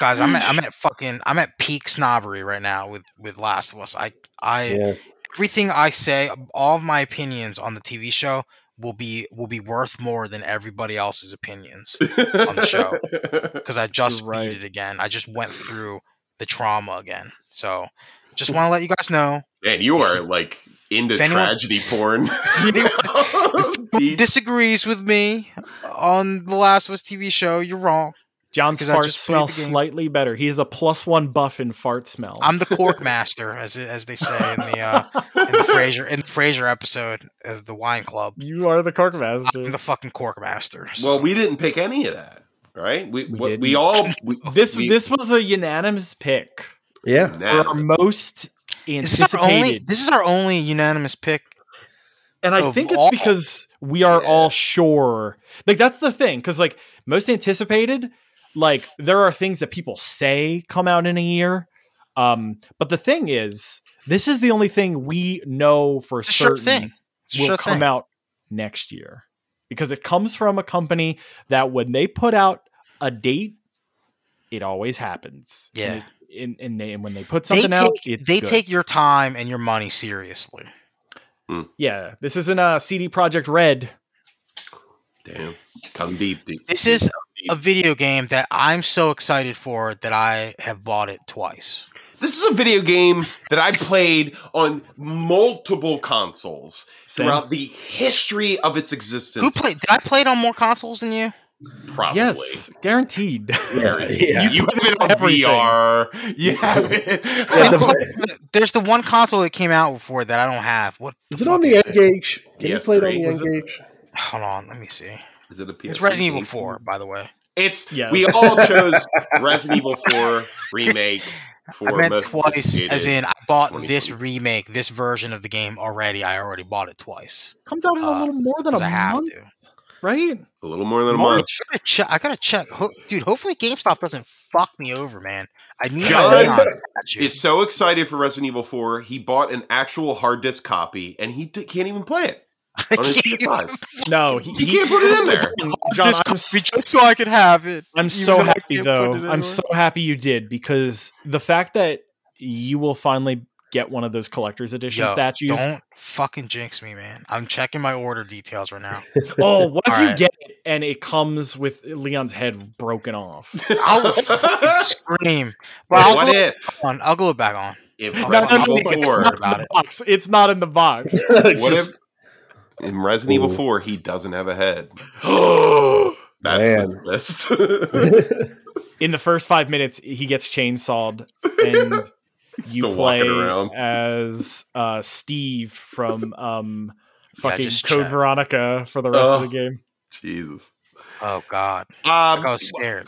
Guys, I'm at, I'm at fucking, I'm at peak snobbery right now with with Last of Us. I, I, Yeah. everything I say, all of my opinions on the TV show will be will be worth more than everybody else's opinions on the show. [laughs] because I just You're right. beat it again. I just went through the trauma again. So just want to let you guys know. And you are [laughs] like into If anyone- tragedy porn. [laughs] anyone- Deep. disagrees with me on the Last of Us TV show, you're wrong. John's Because fart just played smell slightly better. He's a plus one buff in fart smell. I'm the cork master, as as they say in the uh, in the Frasier in the Frasier episode of the Wine Club. you are the cork I'm master. the fucking cork master. so- well, we didn't pick any of that, right? We We we, didn't. we all [laughs] we, This we- this was a unanimous pick Yeah. now. for our most this is our only anticipated, this is our only unanimous pick. and I of think it's all. because we are Yeah. all sure. Like that's the thing, because like most anticipated, like there are things that people say come out in a year, um, but the thing is, this is the only thing we know for It's a sure certain thing. It's a will sure come thing. out next year because it comes from a company that when they put out a date, it always happens. Yeah. and, it, and, and, they, and when they put They something out, take it's they good. take your time and your money seriously. Yeah, this isn't a CD Projekt Red. Damn, come deep. deep This deep, is come deep. A video game that I'm so excited for that I have bought it twice. This is a video game that I played on multiple consoles Same. throughout the history of its existence. Who played? Did I play it on more consoles than you? Probably. Yes, guaranteed. Yeah. [laughs] yeah. You have it on Everything. VR. You have it. Yeah, the- There's the one console that came out before that I don't have. What is it on the is N-Gage? Can you PS3? play it on the N-Gage? Hold on, let me see. Is it a PS? It's Resident Evil 4, by the way. It's Yeah. we all chose Resident Evil 4 [laughs] remake for I meant most twice, anticipated. as in I bought this remake, this version of the game already. I already bought it twice Comes out in a Uh, little more than a because have month, to. right? a little more than a month. I gotta check. I gotta check. Ho- dude, hopefully GameStop doesn't fuck me over, man. I need John my Leon statue. Is so excited for Resident Evil 4. He bought an actual hard disk copy and he d- can't even play it on his PS5. No, he, He can't put it in there. John, This I'm, just so I could have it. I'm so happy though. I'm so happy you did because the fact that you will finally get one of those collector's edition Yo, statues. Don't fucking jinx me, man. I'm checking my order details right now. [laughs] Oh, [laughs] what if you Alright. get it and it comes with Leon's head broken off? [laughs] I'll fucking scream. But Wait, I'll what if? on. I'll glue it back on. If No, No, no, Resident no, I'll Evil it 4 smart. in the box. It's not in the box. What if in Resident Evil 4 he doesn't have a head? [gasps] That's Man. the twist. [laughs] In the first five minutes, he gets chainsawed, and [laughs] you play as uh, Steve from um, fucking just Code check. Veronica for the rest of the game. Jesus. Oh God, Um, I was scared.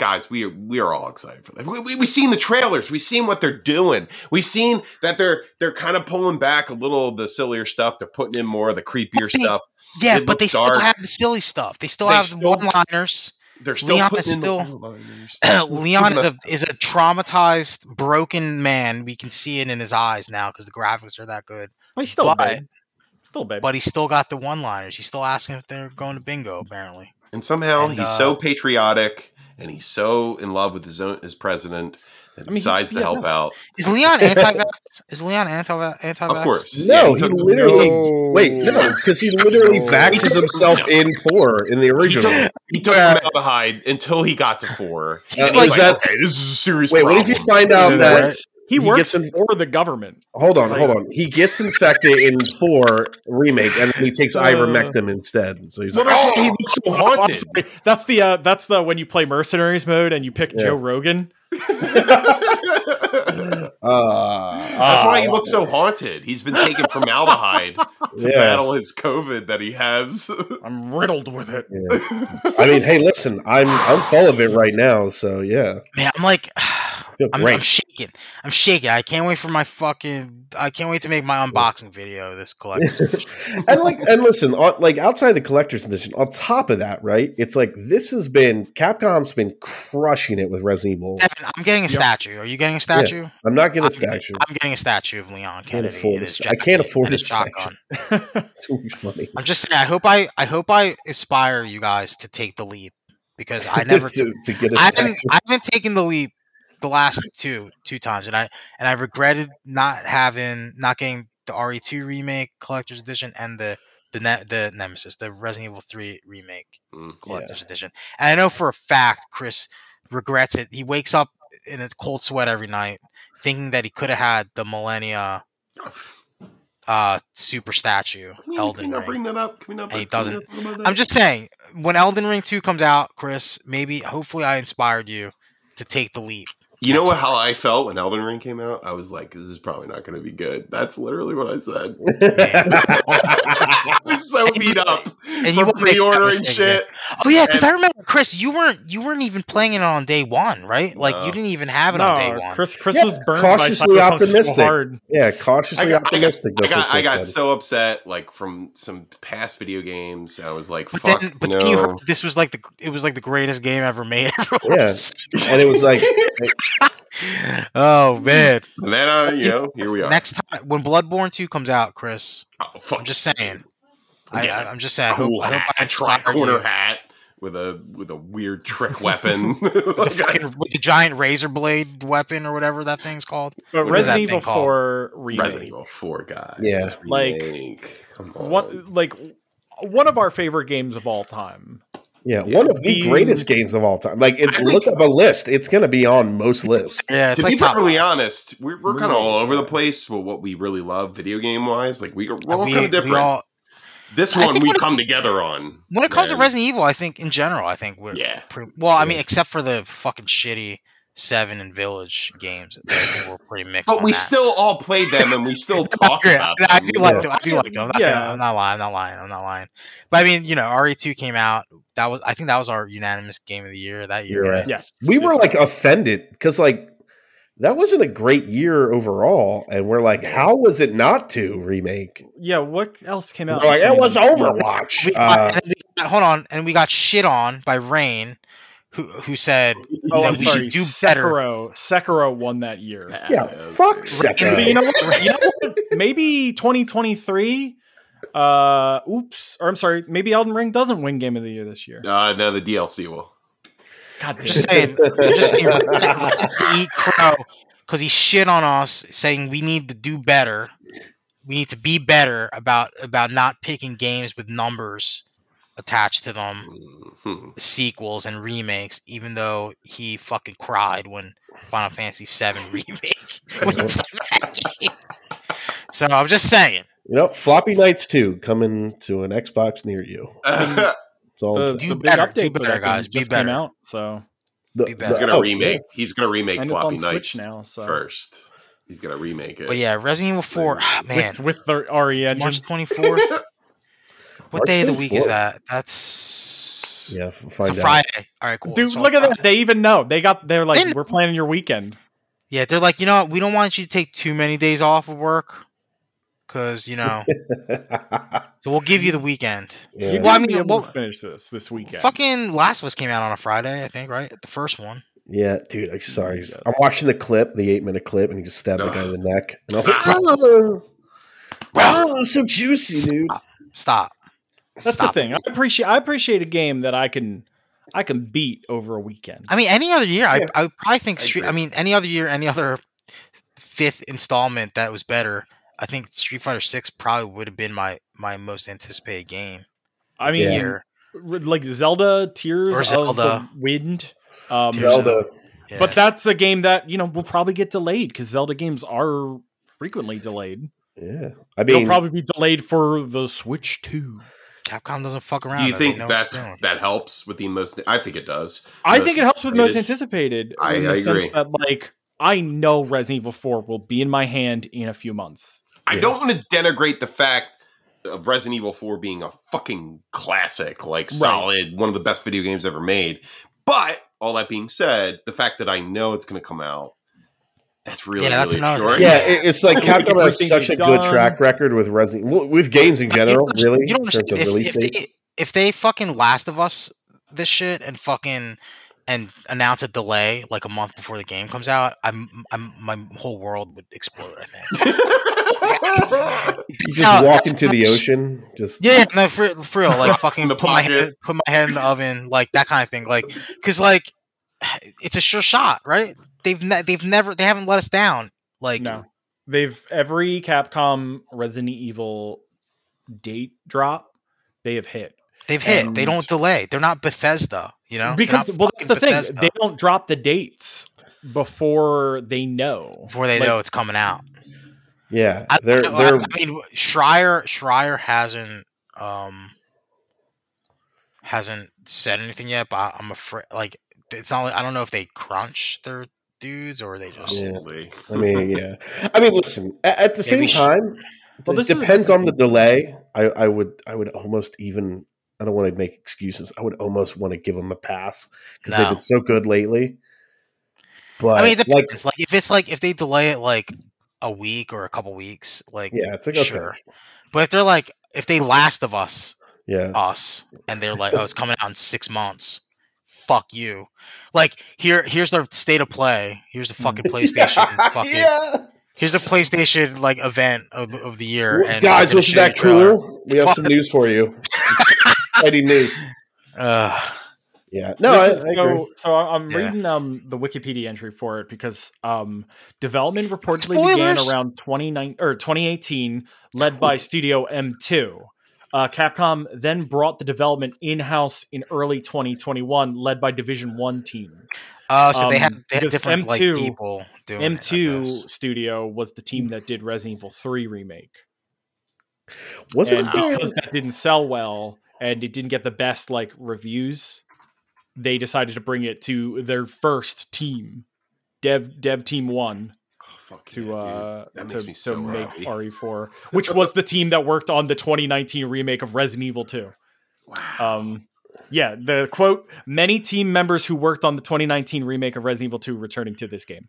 Guys, we are we are all excited for that. We, we, we've seen the trailers. We've seen what they're doing. We've seen that they're they're kind of pulling back a little of the sillier stuff. They're putting in more of the creepier They- stuff. Yeah, it but they looks still have the silly stuff. They still They have still- one-liners. They're still Leon putting is in still- [clears throat] the. Leon is a is a traumatized, broken man. We can see it in his eyes now because the graphics are that good. Well, he's still But- bad. Still bad. But he's still got the one-liners. He's still asking if they're going to bingo. Apparently, And somehow And, he's uh, so patriotic and he's so in love with his own his president that I mean, he- decides to help that's- out. is Leon anti-vax? is Leon anti anti Of course. No, Yeah, he took- literally No. wait, no, because he literally No. vaxes himself in four in the He original. took, he took Yeah. formaldehyde until he got to four. He's And like- he's is that- okay, this is a serious Wait, what if you find out that works- he, he works in- for the government. hold on, Like- hold on, he gets infected in four remake, and then he takes Uh. ivermectin instead. So he's Well, like, that's why oh, he looks so Oh, haunted. [laughs] sorry. That's the uh, that's the when you play mercenaries mode and you pick Yeah. Joe Rogan. uh, [laughs] [laughs] That's why he looks so haunted. He's been taking formaldehyde to Yeah. battle his COVID that he has. I'm riddled with it. Yeah. I mean, hey, listen, I'm I'm full of it right now, so yeah, man. I'm like, I feel I'm, great. I'm shaking. I'm shaking. I can't wait for my fucking. I can't wait to make my unboxing video. of This collection. [laughs] and like and listen on, like outside the collector's edition on top of that right it's like this has been capcom's been crushing it with resident evil Evan, I'm getting a Yep. statue. Are you getting a statue? i'm not getting a I'm, statue I'm getting a statue of Leon can't Kennedy. afford in a I can't afford and a shotgun. [laughs] too much money I'm just saying. I hope I. I hope I inspire you guys to take the leap because I [laughs] never. to, to get a I haven't. I haven't taken the leap the last two two times, and I and I regretted not having not getting the RE2 remake collector's edition and the the ne- the Nemesis, the Resident Evil 3 remake Mm. collector's edition. And I know for a fact Chris regrets it. He wakes up in a cold sweat every night, thinking that he could have had the Millennia uh super statue, we- can Elden we Ring. bring that up? Can we not? And he doesn't. not talk about that? I'm just saying, when Elden Ring 2 comes out, Chris, maybe hopefully I inspired you to take the leap. You know what? How I felt when Elden Ring came out? I was like, "This is probably not going to be good." That's literally what I said. [laughs] [laughs] I was so beat up And you from won't make that pre-ordering mistake shit. Oh yeah, because I remember Chris, you weren't you weren't even playing it on day one, right? Like No. you didn't even have it on day one. Chris Chris Yeah, was burned cautiously by optimistic. So hard. yeah, cautiously I got, I got, optimistic. I got, I got so upset, like from some past video games. I was like, but "Fuck then, but no!" then you heard this was like the it was like the greatest game ever made. [laughs] Yeah. and it was like, [laughs] oh man! and then, uh, you know, here we are. Next time when Bloodborne two comes out, Chris, oh, fuck. I'm just saying. I, Yeah. I, I'm just saying. I hope, cool I hope hat, I a inspired tri-corner you. hat with a with a weird trick [laughs] weapon. [laughs] With the, fucking, with the giant razor blade weapon or whatever that thing's called. But What is that Resident Evil thing called? 4 remake. Resident Evil Four guys. Yeah. Like. Come on. One like one of our favorite games of all time. Yeah, one of the The- greatest games of all time. Like, it, I look up a list; it's going to be on most lists. Yeah, it's to like be perfectly honest, we're, we're kind of all over the place with what we really love video game wise. Like we, we're uh, all we, kind of different. all, this one we when it come together on. when it comes to Resident Evil, I think in general, I think we're Yeah. pretty well. I mean, except for the fucking shitty Seven and Village games, I think we're pretty mixed. But we that. still all played them and we still [laughs] talk Yeah, about I do like Yeah. them. I do like them. I'm not, Yeah. gonna- I'm not lying. I'm not lying. I'm not lying. But I mean, you know, RE2 came out. That was, I think, that was our unanimous game of the year that year. You're right. Yes. We were like offended because, like, that wasn't a great year overall, and we're like, how was it not to remake? Yeah, what else came out? like, it was 2019? Overwatch. We, Uh, we got- hold on, and we got shit on by Rain, who who said Oh, that I'm we sorry. should do better. Sekiro. Sekiro won that year. yeah, fuck Sekiro. But you know what? You know what? Maybe 2023. Uh, oops. Or I'm sorry. Maybe Elden Ring doesn't win Game of the Year this year. Uh, no, the DLC will. God damn. Just it. saying, I'm just saying, [laughs] eat crow because he shit on us, saying we need to do better. We need to be better about about not picking games with numbers attached to them, Mhm. sequels and remakes. Even though he fucking cried when Final Fantasy VII [laughs] remake. when he played that game. So I'm just saying, You know, Floppy Nights 2 coming to an Xbox near you. That's all I'm the. Do the big better, update do for better, that guys, game be just better. came out. So The- be better. He's gonna oh, remake. He's gonna remake And Floppy on Nights Switch now, so- first. He's gonna remake it. but yeah, Resident Evil 4, ah, man, with with the RE engine. March 24th. [laughs] What March day of the week is that? That's Yeah, f- it's find a out. Friday. All right, cool. Dude, So look at Fri- that. They even know. They got. They're like, They we're planning your weekend. Yeah, they're like, you know, what? we don't want you to take too many days off of work, because you know, [laughs] so we'll give you the weekend. Yeah. You're Well, I mean, able well- to finish this this weekend. Fucking Last of Us came out on a Friday, I think, right? The first one. Yeah, dude, I'm sorry. Yes. I'm watching the clip, the eight minute clip, and he just stabbed the guy in the neck. And I was like, Ah. oh, oh, so juicy, dude. Stop. That's Stop the it. thing. I appreciate. I appreciate a game that I can, I can beat over a weekend. I mean, any other year, Yeah. I, I would probably think. I Street, I agree. mean, any other year, any other fifth installment that was better. I think Street Fighter Six probably would have been my my most anticipated game I mean, year. like Zelda Tears Or of Zelda. the Wind. Um, Zelda. Yeah. But that's a game that you know will probably get delayed because Zelda games are frequently delayed. Yeah, I mean, They'll mean, probably be delayed for the Switch too. Capcom doesn't fuck around. Do you think know what they're that's that helps with the most? I think it does. I Most think it helps with most anticipated. anticipated. I- in the I sense agree. that like I know Resident Evil 4 will be in my hand in a few months. I Yeah. don't want to denigrate the fact of Resident Evil 4 being a fucking classic, like solid, one of the best video games ever made. But all that being said, the fact that I know it's going to come out, that's really, Yeah, that's really another yeah, it, it's like Like, Capcom has such a they've good track record with Resident, well, with games in Like, you general. don't Really, you don't understand if, if they if they fucking Last of Us this shit and fucking and announce a delay like a month before the game comes out, I'm, I'm my whole world would explode. I think. [laughs] You just how- walk into the ocean. Just Yeah, yeah, no, for, for real, like [laughs] fucking in the put my pocket. head, put my head in the oven, like that kind of thing, like because like [sighs] it's a sure shot, right? They've ne- they've never they haven't let us down. Like No. They've every Capcom Resident Evil date drop they have hit. they've hit, they don't delay. They're not Bethesda, you know. Because well that's the fucking thing. They don't drop the dates before they know. before they Like, know it's coming out. Yeah, I, they're I- they're I mean, Schreier Schreier hasn't um hasn't said anything yet, but I'm afraid like it's not. Like, I don't know if they crunch their dudes or are they just. Yeah. I mean, yeah. [laughs] I mean, listen. At, at the same Maybe sh- time, Well, it this depends on the delay. I, I would, I would almost even. I don't want to make excuses. I would almost want to give them a pass because they've been so good lately. But I mean, it like, depends. Like, if it's like if they delay it like a week or a couple weeks, like yeah, it's like okay, sure. But if they're like if they Last of Us yeah, us and they're like, oh, it's coming out in six months. Fuck you. Like here, here's the state of play. Here's the fucking [laughs] PlayStation. fucking, yeah. Here's the PlayStation like event of the, of the year. And Guys, wasn't that cool? We have some news for you. [laughs] Exciting news. Ugh. Yeah, no, I, is- I so, so I- I'm Yeah. reading um the Wikipedia entry for it because um development reportedly began around 29 or 2018, led by Studio M2. Uh, Capcom then brought the development in house in early 2021, led by Division One team. Oh, so they Um, had they had different like M2 people doing it, I M2 guess. Studio was the team that did Resident Evil 3 remake. Wasn't and there? because that didn't sell well and it didn't get the best like reviews they decided to bring it to their first team dev dev team one fuck to yeah, uh to, makes me to make happy. re4 [laughs] which was the team that worked on the 2019 remake of resident evil 2 Wow. um yeah the quote many team members who worked on the 2019 remake of resident evil 2 returning to this game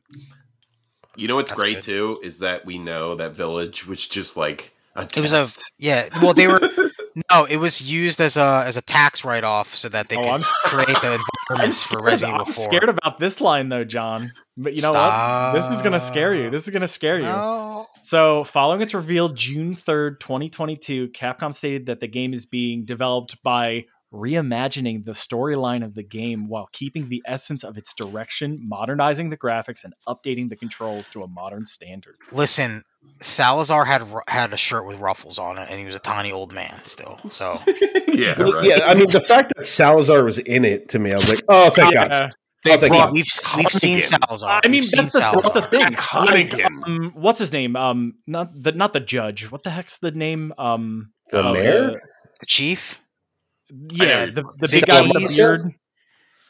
you know what's That's great good. too is that we know that Village was just like a It was a yeah. Well, they were [laughs] no. It was used as a as a tax write off so that they Oh, could I'm- create the I'm for scared, I'm Evil scared about this line though john. But you know what? This is gonna scare you. This is gonna scare you. No. So, following its reveal June 3rd, 2022, Capcom stated that the game is being developed by reimagining the storyline of the game while keeping the essence of its direction, modernizing the graphics, and updating the controls to a modern standard. Listen, Salazar had had a shirt with ruffles on it, and he was a tiny old man still. So [laughs] yeah, right. Yeah, I mean, the fact that Salazar was in it to me, I was like, oh, thank God. Yeah. They Oh, thank brought God. we've we've seen Salazar. I mean, We've seen that's the, that's the thing. Like, Hunnigan. um, what's his name? Um, not the not the judge. What the heck's the name? Um, The of, mayor? uh, The chief, yeah, the, the Big big guy with the beard.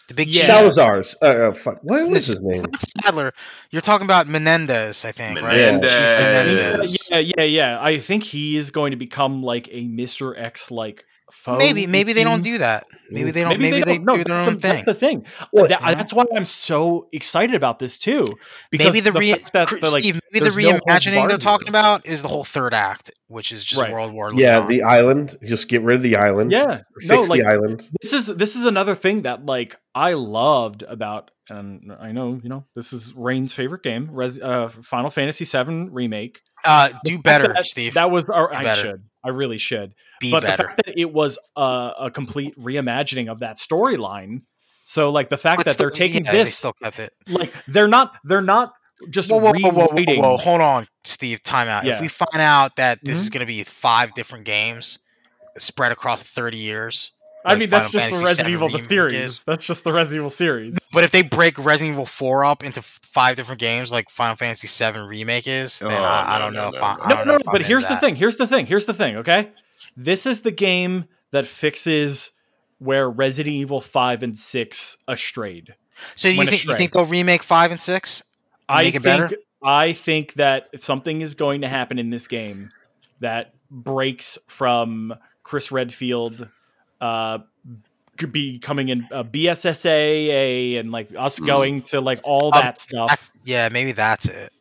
the big Yeah. chief. Salazar's. Uh, uh, fuck. What was his name? Sadler. You're talking about Menendez, I think. Menendez. Chief Menendez. Yeah, yeah, yeah. I think he is going to become like a Mr. X like foe. Maybe maybe they don't do that. Maybe they don't. Maybe, they, No, do their own the, That's the thing. Well, That- yeah. That's why I'm so excited about this too. Because Maybe the, re- that Cr- the, like, maybe the there's no reimagining they're talking here. about is the whole third act, which is just Right. World War. Yeah, Leon. the island. Just get rid of the island. Yeah, Or no, Fix like the island. this is this is another thing that like I loved about, and I know you know this is Rain's favorite game, Res, uh, Final Fantasy VII remake. uh, do better, that, Steve. That was or I better. should, I really should. Be but better. the fact that it was a, a complete reimagining of that storyline. So like the fact But that they're taking yeah, they this, still kept it. like they're not they're not just Whoa, whoa, whoa, whoa, whoa, Hold on, Steve. Time out. Yeah. If we find out that this is Mhm. going to be five different games spread across 30 years, I like mean, that's Final just the Resident Evil the series. That's just the Resident Evil series. but if they break Resident Evil 4 up into five different games, like Final Fantasy 7 remake is, then Oh, I, I don't no, know if no, I, no. I No, no, know no. if I'm But here's the that. thing. Here's the thing. Here's the thing. Okay, this is the game that fixes where Resident Evil Five and Six astrayed. So you went think you think they'll remake five and six? And I make it think better? I think that something is going to happen in this game that breaks from Chris Redfield uh could be coming in uh, BSAA and like us Mm. going to like all Um, that stuff. I- yeah, maybe that's it.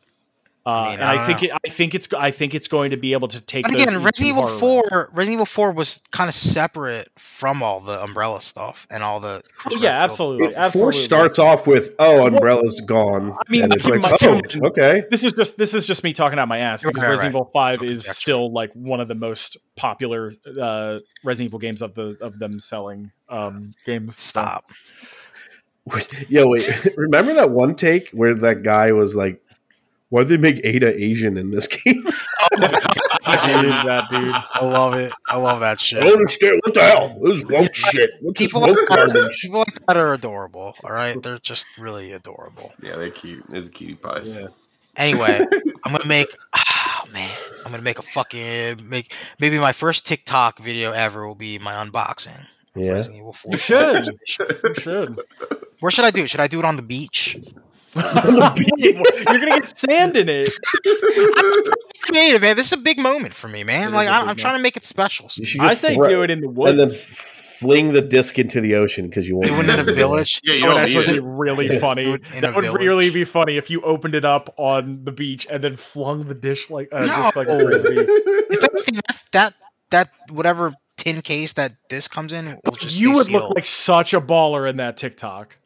Uh, mean, and I I, think it, I think it's I think it's going to be able to take. But those again, Resident Evil Four, routes. Resident Evil Four was kind of separate from all the Umbrella stuff and all the. Oh, yeah, Redfield absolutely. stuff. Four absolutely. starts off with, oh, Umbrella's gone. I mean, and it's like, imagine- oh, okay. This is just this is just me talking out my ass because Right, right, Resident right. Evil Five It's is conjecture. still like one of the most popular uh, Resident Evil games of the of them selling um, games. So- Stop. [laughs] Yo, wait. [laughs] Remember that one take where that guy was like, why'd they make Ada Asian in this [laughs] game? Oh dude, that dude. I love it. I love that I don't shit. understand. What the hell? This is woke shit. What's this People like, that, people like that are adorable. All right, they're just really adorable. Yeah, they're cute. They're cutie pies. Yeah. Anyway, [laughs] I'm gonna make. Oh man, I'm gonna make a fucking make. Maybe my first TikTok video ever will be my unboxing. Yeah. Resident Evil 4. You should. [laughs] You should. Where should I do it? Should I do it on the beach? [laughs] You're gonna get sand in it. [laughs] Creative, man. This is a big moment for me, man. is Like a I, big I'm trying to make it special. You should I just say throw- do it in the woods. and then woods. fling the disc into the ocean because you won't. Do it in a village. Yeah, you That would don't actually need be it. really funny. Do it in That would village. really be funny if you opened it up on the beach and then flung the dish like uh, dish like a No. frisbee. [laughs] If anything, that's, that that whatever tin case that this comes in will just You stay would look sealed. like such a baller in that TikTok.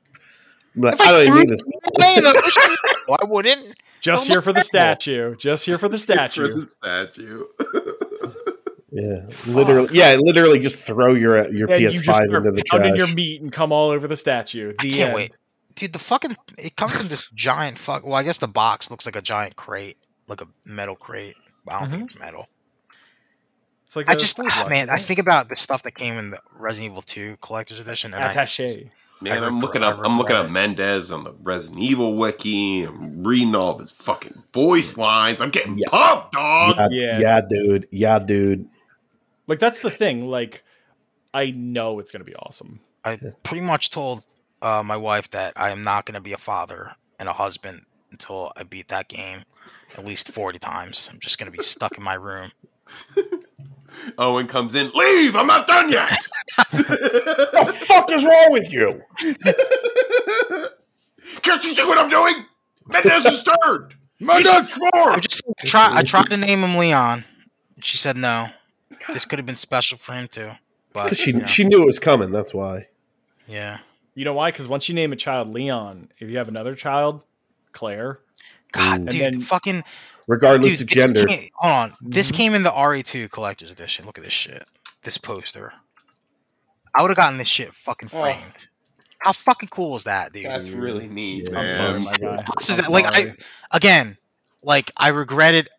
But If I I don't even need this. away in the ocean, no, [laughs] I wouldn't. Just Oh, here for the no. statue. Just here for the statue. For statue. the statue. [laughs] Yeah, [laughs] literally. Yeah, literally. Just throw your your And you PS5 just into the pounding trash. your meat and come all over the statue. I can't end. wait, dude. The fucking it comes in this giant fuck. Well, I guess the box looks like a giant crate, like a metal crate. I don't think it's metal. It's like I a just food ah, man, I think about the stuff that came in the Resident Evil 2 collector's edition, and I, attaché. Man, I I'm looking I up. I'm looking up. Mendez on the Resident Evil wiki. I'm reading all of his fucking voice lines. I'm getting Yeah. pumped, dog. Yeah, Yeah. yeah, dude. Yeah, dude. Like that's the thing. Like I know it's gonna be awesome. I pretty much told uh, my wife that I am not going to be a father and a husband until I beat that game at least 40 times. I'm just going to be stuck in my room. [laughs] Owen comes in. Leave. I'm not done yet. [laughs] [laughs] the fuck is wrong with you? Can't you see what I'm doing? Mendez is third. Mendez! He's I fourth. just try. I tried to name him Leon. She said no. This could have been special for him too. But 'Cause she you know, she knew it was coming. That's why. yeah. You know why? Because once you name a child Leon, if you have another child, Claire. God, And dude, then- fucking Regardless dude. of this gender. came- hold on, this Mhm. came in the RE2 collector's edition. Look at this shit. This poster. I would have gotten this shit fucking Oh. framed. How fucking cool is that, dude? That's really neat, Yeah. I'm sorry, my guy. This is I'm like I again, like I regret it.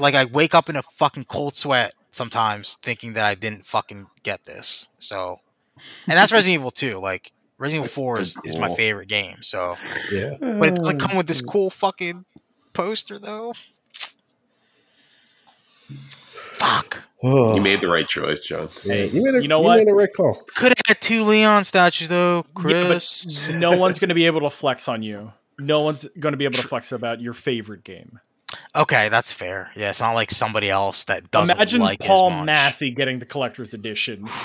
Like I wake up in a fucking cold sweat sometimes, thinking that I didn't fucking get this. So, and that's Resident Evil 2. Like Resident Evil 4 is, is my favorite game. So, Yeah. but it doesn't come with this [sighs] cool fucking poster though. Fuck. Oh, You made the right choice, John. yeah, you made a, you know you what? made a right call. Could have had two Leon statues though, Yeah, Chris. no one's going to be able to flex on you. No one's going to be able to flex about your favorite game. okay, that's fair. Yeah, it's not like somebody else that doesn't Imagine like it as Paul much. Massey getting the collector's edition. [sighs]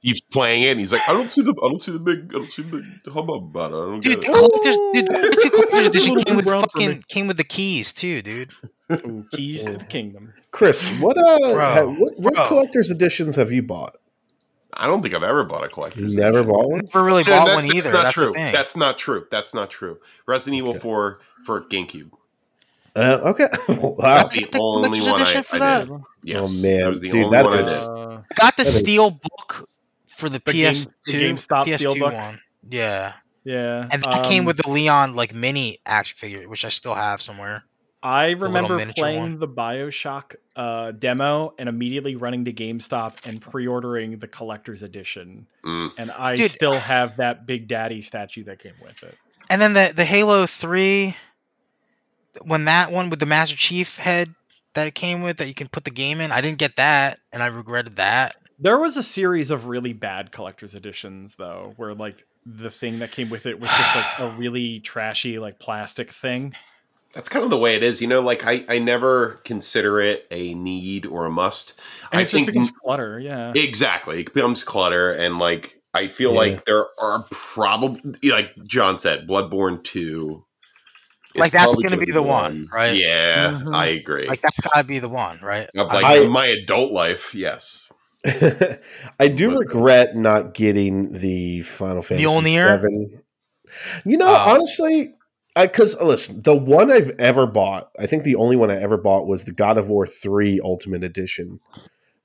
He's playing it, and he's like, "I don't see the, I don't see the big, I don't see the big hubbub about it. I don't Dude, get the it." collectors, dude, the [laughs] collectors edition came with brown for me. fucking came with the keys too, dude. Ooh, keys to the kingdom. Chris, what uh, Bro, ha- what, what collector's editions have you bought? I don't think I've ever bought a collector's. Never edition. bought one. Never really bought that- one that's either. Not That's true. That's not true. That's not true. Resident Evil Four for GameCube. Uh, okay. [laughs] wow. That's the the only collector's one I, edition for I that? did. Yes, Oh, man. that was the Dude, only that one is- I did. Uh, I got the That is- steel book for the, The PS2, the GameStop PS2 Steelbook? one. Yeah, yeah. and that came um, with the Leon like mini action figure, which I still have somewhere. I remember playing one. the Bioshock uh, demo and immediately running to GameStop and pre-ordering the collector's edition. Mm. And I Dude. still have that Big Daddy statue that came with it. And then the the Halo Three, when that one with the Master Chief head that it came with that you can put the game in, I didn't get that, and I regretted that. There was a series of really bad collector's editions though, where like the thing that came with it was just like a [sighs] really trashy like plastic thing. That's kind of the way it is. You know, like I, I never consider it a need or a must. And I it just think becomes clutter, yeah. exactly it becomes clutter, and like I feel Yeah. like there are probably, like John said, Bloodborne Two. Like, that's gonna be the one, right? Yeah, Mhm. I agree. Like that's gotta be the one, right? of like I- my adult life, yes. [laughs] I do Listen. regret not getting the Final Fantasy Mjolnir? Seven. You know, Oh. honestly, because listen, the one I've ever bought, I think the only one I ever bought was the God of War Three Ultimate Edition,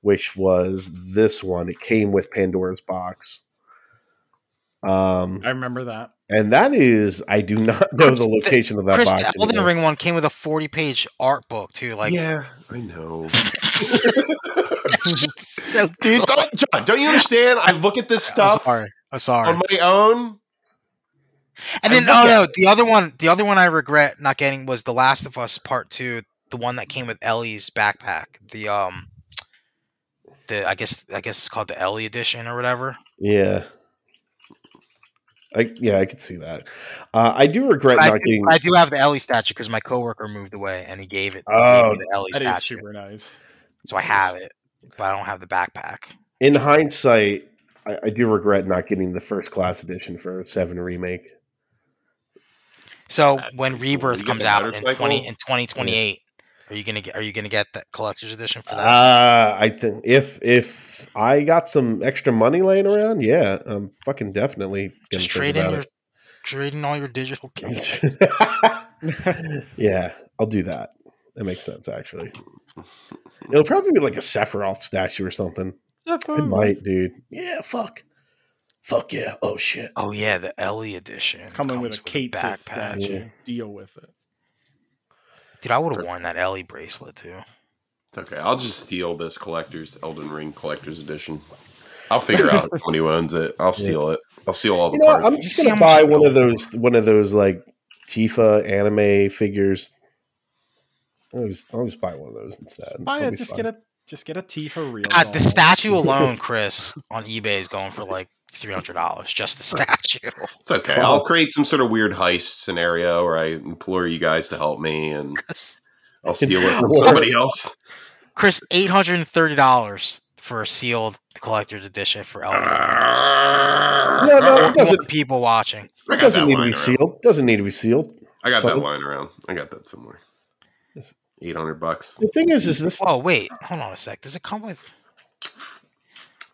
which was this one. It came with Pandora's box. Um, I remember that. and that is, I do not know Chris, the the- location of that Chris, box. the Elden anymore. Ring one came with a forty-page art book too. Like, yeah, I know. [laughs] so Dude, don't, John, don't you understand? I look at this I'm stuff sorry. I'm sorry. on my own, And then oh no, the other one, the other one I regret not getting was The Last of Us Part Two, the one that came with Ellie's backpack. The um, the I guess I guess it's called the Ellie edition or whatever. Yeah. I yeah, I could see that. Uh, I do regret I not do, getting. I do have the Ellie statue because my coworker moved away and he gave it. he Oh, gave me the Ellie That is statue, super nice. so I have it, but I don't have the backpack. In hindsight, I, I do regret not getting the first class edition for Seven remake. So That's when cool. Rebirth comes out in twenty in twenty twenty eight, are you gonna get? Are you gonna get that collector's edition for that? Uh, I think if if I got some extra money laying around, yeah, I'm fucking definitely gonna Just trade in your trade in all your digital games. [laughs] yeah, I'll do that. That makes sense, actually. It'll probably be like a Sephiroth statue or something. It might, dude. Yeah, fuck. Fuck yeah. Oh shit. Oh yeah, the Ellie edition Coming with comes a Kate Sith backpack. Yeah. Deal with it. Dude, I would have worn that Ellie bracelet too. It's okay. I'll just steal this collector's Elden Ring collector's edition. I'll figure out somebody [laughs] who owns it. I'll steal it. I'll steal all the You know, parts. I'm just gonna how buy much one of those one of those like Tifa anime figures. I'll just, I'll just buy one of those instead. Buy it. Just fun. get a just get a Tifa real. God, the statue [laughs] alone, Chris, on eBay is going for like three hundred dollars. Just the statue. [laughs] It's okay. Fuck. I'll create some sort of weird heist scenario where I implore you guys to help me, and I'll steal it from [laughs] somebody else. Chris, eight hundred and thirty dollars for a sealed collector's edition for Elden Ring. Ah. No, no, it doesn't. People watching. It doesn't need to be around. sealed. Doesn't need to be sealed. I got that Fine. lying around. I got that somewhere. Yes. Eight hundred bucks. The thing is, is this Oh wait, hold on a sec. Does it come with?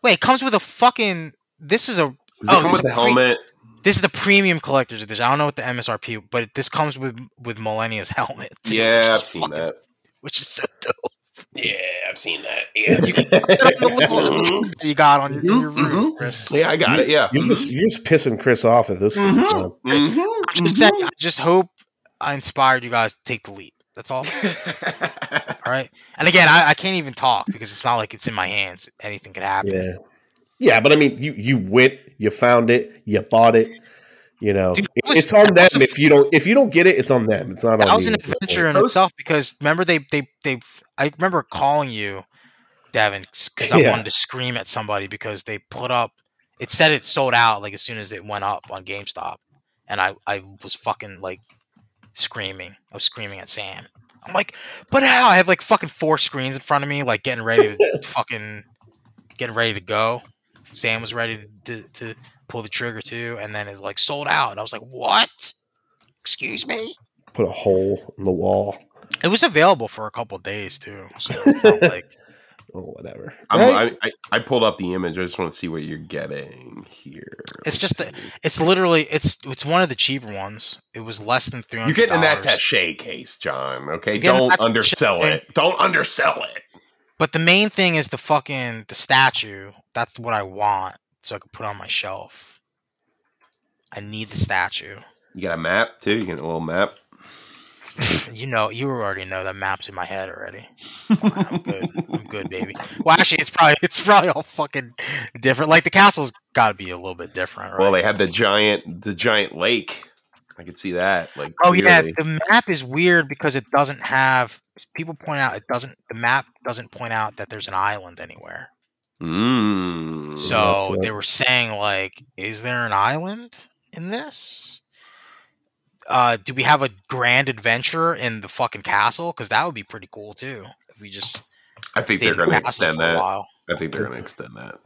Wait, it comes with a fucking. This is a. Does it Oh, come this with the is pre- This is the premium collector's edition. I don't know what the MSRP, but this comes with with Malenia's [laughs] helmet. too, Yeah, I've seen fucking- that. Which is so dope. Yeah, I've seen that. [laughs] The little you got on your, Mhm, your roof, mhm. Chris. Yeah, I got it. Yeah. you're just you're just pissing Chris off at this point. Mhm. man. Mhm, I'm just saying. I just hope I inspired you guys to take the leap. That's all. [laughs] All right. And again, I, I can't even talk because it's not like it's in my hands. Anything could happen. Yeah, yeah, but I mean, you you went, you found it, you bought it. You know, Dude, It- was- it's on that them. was a- if you don't if you don't get it, it's on them. It's not on That was you an at this adventure in itself because remember they they they I remember calling you, Devin, because I Yeah. wanted to scream at somebody because they put up. It said it sold out like as soon as it went up on GameStop, and I I was fucking like screaming. I was screaming at Sam. I'm like, but how? I have like fucking four screens in front of me, like getting ready to [laughs] fucking getting ready to go. Sam was ready to, to pull the trigger too, and then it's like sold out. And I was like, what? Excuse me. Put a hole in the wall. It was available for a couple of days too. So it's not like [laughs] Oh, whatever. I'm, Right? I, I, I pulled up the image. I just want to see what you're getting here. It's just that- it's literally it's it's one of the cheaper ones. It was less than three You're hundred. getting that tache case, John. Okay, don't undersell it. Don't undersell it. But the main thing is the fucking the statue. That's what I want, so I can put on my shelf. I need the statue. You got a map too. You get a little map. [laughs] you know, you already know that map's in my head already. I'm good. I'm good, baby. Well, actually, it's probably [laughs] it's probably all fucking different. Like the castle's got to be a little bit different, right? Well, they had the giant, the giant lake. I could see that. Like, Oh yeah, the map is weird because it doesn't have. People point out it doesn't. The map doesn't point out that there's an island anywhere. Mm. So right. they were saying like, is there an island in this? Uh, do we have a grand adventure in the fucking castle? Because that would be pretty cool too. If we just I think they're going to extend that. while. I think they're going to extend that,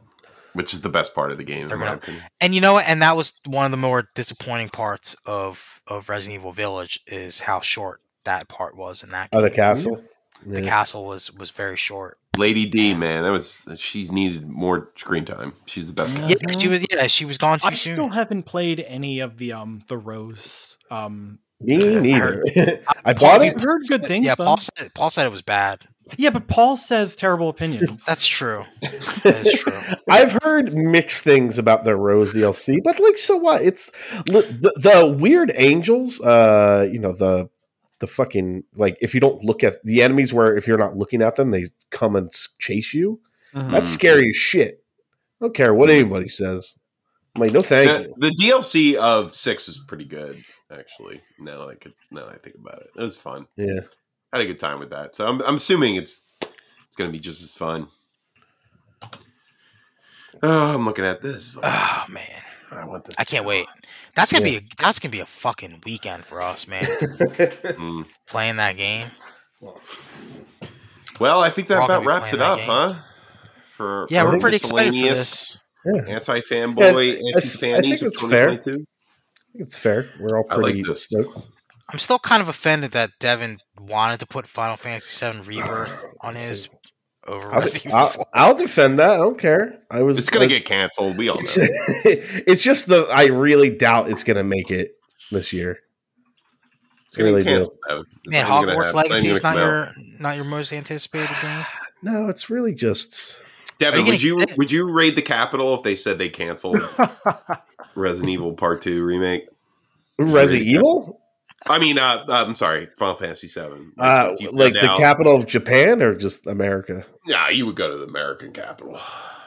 which is the best part of the game. In my gonna- opinion. And you know what? And that was one of the more disappointing parts of of Resident Evil Village is how short that part was in that. Oh, the game. Castle. The castle was was very short. Lady D, man, that was she's needed more screen time. She's the best. Yeah. Yeah, character. she was. Yeah, she was gone too I soon. still haven't played any of the um the Rose. Um, Me I neither. [laughs] I Paul, bought dude, it. I've heard good things. yeah, though. Paul said Paul said it was bad. Yeah, but Paul says terrible opinions. [laughs] That's true. [laughs] That is true. I've heard mixed things about the Rose DLC, but like, so what? It's the, the weird angels. Uh, you know the the fucking like if you don't look at the enemies, where if you're not looking at them, they come and chase you. Mhm. That's scary as shit. I don't care what anybody says. I'm like, no, thank The, you. the DLC of six is pretty good, actually. Now I could now that I think about it, it was fun. Yeah. had a good time with that. So I'm I'm assuming it's it's going to be just as fun. Oh, [sighs] I'm looking at this. Oh man, I want this. I can't wait. That's gonna Yeah. be a, that's gonna be a fucking weekend for us, man. Mm. Playing that game. Well, I think that about wraps it up, that huh? For Yeah, for we're pretty excited for miscellaneous this. yeah. Anti fanboy, I anti th- I fannies think of it's fair. 2022. It's fair. We're all I like this. stoked. I'm still kind of offended that Devin wanted to put Final Fantasy VII Rebirth on his over I'll, Resident [laughs] I'll, 4. I'll defend that. I don't care. I was. It's gonna I- get canceled. We all [laughs] know. It's, it's just the. I really doubt it's gonna make it this year. It's gonna really get do. canceled. though. Man, not Hogwarts Legacy is not gonna out. your not your most anticipated game. No, it's really just. Devin, you would you gonna- would you raid the Capitol if they said they canceled [laughs] Resident Evil Part Two remake? Resident Evil, I mean, uh, I'm sorry, Final Fantasy Seven. uh, like the out- capital of Japan or just America. Yeah, you would go to the American capital.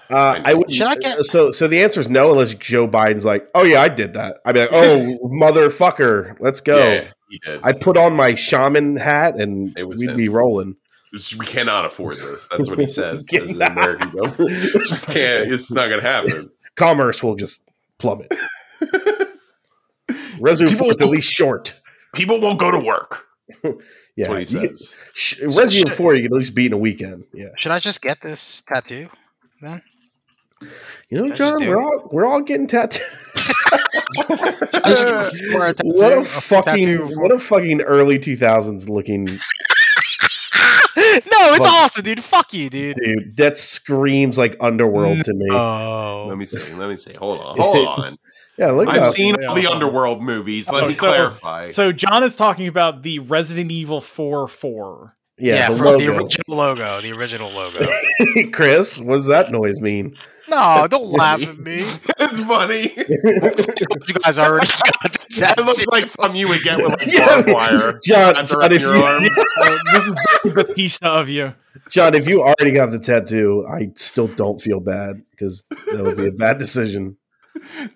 Uh, I would. Should I get- So, so the answer is no, unless Joe Biden's like, "Oh yeah, I did that." I'd be like, "Oh [laughs] motherfucker, let's go." Yeah, he did. I put on my shaman hat and It was we'd him. be rolling. This- we cannot afford this. That's what he [laughs] says. Yeah. The American government. [laughs] Just can't. It's not going to happen. Commerce will just plummet. Resident People is at least short. People won't go to work. [laughs] That's Yeah, what he you get- says. sh- So Resident Evil shit. Four, you can at least beat in a weekend. Yeah, Should I just get this tattoo? Then you know, I John, we're all we're all getting tattoos. [laughs] I just get for a tattoo, what a a fucking tattoo what a fucking early two thousands looking [laughs] no, it's Fuck. awesome, dude. Fuck you, dude. dude. That screams like underworld mm, to me. Oh, Let me see. Let me see. Hold on. Hold on. Yeah, look I've up. seen all the underworld movies. Let Oh, me so- clarify. so John is talking about the Resident Evil 4 4. yeah, yeah, the from logo. the original logo. The original logo. [laughs] Chris, what does that noise mean? no, don't [laughs] laugh at me. [laughs] it's funny. You guys already got the That looks like something you would get with like Yeah. barbed wire. John, John, if your you, arm. Uh, this is very Batista of you. John, if you already got the tattoo, I still don't feel bad because that would be a bad decision.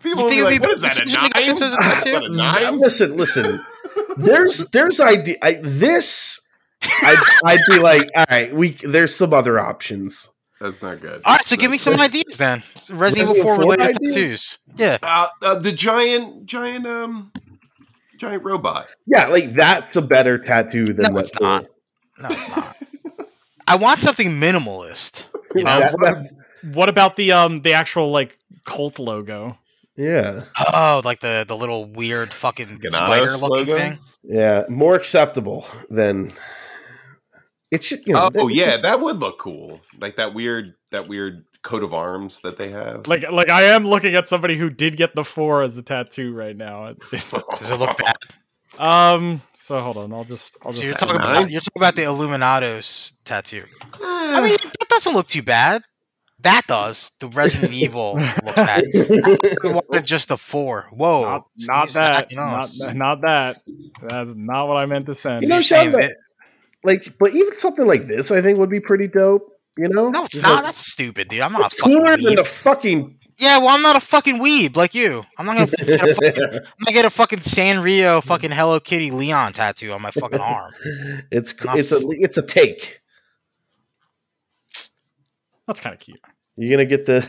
People You will think be it'd like, be "What is that? A you think nine? this is a tattoo? [laughs] What, a nine?" Listen, listen. There's there's idea. I, this, I'd, I'd be like, all right, we there's some other options. That's not good. All right, so give me some ideas then. Resident Evil 4 4 related ideas? tattoos. Yeah. Uh, uh, the giant, giant, um, giant robot. Yeah, like that's a better tattoo than No, that. it's not. No, it's not. I want something minimalist. You know? That- that- What about the um the actual like cult logo? Yeah, Oh, like the the little weird fucking Ganados spider looking thing. yeah, more acceptable than. It's just, you know, Oh it's yeah, just- that would look cool. Like that weird, that weird coat of arms that they have. Like like I am looking at somebody who did get the 4 as a tattoo right now. [laughs] Does it look bad? um so hold on, I'll just I'll So just you're talking nine? about you're talking about the Illuminados tattoo. I I mean, that doesn't look too bad. That does. The Resident [laughs] Evil looks bad. I wanted just the four. Whoa, not, not that. Not, not that. That's not what I meant to send. You know, Sean, that- like, but even something like this, I think would be pretty dope. You know, No, it's Just not. like- That's stupid, dude. I'm not a it's fucking cooler than the fucking. Yeah, well, I'm not a fucking weeb like you. I'm not gonna get a fucking, I'm gonna [laughs] get a fucking Sanrio fucking Hello Kitty Leon tattoo on my fucking arm. it's Not it's a it's a take. That's kind of cute. You're gonna get the.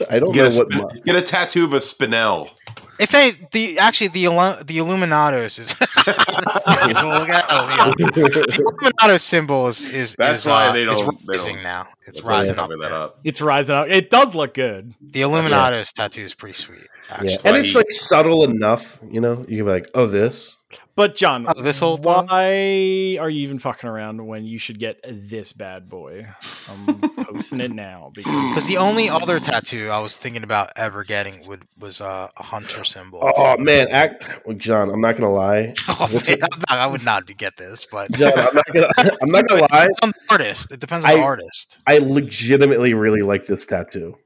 [laughs] I don't get, know a what. spin- mo- get a tattoo of a spinel. If they the actually the the Illuminados is [laughs] look at the Illuminados symbol is is That's is, why uh, they don't- they rising don't- now. It's rising up. that up. It's rising up. It does look good. The Illuminados tattoo is pretty sweet. Actually. Yeah, and it's like subtle enough. You know, you can be like, "Oh, this." But John, Oh, this whole one? why are you even fucking around when you should get this bad boy? I'm [laughs] posting it now because Because the only other tattoo I was thinking about ever getting would was uh, a hunter symbol. Oh man, act, well, John. I'm not gonna lie, [laughs] Oh, this man, I'm not- I would not get this, but John. I'm not gonna. [laughs] I'm not gonna lie. depends on the artist. It depends on the artist. I legitimately really like this tattoo.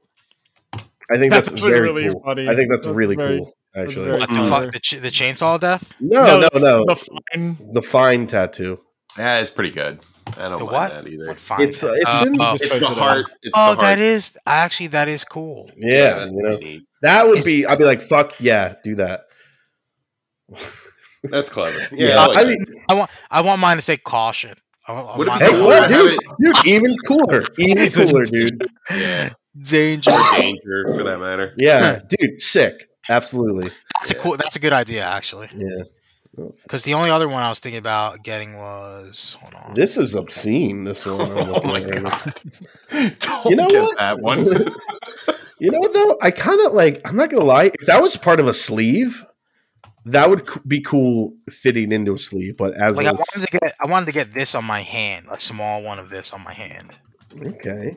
I think that's, That's very really cool. funny. I think that's, That's really very- cool. That's Actually, What the fuck? The, ch- the chainsaw death? no, no, no. The fine. The fine tattoo. Yeah, it's pretty good. I don't The mind what? that either. What fine? It's uh, it's Uh, in. oh. Just It's the heart. It's oh, the heart. is actually that is cool. yeah, that's you know neat. that would It's- be. I'd be like, fuck yeah, do that. [laughs] That's clever. [laughs] Yeah, Yeah, I, like I mean, I want I want mine to say caution. I want, I Would it want be hey, cool what, dude? Dude, even cooler, even [laughs] cooler, dude. yeah, danger. danger for that matter. Yeah, dude, sick. Absolutely. That's a cool. That's a good idea actually. Yeah. Because the only other one I was thinking about getting was hold on. This is obscene. This one. [laughs] Oh my at right god! [laughs] Don't You know get what? that one. [laughs] You know what though? I kind of like. I'm not gonna lie. If that was part of a sleeve, that would be cool fitting into a sleeve. But as Like I a, wanted to get, I wanted to get this on my hand, a small one of this on my hand. okay.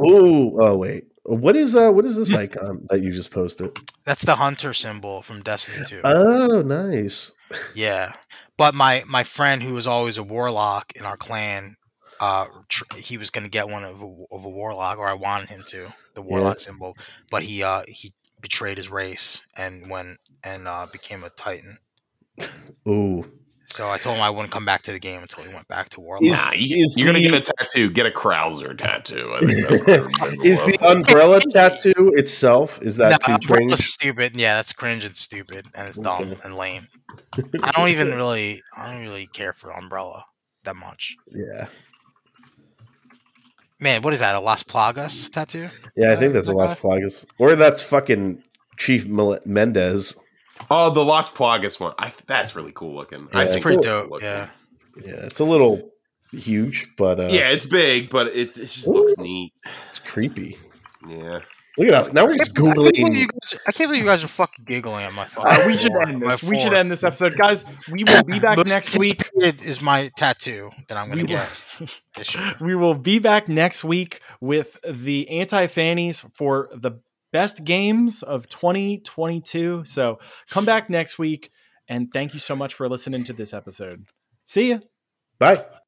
Oh, oh wait. What is uh? What is this icon that you just posted? That's the hunter symbol from Destiny Two. Oh, nice. yeah, but my my friend who was always a warlock in our clan, uh, tr- he was gonna get one of a, of a warlock, or I wanted him to the warlock symbol, but he uh he betrayed his race and went and uh, became a titan. Ooh. So I told him I wouldn't come back to the game until he went back to warlock. Is- Nah, you, is you're gonna get a tattoo. Get a Krauser tattoo. I think that's what [laughs] is the umbrella tattoo itself? Is that No, too cringe? stupid. Yeah, that's cringe and stupid, and it's dumb Okay. and lame. [laughs] I don't even really, I don't really care for Umbrella that much. Yeah. Man, what is that? A Las Plagas tattoo? Yeah, I think that's a Las Plagas, or that's fucking Chief Mendez. Oh, the Las Plagas one. I, that's really cool looking. Yeah, I It's it's pretty cool dope. looking. Yeah. Yeah, it's a little huge, but uh, yeah, it's big, but it, it just looks neat. it's creepy. Yeah. Look at us now. We're I just can't believe you googling. guys, I can't believe you guys are fucking giggling at my phone. Uh, we should end this. We should end this episode, guys. We will be back [laughs] next week. Is my tattoo that I'm gonna We will, get this year. [laughs] we will be back next week with the anti fannies for the best games of 2022. So come back next week, and thank you so much for listening to this episode. See ya. Bye.